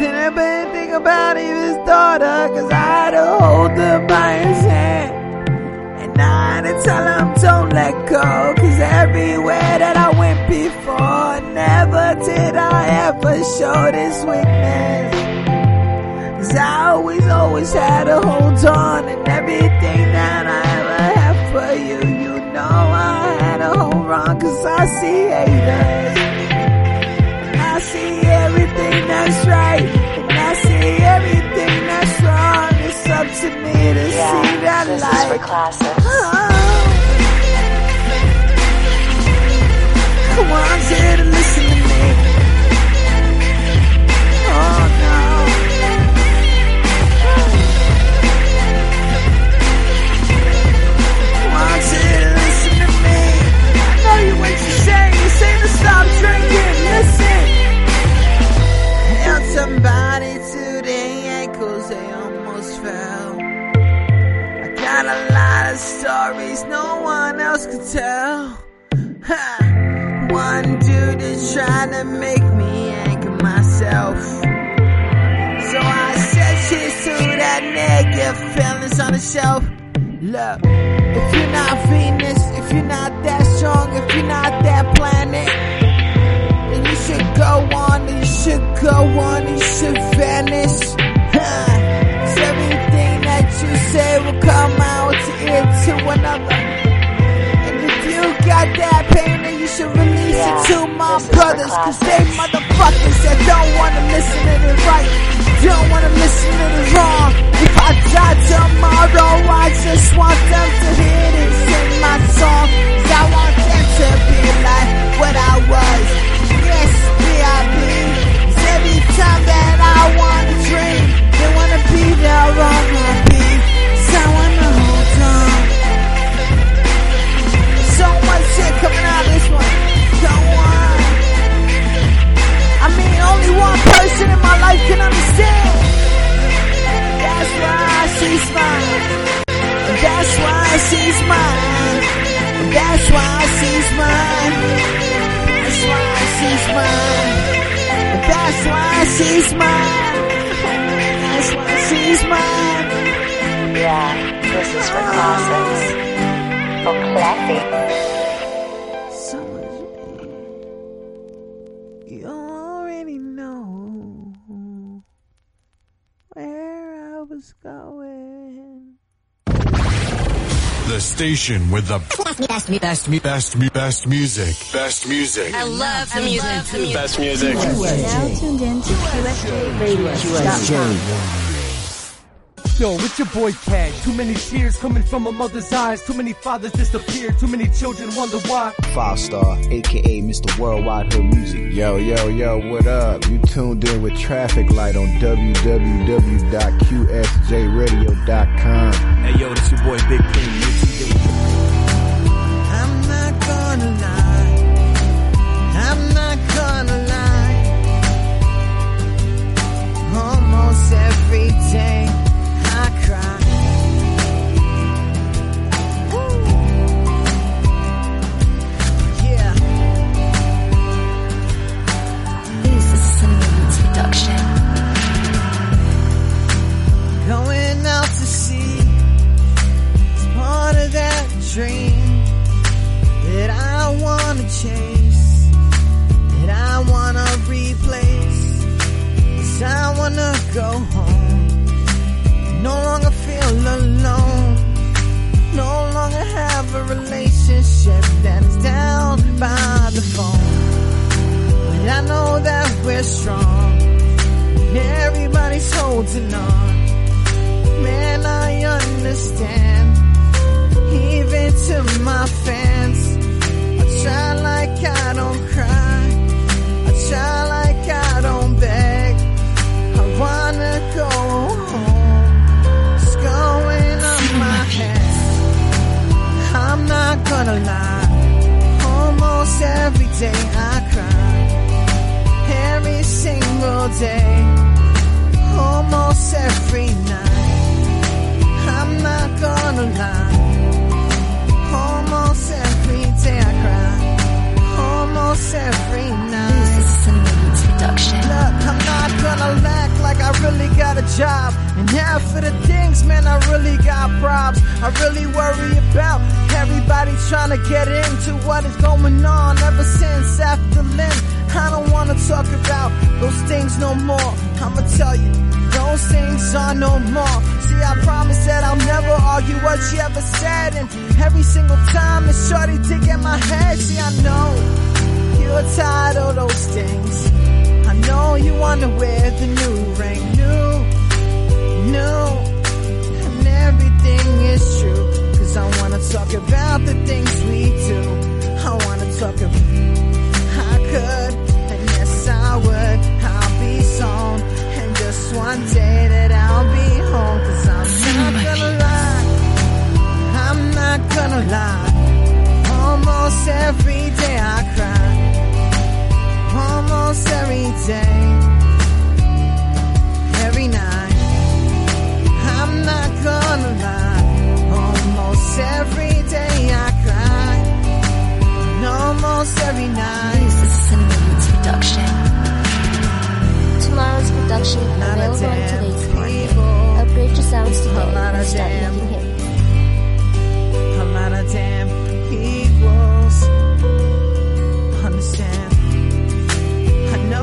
Didn't even think about his daughter. Cause I had to hold her by his hand trying to tell them don't let go. Cause everywhere that I went before, never did I ever show this weakness. Cause I always, always had to hold on and everything that I ever had for you. You know I had a hold on cause I see haters. I see everything that's right and I see everything me to see that this light. is for classics. Oh, Come on, here to listen to me. Oh no. Come on, here to listen to me. I know you what. You're saying to stop drinking. Listen. Somebody stories no one else could tell. Ha. One dude is trying to make me anchor myself. So I said shit to that nigga, feelings on the shelf. Look, if you're not Venus, if you're not that strong, if you're not that planet, then you should go on, you should go on, you should vanish. You say will come out to ear to another. And if you got that pain, then you should release it to my brothers. Cause they motherfuckers that don't wanna listen to the right, don't wanna listen to the wrong. If I die tomorrow, I just want them to hear this in my song. Cause I want them to be like what I was. Yes, B.I.B. Cause every time that I wanna dream, they wanna be there on my only one person in my life can understand. That's why she's mine. That's why she's mine. That's why she's mine. That's why she's mine. That's why she's mine. That's why she's mine. Yeah, this is for classics. For classic. Was going. The station with the best, best, best, best, best music. Best music. I love the music. The best music. Now tuned in to QSJRadio.com. Yo, it's your boy Cat. Too many tears coming from a mother's eyes. Too many fathers disappeared. Too many children wonder why. Five star, aka Mr. Worldwide Hood Music. Yo, yo, yo, what up? You tuned in with Traffic Light on www.qsjradio.com. Hey yo, this your boy Big Cream. You tuned dream that I wanna chase, that I wanna replace. Cause I wanna go home, no longer feel alone, no longer have a relationship that is down by the phone. But I know that we're strong, everybody's holding on. Man, I understand. Even to my fans, I try like I don't cry. I try like I don't beg. I wanna go home. It's going on my head. I'm not gonna lie. Almost every day I cry. Every single day. Almost every night. I'm not gonna lie. Almost every night. This is production. Look, I'm not gonna act like I really got a job. And half of the things, man, I really got props. I really worry about everybody trying to get into what is going on ever since after Lynn. I don't wanna talk about those things no more. I'ma tell you, those things are no more. See, I promise that I'll never argue what she ever said. And every single time it's shorty to get my head. See, I know you're tired of those things. I know you wanna wear the new ring, new, new, and everything is true. Cause I wanna talk about the things we do. I wanna talk about I could, and yes I would. I'll be soon, and just one day that I'll be home. Cause I'm not gonna lie, I'm not gonna lie. Almost every day I cry, almost every day, every night. I'm not gonna lie, almost every day I cry, and almost every night. This is Cinnamon Roots production. Tomorrow's production available on today's market. Upgrade your sounds today and start making hits. A lot of damn equals. Understand?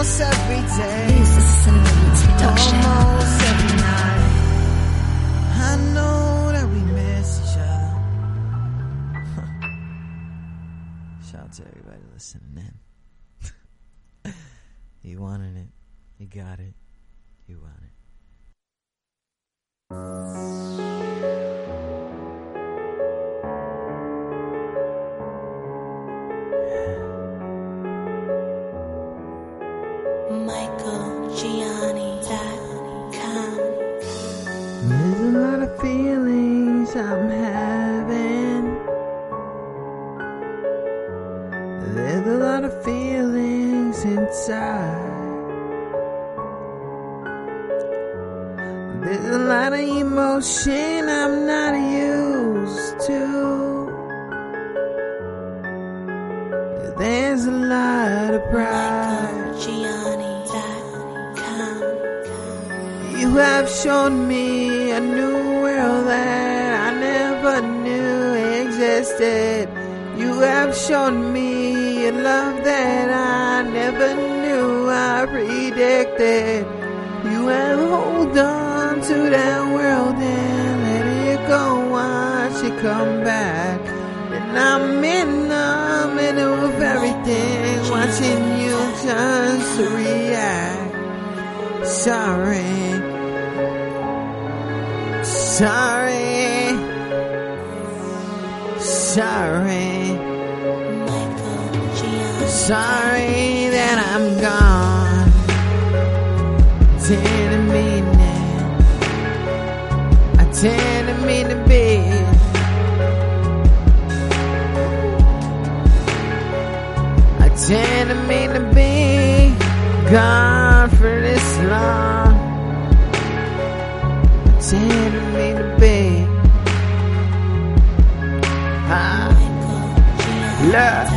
almost every day. This is Roots production. Almost every night. I know that we miss each other. Shout out to everybody listening in. you wanted it. You got it. Sorry. Sorry. Sorry. Sorry that I'm gone. Didn't mean it. I didn't mean to be. I didn't mean to be gone for this long. I didn't to be. Ah, look,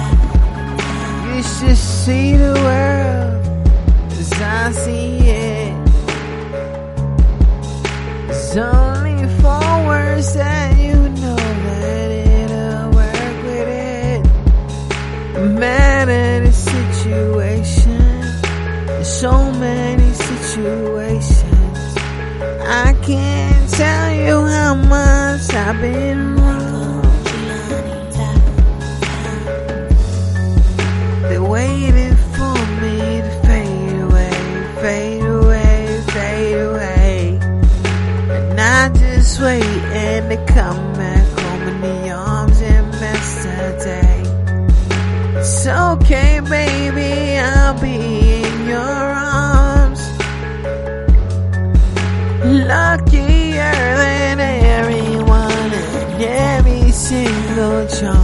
you should see the world as I see it. There's only four words so many situations. I can't tell you how much I've been wrong. They're waiting for me to fade away, fade away, fade away. And I just waiting to come every single charm.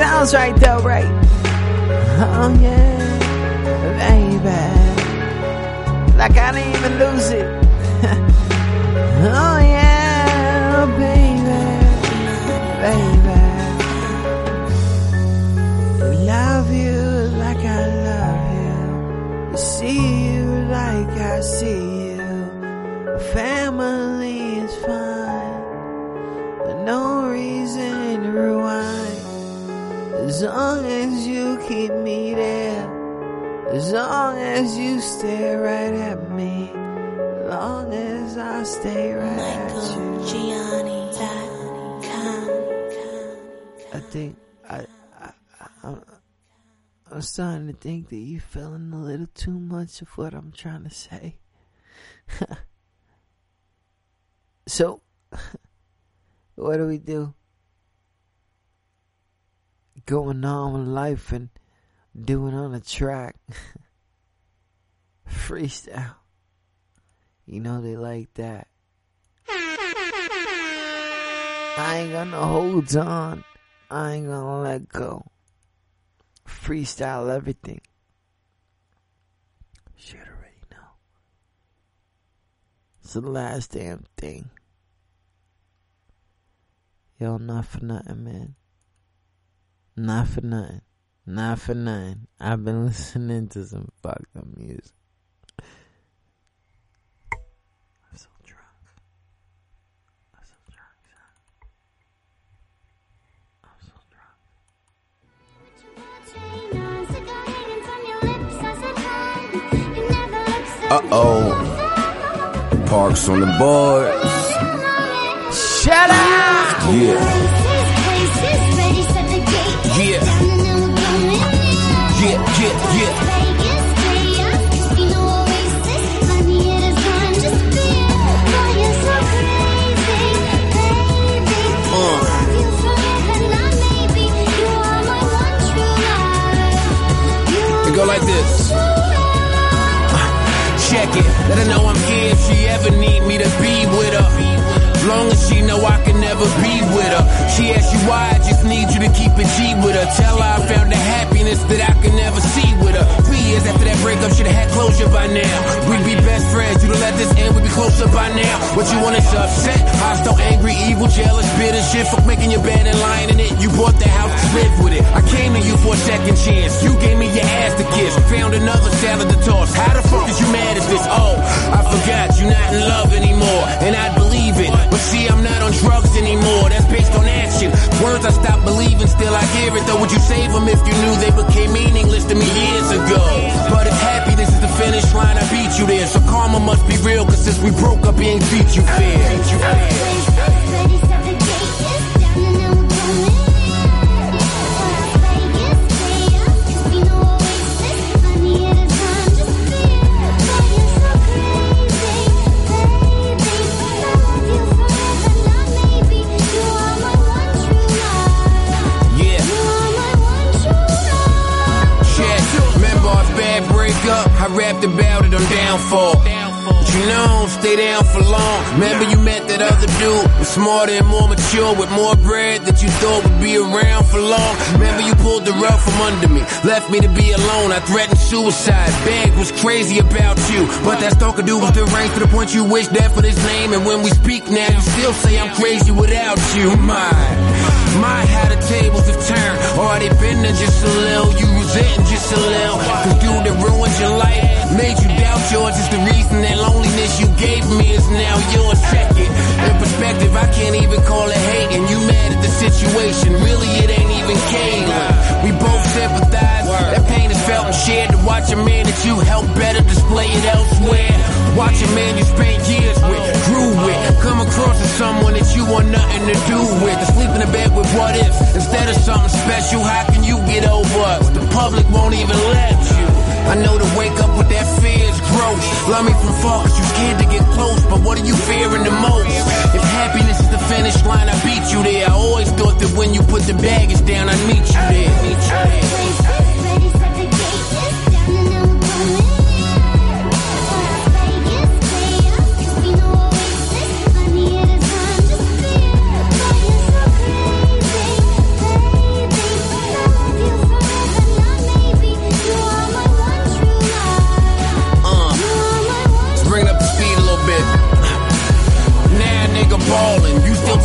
Sounds right though, right? Oh yeah, baby. Like I didn't even lose it. Stare right at me, long as I stay right at you. I think I, I, I I'm, I'm starting to think that you're feeling a little too much of what I'm trying to say. so, what do we do? Going on with life and doing on a track. Freestyle. You know they like that. I ain't got no holds on. I ain't gonna let go. Freestyle everything. Should already know. It's the last damn thing. Yo, not for nothing, man. Not for nothing. Not for nothing. I've been listening to some fucked up music. Uh oh. Parks on the board. Shut up! Yeah. Yeah. Yeah, yeah, yeah. It go like this. Let her know I'm here if she ever need me to be with her. Long as she know I can never be with her. She asks you why, I just need you to keep it G with her. Tell her I found the happiness that I can never see with her. Three years after that breakup, should've had closure by now. We'd be best friends, you'd have let this end, we'd be closer by now. What you want is upset, hostile, angry, evil, jealous, bitter shit. Fuck making your bed and lying in it. You bought the house, live with it. I came to you for a second chance. You gave me your ass to kiss. Found another salad to toss. How the fuck is you mad at this? Oh, I forgot you're not in love anymore. And I believe it. But see, I'm not on drugs anymore. That's based on action. Words I stopped believing, still I hear it. Though, would you save them if you knew they became meaningless to me years ago? But if happiness is the finish line, I beat you there. So karma must be real, cause since we broke up, he ain't treat you fair. Treat you fair. For long. Remember you met that other dude, was smarter and more mature, with more bread that you thought would be around for long. Remember you pulled the rug from under me, left me to be alone. I threatened suicide, begged, was crazy about you. But that stalker dude was deranged to the point you wish death for his name. And when we speak now, you still say I'm crazy without you. My, my, how the tables have turned. Or they bending just a little? You resenting just a little. Cause dude that ruined your life, made you doubt yours is the reason that loneliness you gave me is now yours. Check it. In perspective, I can't even call it hate. And you mad at the situation. Really, it ain't even Caitlin. We both sympathize. That pain is felt and shared to watch a man that you helped better display it elsewhere. Watch a man you spent years with, grew with, come across as someone that you want nothing to do with. To sleep in a bed with what if instead of something special. How can you get over us? The public won't even let you. I know to wake up with that fear is gross. Love me from far cause you scared to get close. But what are you fearing the most? If happiness is the finish line, I beat you there. I always thought that when you put the baggage down, I'd meet you there. Meet you there.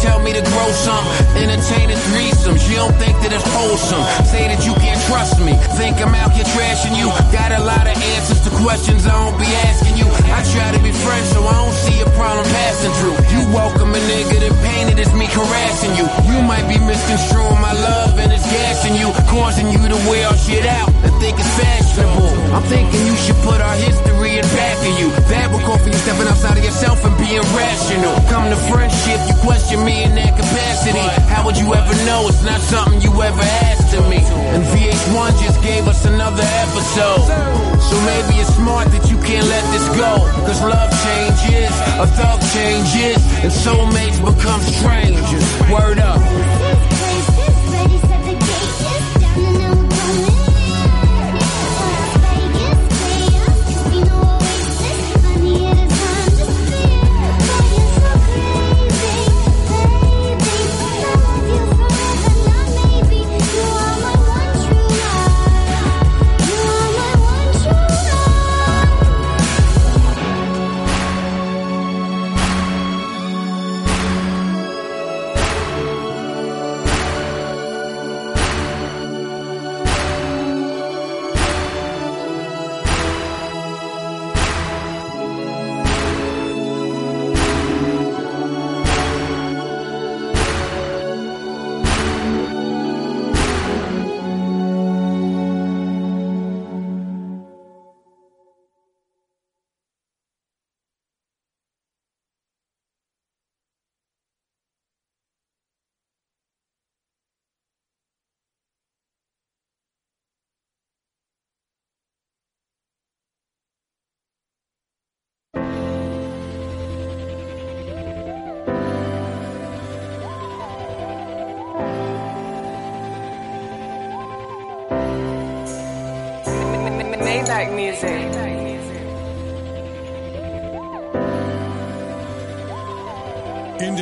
tell me to grow some. entertain Entertaining threesomes, you don't think that it's wholesome. Say that you can't trust me, think I'm out here trashing you. Got a lot of answers to questions I don't be asking you. I try to be friends, so I don't see a problem passing through. You welcome a nigga that painted as me harassing you. You might be misconstruing my love and it's gassing you, causing you to wear shit out and think it's fashionable. I'm thinking you should put our history in back of you. That will call for you stepping outside of yourself and being rational. Come to friendship, you question me in that capacity. How would you ever know it's not something you ever asked of me? And VH1 just gave us another episode. So maybe it's smart that you can't let this go. Cause love changes, a thug changes, and soulmates become strangers. Word up.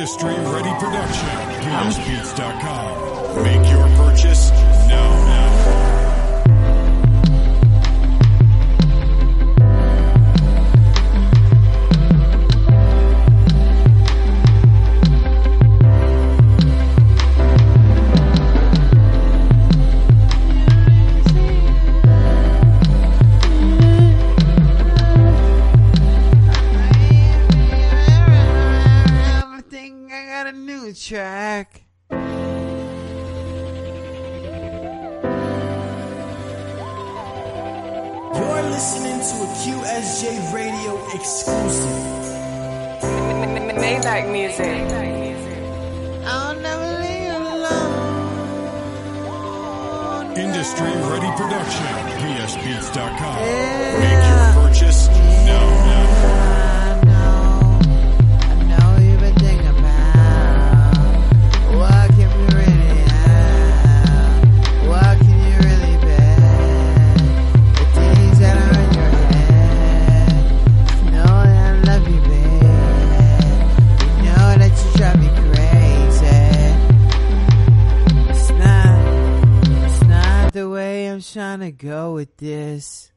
Industry Ready Production. PSBeats.com. Make your purchase now. With this.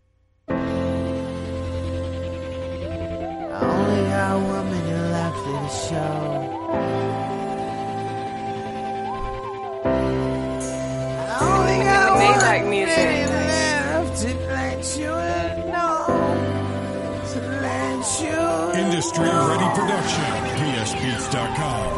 I only got one minute left of the show. I only got Maybach one music. minute left to let you know. To let you Industry Ready Production. PSBeats.com.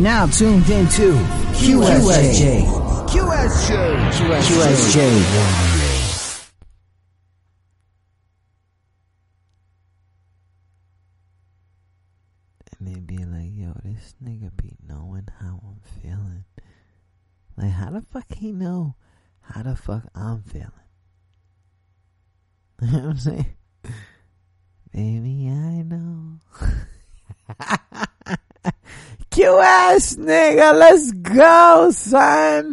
now tuned into QSJ. QSJ. QSJ. QSJ. QSJ. let's go, son.